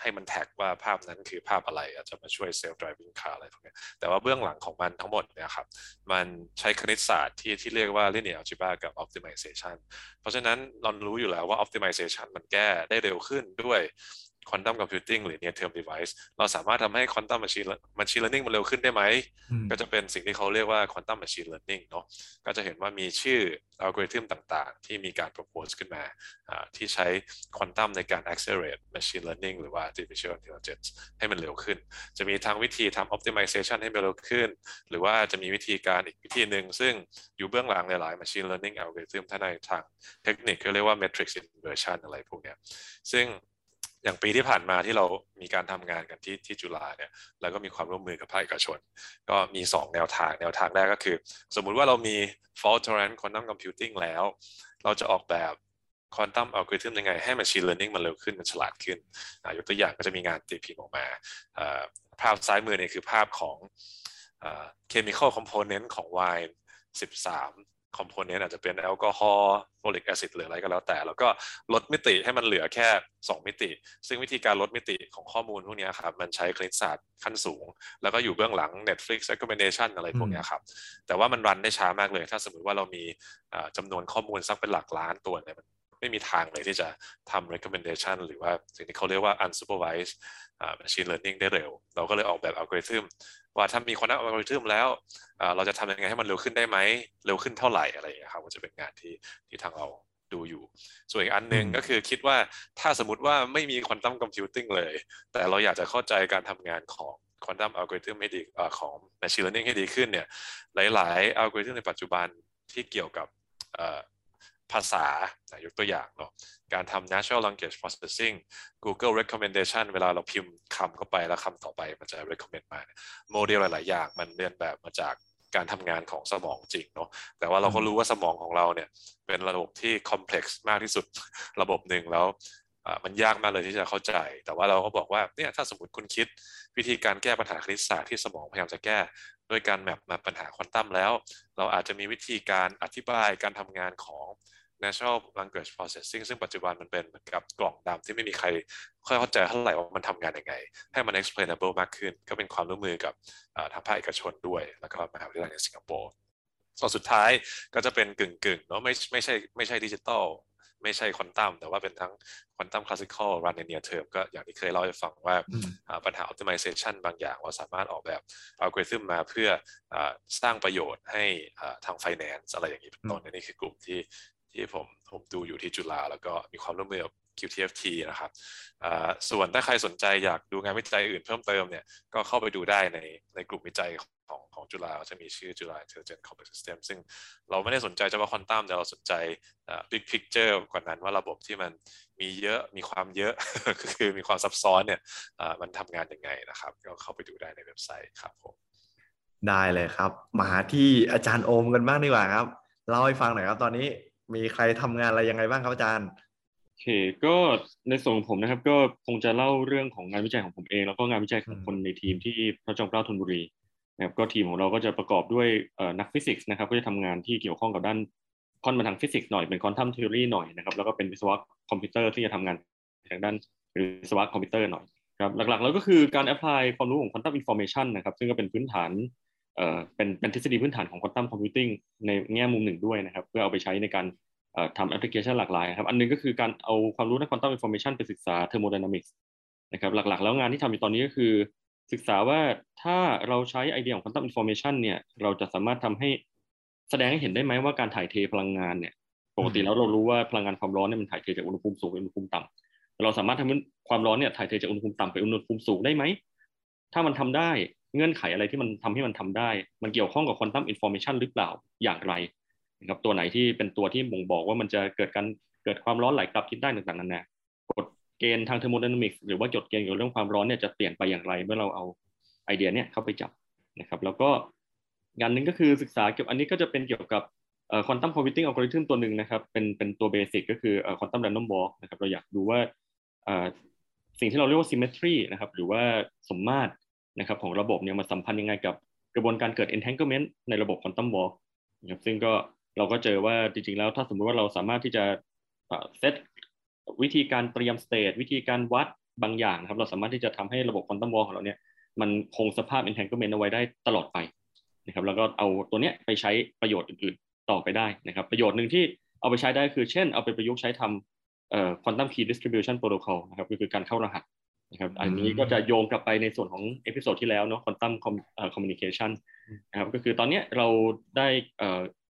ให้มัน tag ว่าภาพนั้นคือภาพอะไร อาจจะมาช่วย self-driving car อะไรพวกนี้แต่ว่าเบื้องหลังของมันทั้งหมดเนี่ยครับ มันใช้คณิตศาสตร์ที่ที่เรียกว่า linear algebra กับ optimization เพราะฉะนั้นเรารู้อยู่แล้วว่า optimization มันแก้ได้เร็วขึ้นด้วย ควอนตัมคอมพิวติ้งหรือ near term device เราสามารถทำให้ควอนตัม machine machine learning มันเร็วขึ้นได้ไหม ก็จะเป็นสิ่งที่เขาเรียกว่าควอนตัม machine learning เนาะก็จะเห็นว่ามีชื่ออัลกอริทึมต่างๆ ที่มีการ propose ขึ้นมาที่ใช้ควอนตัมในการ accelerate machine learning หรือว่า artificial intelligence ให้มันเร็วขึ้น จะมีทางวิธีทำ optimization ให้มันเร็วขึ้น หรือว่าจะมีวิธีการอีกวิธีหนึ่งซึ่งอยู่เบื้องหลังหลายๆ machine learning algorithm ถ้าในทางเทคนิคเขาเรียกว่า matrix inversion อะไรพวกนี้ซึ่ง อย่างปีที่ผ่านมาที่เรามีการทำงานกันที่ที่จุฬาเนี่ยแล้วก็มีความร่วมมือกับภาคเอกชน ก็มี 2 แนวทางแนวทางแรกก็คือ สมมุติว่าเรามี fault tolerant quantum computing แล้ว เราจะออกแบบควอนตัมอัลกอริทึมยังไง ให้ machine learning มันเร็วขึ้นมันฉลาดขึ้นยกตัวอย่างก็จะมีงานตีพิมพ์ออกมา ภาพซ้ายมือเนี่ยคือภาพของ chemical component ของไวน์13 component อาจจะเป็นแอลกอฮอล์ folic acid หรืออะไรก็แล้วแต่ แล้วก็ลดมิติให้มันเหลือแค่ 2 มิติ ซึ่งวิธีการลดมิติของข้อมูลพวกนี้ครับ มันใช้คณิตศาสตร์ขั้นสูง แล้วก็อยู่เบื้องหลัง Netflix recommendation อะไรพวกนี้ครับ แต่ว่ามัน run ได้ช้ามากเลย ถ้าสมมติว่าเรามีจำนวนข้อมูลสักเป็นหลักล้านตัวเนี่ยมันไม่มีทางเลยที่จะทำ recommendation หรือว่าสิ่งที่เขาเรียกว่า unsupervised machine learning ได้เร็ว เราก็เลยออกแบบอัลกอริทึม ว่าถ้ามี quantum algorithm แล้วเราจะทำยังไงให้มันเร็วขึ้นได้ไหมเร็วขึ้นเท่าไหร่อะไรอย่างเงี้ยครับก็จะเป็นงานที่ที่ทางเราดูอยู่ ส่วนอีกอันหนึ่งก็คือคิดว่าถ้าสมมติว่าไม่มี quantum computing เลย แต่เราอยากจะเข้าใจการทำงานของ quantum algorithm ให้ดีของ Machine Learning ให้ดีขึ้นเนี่ยหลาย ๆ อัลกอริทึมในปัจจุบันที่เกี่ยวกับ ภาษายกตัวอย่างเนาะการทำ natural language processing Google recommendation เวลาเราพิมพ์คำเข้าไปแล้วคำต่อไปมันจะ recommend มาโมเดลหลาย ๆ อย่างมันเรียนแบบมาจากการทำงานของสมองจริงเนาะแต่ว่าเราก็รู้ว่าสมองของเราเนี่ยเป็นระบบที่ complex มากที่สุดระบบหนึ่งแล้วมันยากมากเลยที่จะเข้าใจ แต่ว่าเราก็บอกว่าเนี่ยถ้าสมมติคุณคิดวิธีการแก้ปัญหาคณิตศาสตร์ที่สมองพยายามจะแก้ด้วยการแมปมาปัญหาควอนตัมแล้ว เราอาจจะมีวิธีการอธิบายการทำงานของ natural language processing ซึ่งปัจจุบันมันเป็นเหมือนกับกล่องดำที่ไม่มีใครค่อยเข้าใจเท่าไหร่ว่ามันทำงานยังไง ให้มัน explainable มากขึ้น ก็เป็นความร่วมมือกับทางภาคเอกชนด้วย แล้วก็มหาวิทยาลัยในสิงคโปร์ส่วนสุดท้ายก็จะเป็นกึ่งกึ่งเนาะไม่ไม่ใช่ไม่ใช่ดิจิตอลไม่ใช่ควอนตัมแต่ว่าเป็นทั้งควอนตัมคลาสสิคอลรันในเนียเทอมก็อย่างที่เคยเล่าให้ฟังว่าปัญหา optimization บางอย่างเราสามารถออกแบบอัลกอริทึมมาเพื่อสร้างประโยชน์ให้ทาง finance อะไรอย่างนี้เป็นต้นนี่คือกลุ่มที่ ที่ผมผมดูอยู่ที่จุฬาแล้วก็มีความร่วมมือกับ QTFT นะครับส่วนถ้าใครสนใจอยากดูงานวิจัยอื่นเพิ่มเติมเนี่ยก็เข้าไปดูได้ในในกลุ่มวิจัยของของจุฬาจะมีชื่อจุฬา Intelligent Complex System ซึ่งเราไม่ได้สนใจเฉพาะควอนตัมแต่เราสนใจ big picture กว่านั้นว่าระบบที่มันมีเยอะมีความเยอะคือมีความซับซ้อนเนี่ยมันทำงานยังไงนะครับ ก็เข้าไปดูได้ในเว็บไซต์ครับผมได้เลยครับ มาที่อาจารย์โอมกันบ้างดีกว่าครับเล่าให้ฟังหน่อยครับตอนนี้ มีใครทำงานอะไรยังไงบ้างครับอาจารย์โอเค ก็ในส่วนของผมนะครับ ก็คงจะเล่าเรื่องของงานวิจัยของผมเอง แล้วก็งานวิจัยของคนในทีมที่พระจอมเกล้าธนบุรีนะครับก็ทีมของเราก็จะประกอบด้วยนักฟิสิกส์นะครับ ก็จะทำงานที่เกี่ยวข้องกับด้านค่อนมาทางฟิสิกส์หน่อยเป็นควอนตัมทฤษฎีหน่อยนะครับแล้วก็เป็นวิศวะคอมพิวเตอร์ที่จะทำงานทางด้านวิศวะคอมพิวเตอร์หน่อยครับหลักๆแล้วก็คือการ apply ความรู้ของ quantum information นะครับซึ่งก็เป็นพื้นฐาน เอ่อเป็นเป็นทฤษฎีพื้นฐานของ quantum computing ในแง่มุมหนึ่งด้วยนะครับ เพื่อเอาไปใช้ในการทำแอปพลิเคชันหลากหลายครับ อันนึงก็คือการเอาความรู้ใน quantum information ไปศึกษาเทอร์โมไดนามิกส์นะครับ หลักๆ แล้วงานที่ทำอยู่ตอนนี้ก็คือ ศึกษาว่าถ้าเราใช้ไอเดียของ quantum information เนี่ย เราจะสามารถทำให้แสดงให้เห็นได้ไหมว่าการถ่ายเทพลังงานเนี่ย ปกติแล้วเรารู้ว่าพลังงานความร้อนเนี่ยมันถ่ายเทจากอุณหภูมิสูงไปอุณหภูมิต่ำเราสามารถทำให้ความร้อนเนี่ยถ่ายเทจากอุณหภูมิต่ำไปอุณหภูมิสูงได้ไหม ถ้ามันทำได้ เงื่อนไขอะไรที่มันทำให้มันทำได้ มันเกี่ยวข้องกับ quantum information หรือเปล่าอย่างไรนะครับตัวไหนที่เป็นตัวที่บ่งบอกว่ามันจะเกิดการเกิดความร้อนไหลกลับทิศได้ต่างๆนั่นนะกฎเกณฑ์ทางเทอร์โมไดนามิกส์หรือว่ากฎเกณฑ์เกี่ยวกับเรื่องความร้อนเนี่ยจะเปลี่ยนไปอย่างไรเมื่อเราเอาไอเดียเนี่ยเข้าไปจับนะครับแล้วก็งานหนึ่งก็คือศึกษาเกี่ยวอันนี้ก็จะเป็นเกี่ยวกับ quantum computing algorithm ตัวหนึ่งนะครับเป็นเป็นตัว basic ก็คือ quantum random walk นะครับเราอยากดูว่าสิ่งที่เราเรียกว่า symmetry นะครับหรือว่าสมมาตร นะครับของระบบเนี่ยมาสัมพันธ์ยังไงกับกระบวนการเกิด entanglement ในระบบ quantum walk นะครับซึ่งก็เราก็เจอว่าจริงๆแล้วถ้าสมมุติว่าเราสามารถที่จะเซตวิธีการเตรียม state วิธีการวัดบางอย่างครับเราสามารถที่จะทำให้ระบบ quantum walk ของเราเนี่ยมันคงสภาพ entanglement เอาไว้ได้ตลอดไปนะครับแล้วก็เอาตัวเนี้ยไปใช้ประโยชน์อื่นๆต่อไปได้นะครับประโยชน์หนึ่งที่เอาไปใช้ได้คือเช่นเอาไปประยุกต์ใช้ทำเอ่อ quantum key distribution protocol นะครับก็คือการเข้ารหัส นะครับอันนี้ก็จะโยงกลับไปในส่วนของ episode ที่แล้วเนาะ quantum communication นะครับก็คือตอนนี้เราได้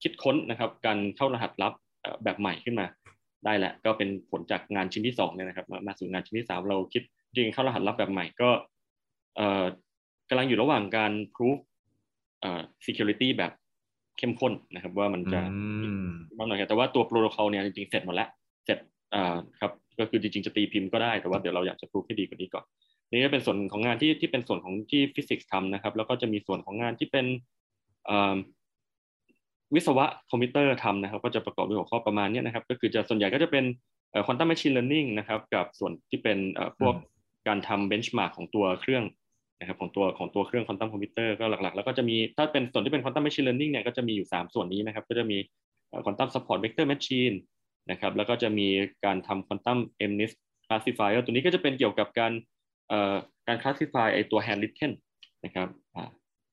คิดค้นนะครับการเข้ารหัสลับแบบใหม่ขึ้นมาได้แหละก็เป็นผลจากงานชิ้นที่2เนี่ยนะครับมามาสู่งานชิ้นที่ 3 เราคิดจริงเข้ารหัสลับแบบใหม่ก็กำลังอยู่ระหว่างการ proof security แบบเข้มข้นนะครับว่ามันจะบ้างหน่อยแต่ว่าตัวโปรโตคอลเนี่ยจริงๆเสร็จหมดแล้ว เสร็จครับ ก็คือจริงๆจะตีพิมพ์ก็ได้แต่ว่าเดี๋ยวเราอยากจะ proof ให้ดีกว่านี้ก่อนนี่ก็เป็นส่วนของงานที่ที่เป็นส่วนของที่ฟิสิกส์ทำนะครับ แล้วก็จะมีส่วนของงานที่เป็นวิศวะคอมพิวเตอร์ทำนะครับ ก็จะประกอบด้วยหัวข้อประมาณนี้นะครับ ก็คือจะส่วนใหญ่ก็จะเป็น quantum machine learning นะครับกับส่วนที่เป็นพวกการทำ benchmark ของตัวเครื่องนะครับของตัวของตัวเครื่องควอนตัมคอมพิวเตอร์ก็หลักๆ แล้วก็จะมีถ้าเป็นส่วนที่เป็น quantum machine learning เนี่ยก็จะมีอยู่ 3 ส่วนนี้นะครับ ก็จะมี quantum support vector machine นะครับแล้วก็จะมีการทำ quantum MNIST classify ตัวนี้ก็จะเป็นเกี่ยวกับการการ classify ไอตัว handwrittenนะครับ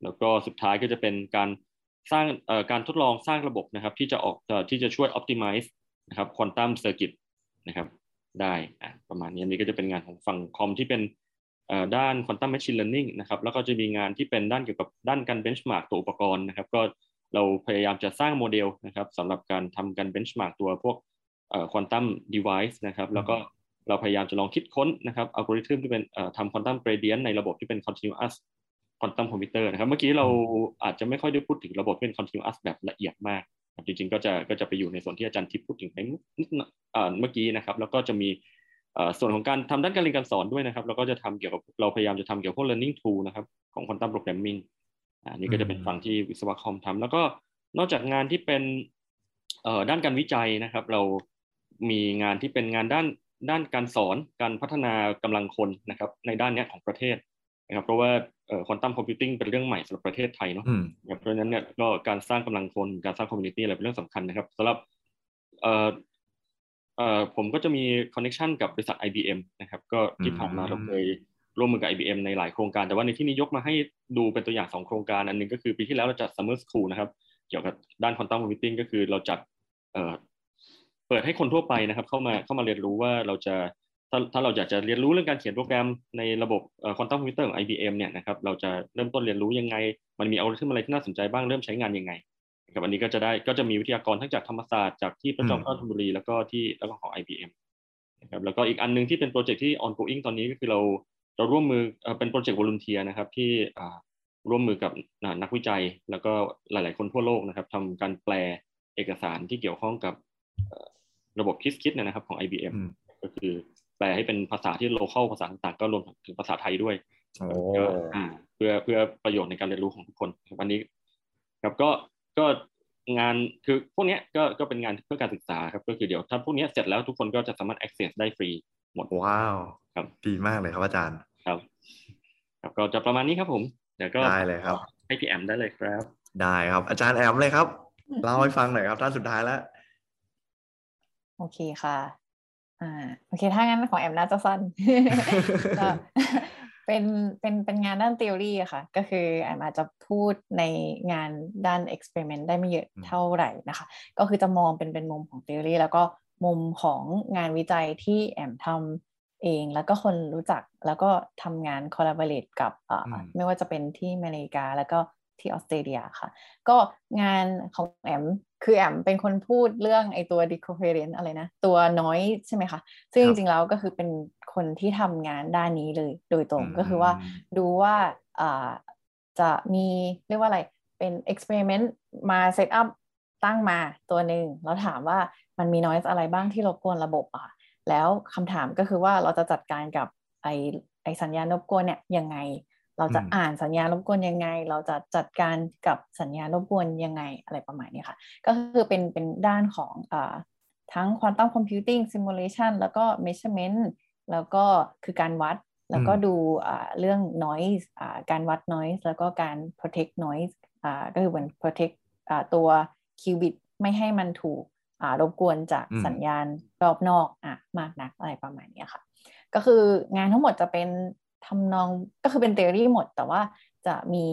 แล้วก็สุดท้ายก็จะเป็นการสร้างการทดลองสร้างระบบนะครับที่จะออกที่จะช่วย optimize นะครับ quantum circuit นะครับได้ประมาณนี้อันนี้ก็จะเป็นงานของฝั่งคอมที่เป็นด้าน quantum machine learning นะครับแล้วก็จะมีงานที่เป็นด้านเกี่ยวกับด้านการ benchmark ตัวอุปกรณ์นะครับก็เราพยายามจะสร้างโมเดลนะครับสำหรับการทำการ benchmark ตัวพวก quantum device นะครับแล้วก็เราพยายามจะลองคิดค้นนะครับอัลกอริทึมที่เป็นทำควอนตัมเกรเดียนในระบบที่เป็น continuous ควอนตัมคอมพิวเตอร์นะครับเมื่อกี้เราอาจจะไม่ค่อยได้พูดถึงระบบเป็น continuous แบบละเอียดมากจริงๆก็จะก็จะไปอยู่ในส่วนที่อาจารย์ทิพย์พูดถึงไปเมื่อกี้นะครับ แล้วก็จะมีส่วนของการทำด้านการเรียนการสอนด้วยนะครับแล้วก็จะทำเกี่ยวกับเราพยายามจะทำเกี่ยวกับพวก learning tool นะครับของ quantum programming อันนี้ก็จะเป็นฝั่งที่วิศวะคอมทำแล้วก็นอกจากงานที่เป็นด้านการวิจัยนะครับ เรา มีงานที่เป็นงานด้านด้านการสอนการพัฒนากำลังคนนะครับในด้านนี้ของประเทศนะครับเพราะว่า quantum computing เป็นเรื่องใหม่สำหรับประเทศไทยเนาะเพราะฉะนั้นเนี่ยก็การสร้างกำลังคนการสร้าง community อะไรเป็นเรื่องสำคัญนะครับสำหรับเอ่อเอ่อผมก็จะมี connection กับบริษัท IBM นะครับก็ที่ผ่านมาเราเคยร่วมมือกับ IBM ในหลายโครงการ แต่ว่าในที่นี้ยกมาให้ดูเป็นตัวอย่างสองโครงการ อันนึงก็คือปีที่แล้วเราจัด Summer School นะครับ เกี่ยวกับด้าน quantum computing ก็คือเราจัด เอ่อเปิดให้คนทั่วไปนะครับเข้ามาเข้ามาเรียนรู้ว่าเราจะถ้าถ้าเราอยากจะเรียนรู้เรื่องการเขียนโปรแกรมในระบบควอนตัมคอมพิวเตอร์ของ IBM เนี่ยนะครับเราจะเริ่มต้นเรียนรู้ยังไง มันมีอัลกอริทึมอะไรที่น่าสนใจบ้างเริ่มใช้งานยังไงกับอันนี้ก็จะได้ก็จะมีวิทยากรทั้งจากธรรมศาสตร์จากที่พระจอมเกล้าธนบุรีแล้วก็ที่แล้วก็ของ IBM นะครับแล้วก็อีกอันนึงที่เป็นโปรเจกต์ที่ ongoing ตอนนี้ก็คือเราเราร่วมมือเป็นโปรเจกต์ volunteer นะครับที่ร่วมมือกับนักวิจัย แล้วก็หลาย ๆ คนทั่วโลกนะครับทำการแปลเอกสารที่เกี่ยวข้องกับ ระบบคิสคิดนะครับของ IBM ก็คือแปลให้เป็นภาษาที่โลเคอลภาษาต่างๆก็รวมถึงภาษาไทยด้วยเพื่อเพื่อประโยชน์ในการเรียนรู้ของทุกคนวันนี้ ครับก็ก็งานคือพวกนี้ก็ก็เป็นงานเพื่อการศึกษาครับก็คือเดี๋ยวถ้าพวกนี้เสร็จแล้วทุกคนก็จะสามารถ access ได้ฟรีหมดว้าวครับดีมากเลยครับอาจารย์ครับ ครับก็จะประมาณนี้ครับผมเดี๋ยวก็ได้เลยครับ ให้พี่แอมได้เลยครับ ได้ครับ อาจารย์แอมเลยครับเล่าให้ฟังหน่อยครับท่านสุดท้ายแล้ว โอเคค่ะ อ่า โอเค ถ้างั้นของแอมน่าจะสั้นเป็นเป็นเป็นงานด้านทฤษฎีอะค่ะ ก็คือแอมอาจจะพูดในงานด้านเอ็กซ์เพร์เมนต์ได้ไม่เยอะเท่าไหร่นะคะ ก็คือจะมองเป็นเป็นมุมของทฤษฎีแล้วก็มุมของงานวิจัยที่แอมทำเองแล้วก็คนรู้จักแล้วก็ทำงานคอลลาบอร์เรตกับอ่าไม่ว่าจะเป็นที่อเมริกาแล้วก็ที่ออสเตรเลียค่ะ ก็งานของแอม คือแอมเป็นคนพูดเรื่องไอตัว decoherent อะไรนะ ตัวน้อยใช่ไหมคะซึ่งจริงๆแล้วก็คือเป็นคนที่ทำงานด้านนี้เลยโดยตรงก็คือว่าดูว่าอ่าจะมีเรียกว่าอะไรเป็น experiment มาเซตอัพตั้งมาตัวหนึ่งแล้วถามว่ามันมี noise อะไรบ้างที่รบกวนระบบอะแล้วคำถามก็คือว่าเราจะจัดการกับไอไอสัญญาณรบกวนเนี่ยยังไง เราจะอ่านสัญญาณรบกวนยังไง เราจะจัดการกับสัญญาณรบกวนยังไงอะไรประมาณนี้ค่ะ ก็คือเป็นเป็นด้านของอทั้ง quantum computing simulation แล้วก็ measurement แล้วก็คือการวัดแล้วก็ดูเรื่อง noise การวัด noise แล้วก็การ protect noise ก็คือเหมือน protect ตัว qubit ไม่ให้มันถูกรบกวนจากสัญญาณรอบนอกอมากนักอะไรประมาณนี้ค่ะ ก็คืองานทั้งหมดจะเป็น ทำนองก็คือเป็นเทอรี่หมด แต่ว่าจะมี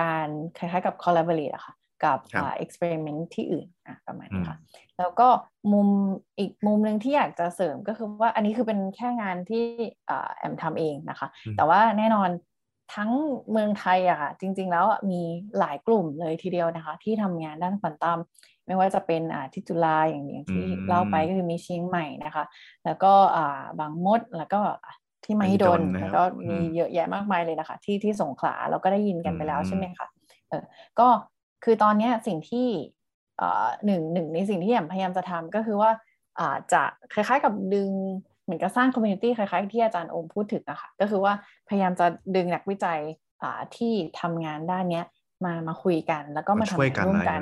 การคล้ายๆกับ collaborate อะค่ะกับอ่า experiment ที่อื่นอะประมาณนี้ค่ะ แล้วก็มุมอีกมุมหนึ่งที่อยากจะเสริมก็คือว่าอันนี้คือเป็นแค่งานที่อ่าแอมทำเองนะคะ แต่ว่าแน่นอนทั้งเมืองไทยอะค่ะ จริง ๆ แล้วมีหลายกลุ่มเลยทีเดียวนะคะ ที่ทำงานด้านควอนตัมไม่ว่าจะเป็นอ่าที่จุฬาอย่างอย่างที่เล่าไปก็คือมีเชียงใหม่นะคะ แล้วก็อ่าบางมดแล้วก็ ที่มหิดลแล้วก็มีเยอะแยะมากมายเลยนะคะ ที่ที่สงขลาเราก็ได้ยินกันไปแล้วใช่ไหมคะเออก็คือตอนนี้สิ่งที่หนึ่งหนึ่งในสิ่งที่แอมพยายามจะทำก็คือว่าอาจะคล้ายๆกับดึงเหมือนกับสร้างคอมมูนิตี้คล้ายๆที่อาจารย์โอมพูดถึงอะคะ่ะก็คือว่าพยายามจะดึงนักวิจัยที่ทำงานด้านเนี้ยมามาคุยกัน แล้วก็มาทำงานร่วมกัน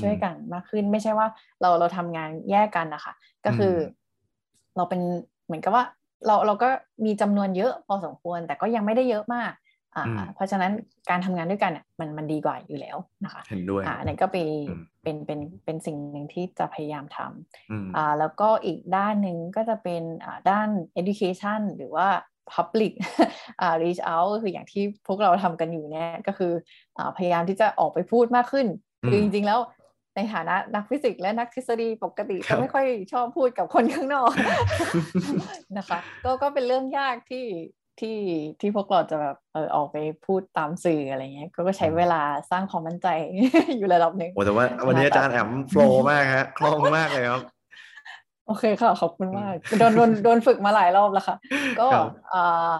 ช่วยกันมากขึ้นไม่ใช่ว่าเราเราทำงานแยกกันนะคะก็คือ เราเป็นเหมือนกับว่า เราเราก็มีจำนวนเยอะพอสมควร แต่ก็ยังไม่ได้เยอะมากอ่าเพราะฉะนั้นการทำงานด้วยกันเนี่ยมันมันดีกว่าอยู่แล้วนะคะเห็นด้วยอ่านี่ก็เป็นเป็นเป็นเป็นสิ่งหนึ่งที่จะพยายามทำอ่าแล้วก็อีกด้านหนึ่งก็จะเป็นอ่าด้าน education หรือว่า public อ่า reach out ก็คืออย่างที่พวกเราทำกันอยู่เนี่ยก็คืออ่าพยายามที่จะออกไปพูดมากขึ้นคือจริงๆแล้ว ในฐานะนักฟิสิกส์และนักทฤษฎีปกติก็ไม่ค่อยชอบพูดกับคนข้างนอกนะคะ ก็ก็เป็นเรื่องยากที่ที่ที่พวกเราจะแบบเออออกไปพูดตามสื่ออะไรเงี้ยก็ใช้เวลาสร้างความมั่นใจอยู่ระดับหนึ่งโอ้แต่ว่าวันนี้อาจารย์แอมโฟล์มากฮะคล่องมากเลยครับ โอเคค่ะ ขอบคุณมาก โดนโดนโดนฝึกมาหลายรอบแล้วค่ะ ก็อ่า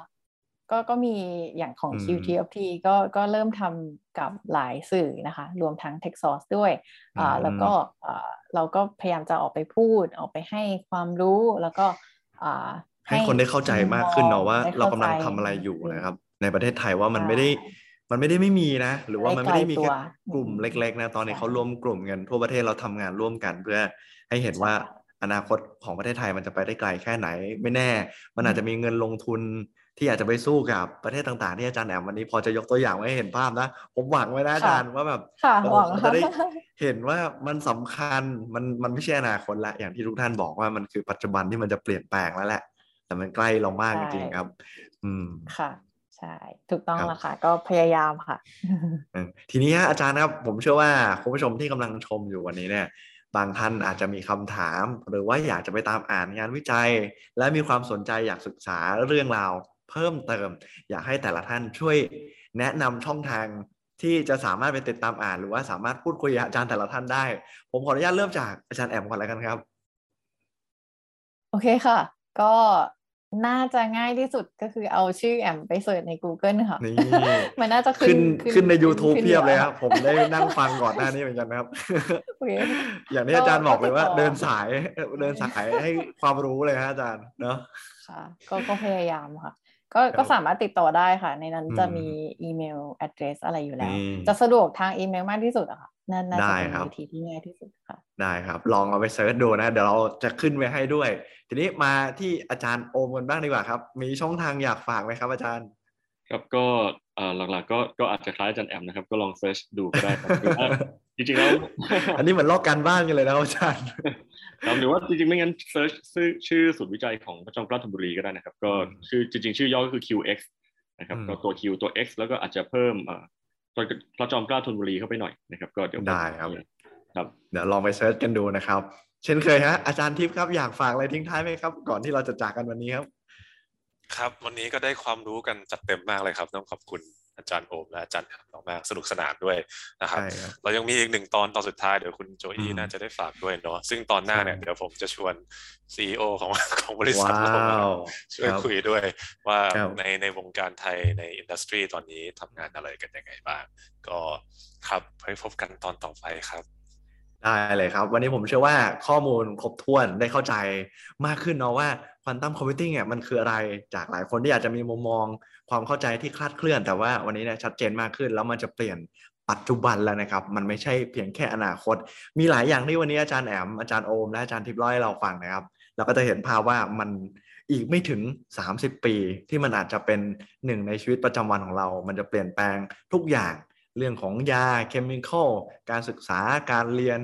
ก็ก็มีอย่างของ QTFT ก็ก็เริ่มทำกับหลายสื่อนะคะ รวมทั้ง t e x s o u r c e ด้วยอ่าแล้วก็อ่าเราก็พยายามจะออกไปพูดออกไปให้ความรู้แล้วก็อ่าให้คนได้เข้าใจมากขึ้นเนาะว่าเรากำลังทำอะไรอยู่นะครับ ในประเทศไทยว่ามันไม่ได้มันไม่ได้ไม่มีนะ หรือว่ามันไม่ได้มีแค่กลุ่มเล็ก ๆ นะ ตอนนี้เขารวมกลุ่มกันทั่วประเทศเราทำงานร่วมกัน เพื่อให้เห็นว่าอนาคตของประเทศไทยมันจะไปได้ไกลแค่ไหน ไม่แน่ มันอาจจะมีเงินลงทุน ที่อาจจะไปสู้กับประเทศต่างๆที่อาจารย์แอมวันนี้พอจะยกตัวอย่างไว้เห็นภาพนะ ผมหวังไว้นะอาจารย์ว่าแบบเราจะได้เห็นว่ามันสำคัญมันมันไม่ใช่อนาคตละอย่างที่ทุกท่านบอกว่ามันคือปัจจุบันที่มันจะเปลี่ยนแปลงแล้วแหละ แต่มันใกล้เรามากจริงๆครับ อืมค่ะใช่ถูกต้องแล้วค่ะ ก็พยายามค่ะ ทีนี้อาจารย์ครับ ผมเชื่อว่าคุณผู้ชมที่กำลังชมอยู่วันนี้เนี่ยบางท่านอาจจะมีคำถาม หรือว่าอยากจะไปตามอ่านงานวิจัย และมีความสนใจอยากศึกษาเรื่องราว เพิ่มเติม อยากให้แต่ละท่านช่วยแนะนำช่องทางที่จะสามารถไปติดตามอ่าน หรือว่าสามารถพูดคุยกับอาจารย์แต่ละท่านได้ ผมขออนุญาตเริ่มจากอาจารย์แอมก่อนแล้วกันครับ โอเคค่ะ ก็น่าจะง่ายที่สุดก็คือเอาชื่อแอมไปเสิร์ชใน Google ค่ะนี่มันน่าจะขึ้นขึ้นใน YouTube เพียบเลยครับ ผมได้นั่งฟังก่อนหน้านี้เหมือนกันนะครับ อย่างที่อาจารย์บอกเลยว่า เดินสายเดินสายให้ความรู้เลยฮะอาจารย์เนาะค่ะก็ก็พยายามค่ะ ก็ก็สามารถติดต่อได้ค่ะ ในนั้นจะมีอีเมล address อะไรอยู่แล้ว จะสะดวกทางอีเมลมากที่สุดอะค่ะนั่นน่าจะเป็นวิธีที่ง่ายที่สุดค่ะ ได้ครับ ลองเอาไป search ดูนะ เดี๋ยวเราจะขึ้นไว้ให้ด้วย ทีนี้มาที่อาจารย์โอมกันบ้างดีกว่าครับ มีช่องทางอยากฝากไหมครับ อาจารย์ ครับก็หลักๆก็ก็อาจจะคล้ายอาจารย์แอมนะครับ ก็ลอง search ดูก็ได้ครับจริงๆแล้วอันนี้เหมือนลอกการบ้านกันเลยนะอาจารย์ ครับหรือว่าจริงๆ ไม่งั้น search ชื่อศูนย์วิจัยของพระจอมเกล้าธนบุรีก็ได้นะครับ ก็ชื่อจริง ๆ ชื่อย่อก็คือ QX นะครับก็ตัว Q ตัว X แล้วก็อาจจะเพิ่มตัวพระจอมเกล้าธนบุรีเข้าไปหน่อยนะครับก็เดี๋ยวได้ครับครับเดี๋ยวลองไป search กันดูนะครับ เช่นเคยฮะอาจารย์ทิพย์ครับอยากฝากอะไรทิ้งท้ายไหมครับ ก่อนที่เราจะจากกันวันนี้ครับ ครับ วันนี้ก็ได้ความรู้กันจัดเต็มมากเลยครับต้องขอบคุณ อาจารย์โอมและอาจารย์น้องมากสนุกสนานด้วยนะครับเรายังมีอีกหนึ่งตอนตอนสุดท้ายเดี๋ยวคุณโจอี้น่าจะได้ฝากด้วยเนาะซึ่งตอนหน้าเนี่ยเดี๋ยวผมจะชวน CEO ของของบริษัทเรามาช่วยคุยด้วยว่าในในวงการไทยใน industry ตอนนี้ทำงานอะไรกันยังไงบ้าง ก็ครับไว้พบกันตอนต่อไปครับได้เลยครับ วันนี้ผมเชื่อว่าข้อมูลครบถ้วนได้เข้าใจมากขึ้นเนาะว่า quantum computing เนี่ยมันคืออะไรจากหลายคนที่อาจจะมีมุมมอง ความเข้าใจที่คลาดเคลื่อน แต่ว่าวันนี้เนี่ยชัดเจนมากขึ้น แล้วมันจะเปลี่ยนปัจจุบันแล้วนะครับ มันไม่ใช่เพียงแค่อนาคต มีหลายอย่างที่วันนี้อาจารย์แอมอาจารย์โอมและอาจารย์ทิพย์ร้อยเราฟังนะครับ เราก็จะเห็นภาพว่ามันอีกไม่ถึง 30 ปี ที่มันอาจจะเป็นหนึ่งในชีวิตประจำวันของเรา มันจะเปลี่ยนแปลงทุกอย่างเรื่องของยาเคมีคอลการศึกษาการเรียน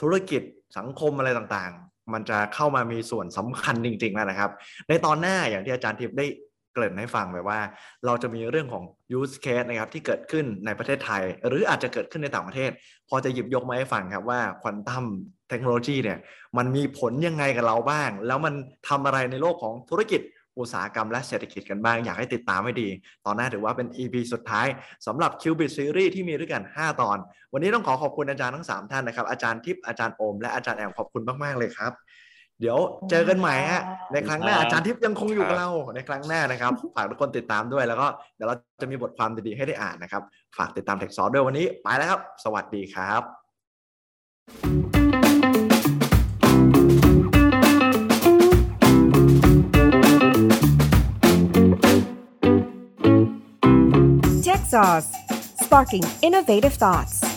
ธุรกิจสังคมอะไรต่างๆ มันจะเข้ามามีส่วนสำคัญจริงๆแล้วนะครับ ในตอนหน้าอย่างที่อาจารย์ทิพย์ได้ เกริ่นให้ฟังไปว่า เราจะมีเรื่องของ use case นะครับที่เกิดขึ้นในประเทศไทย หรืออาจจะเกิดขึ้นในต่างประเทศ พอจะหยิบยกมาให้ฟังครับว่าควอนตัมเทคโนโลยีเนี่ยมันมีผลยังไงกับเราบ้าง แล้วมันทำอะไรในโลกของธุรกิจอุตสาหกรรมและเศรษฐกิจกันบ้าง อยากให้ติดตามให้ดี ตอนหน้าถือว่าเป็น EP สุดท้ายสำหรับ Qubit Series ที่มีด้วยกัน 5 ตอน วันนี้ต้องขอขอบคุณอาจารย์ทั้ง 3 ท่านนะครับ อาจารย์ทิพย์อาจารย์โอม และอาจารย์แอมขอบคุณมาก ๆ เลยครับ เดี๋ยวเจอกันใหม่ฮะในครั้งหน้าอาจารย์ทิพย์ยังคงอยู่กับเราในครั้งหน้านะครับ ฝากทุกคนติดตามด้วยแล้วก็เดี๋ยวเราจะมีบทความดีๆให้ได้อ่านนะครับ ฝากติดตามเทคซอร์ด้วยวันนี้ไปแล้วครับ สวัสดีครับ Sauce, sparking innovative thoughts.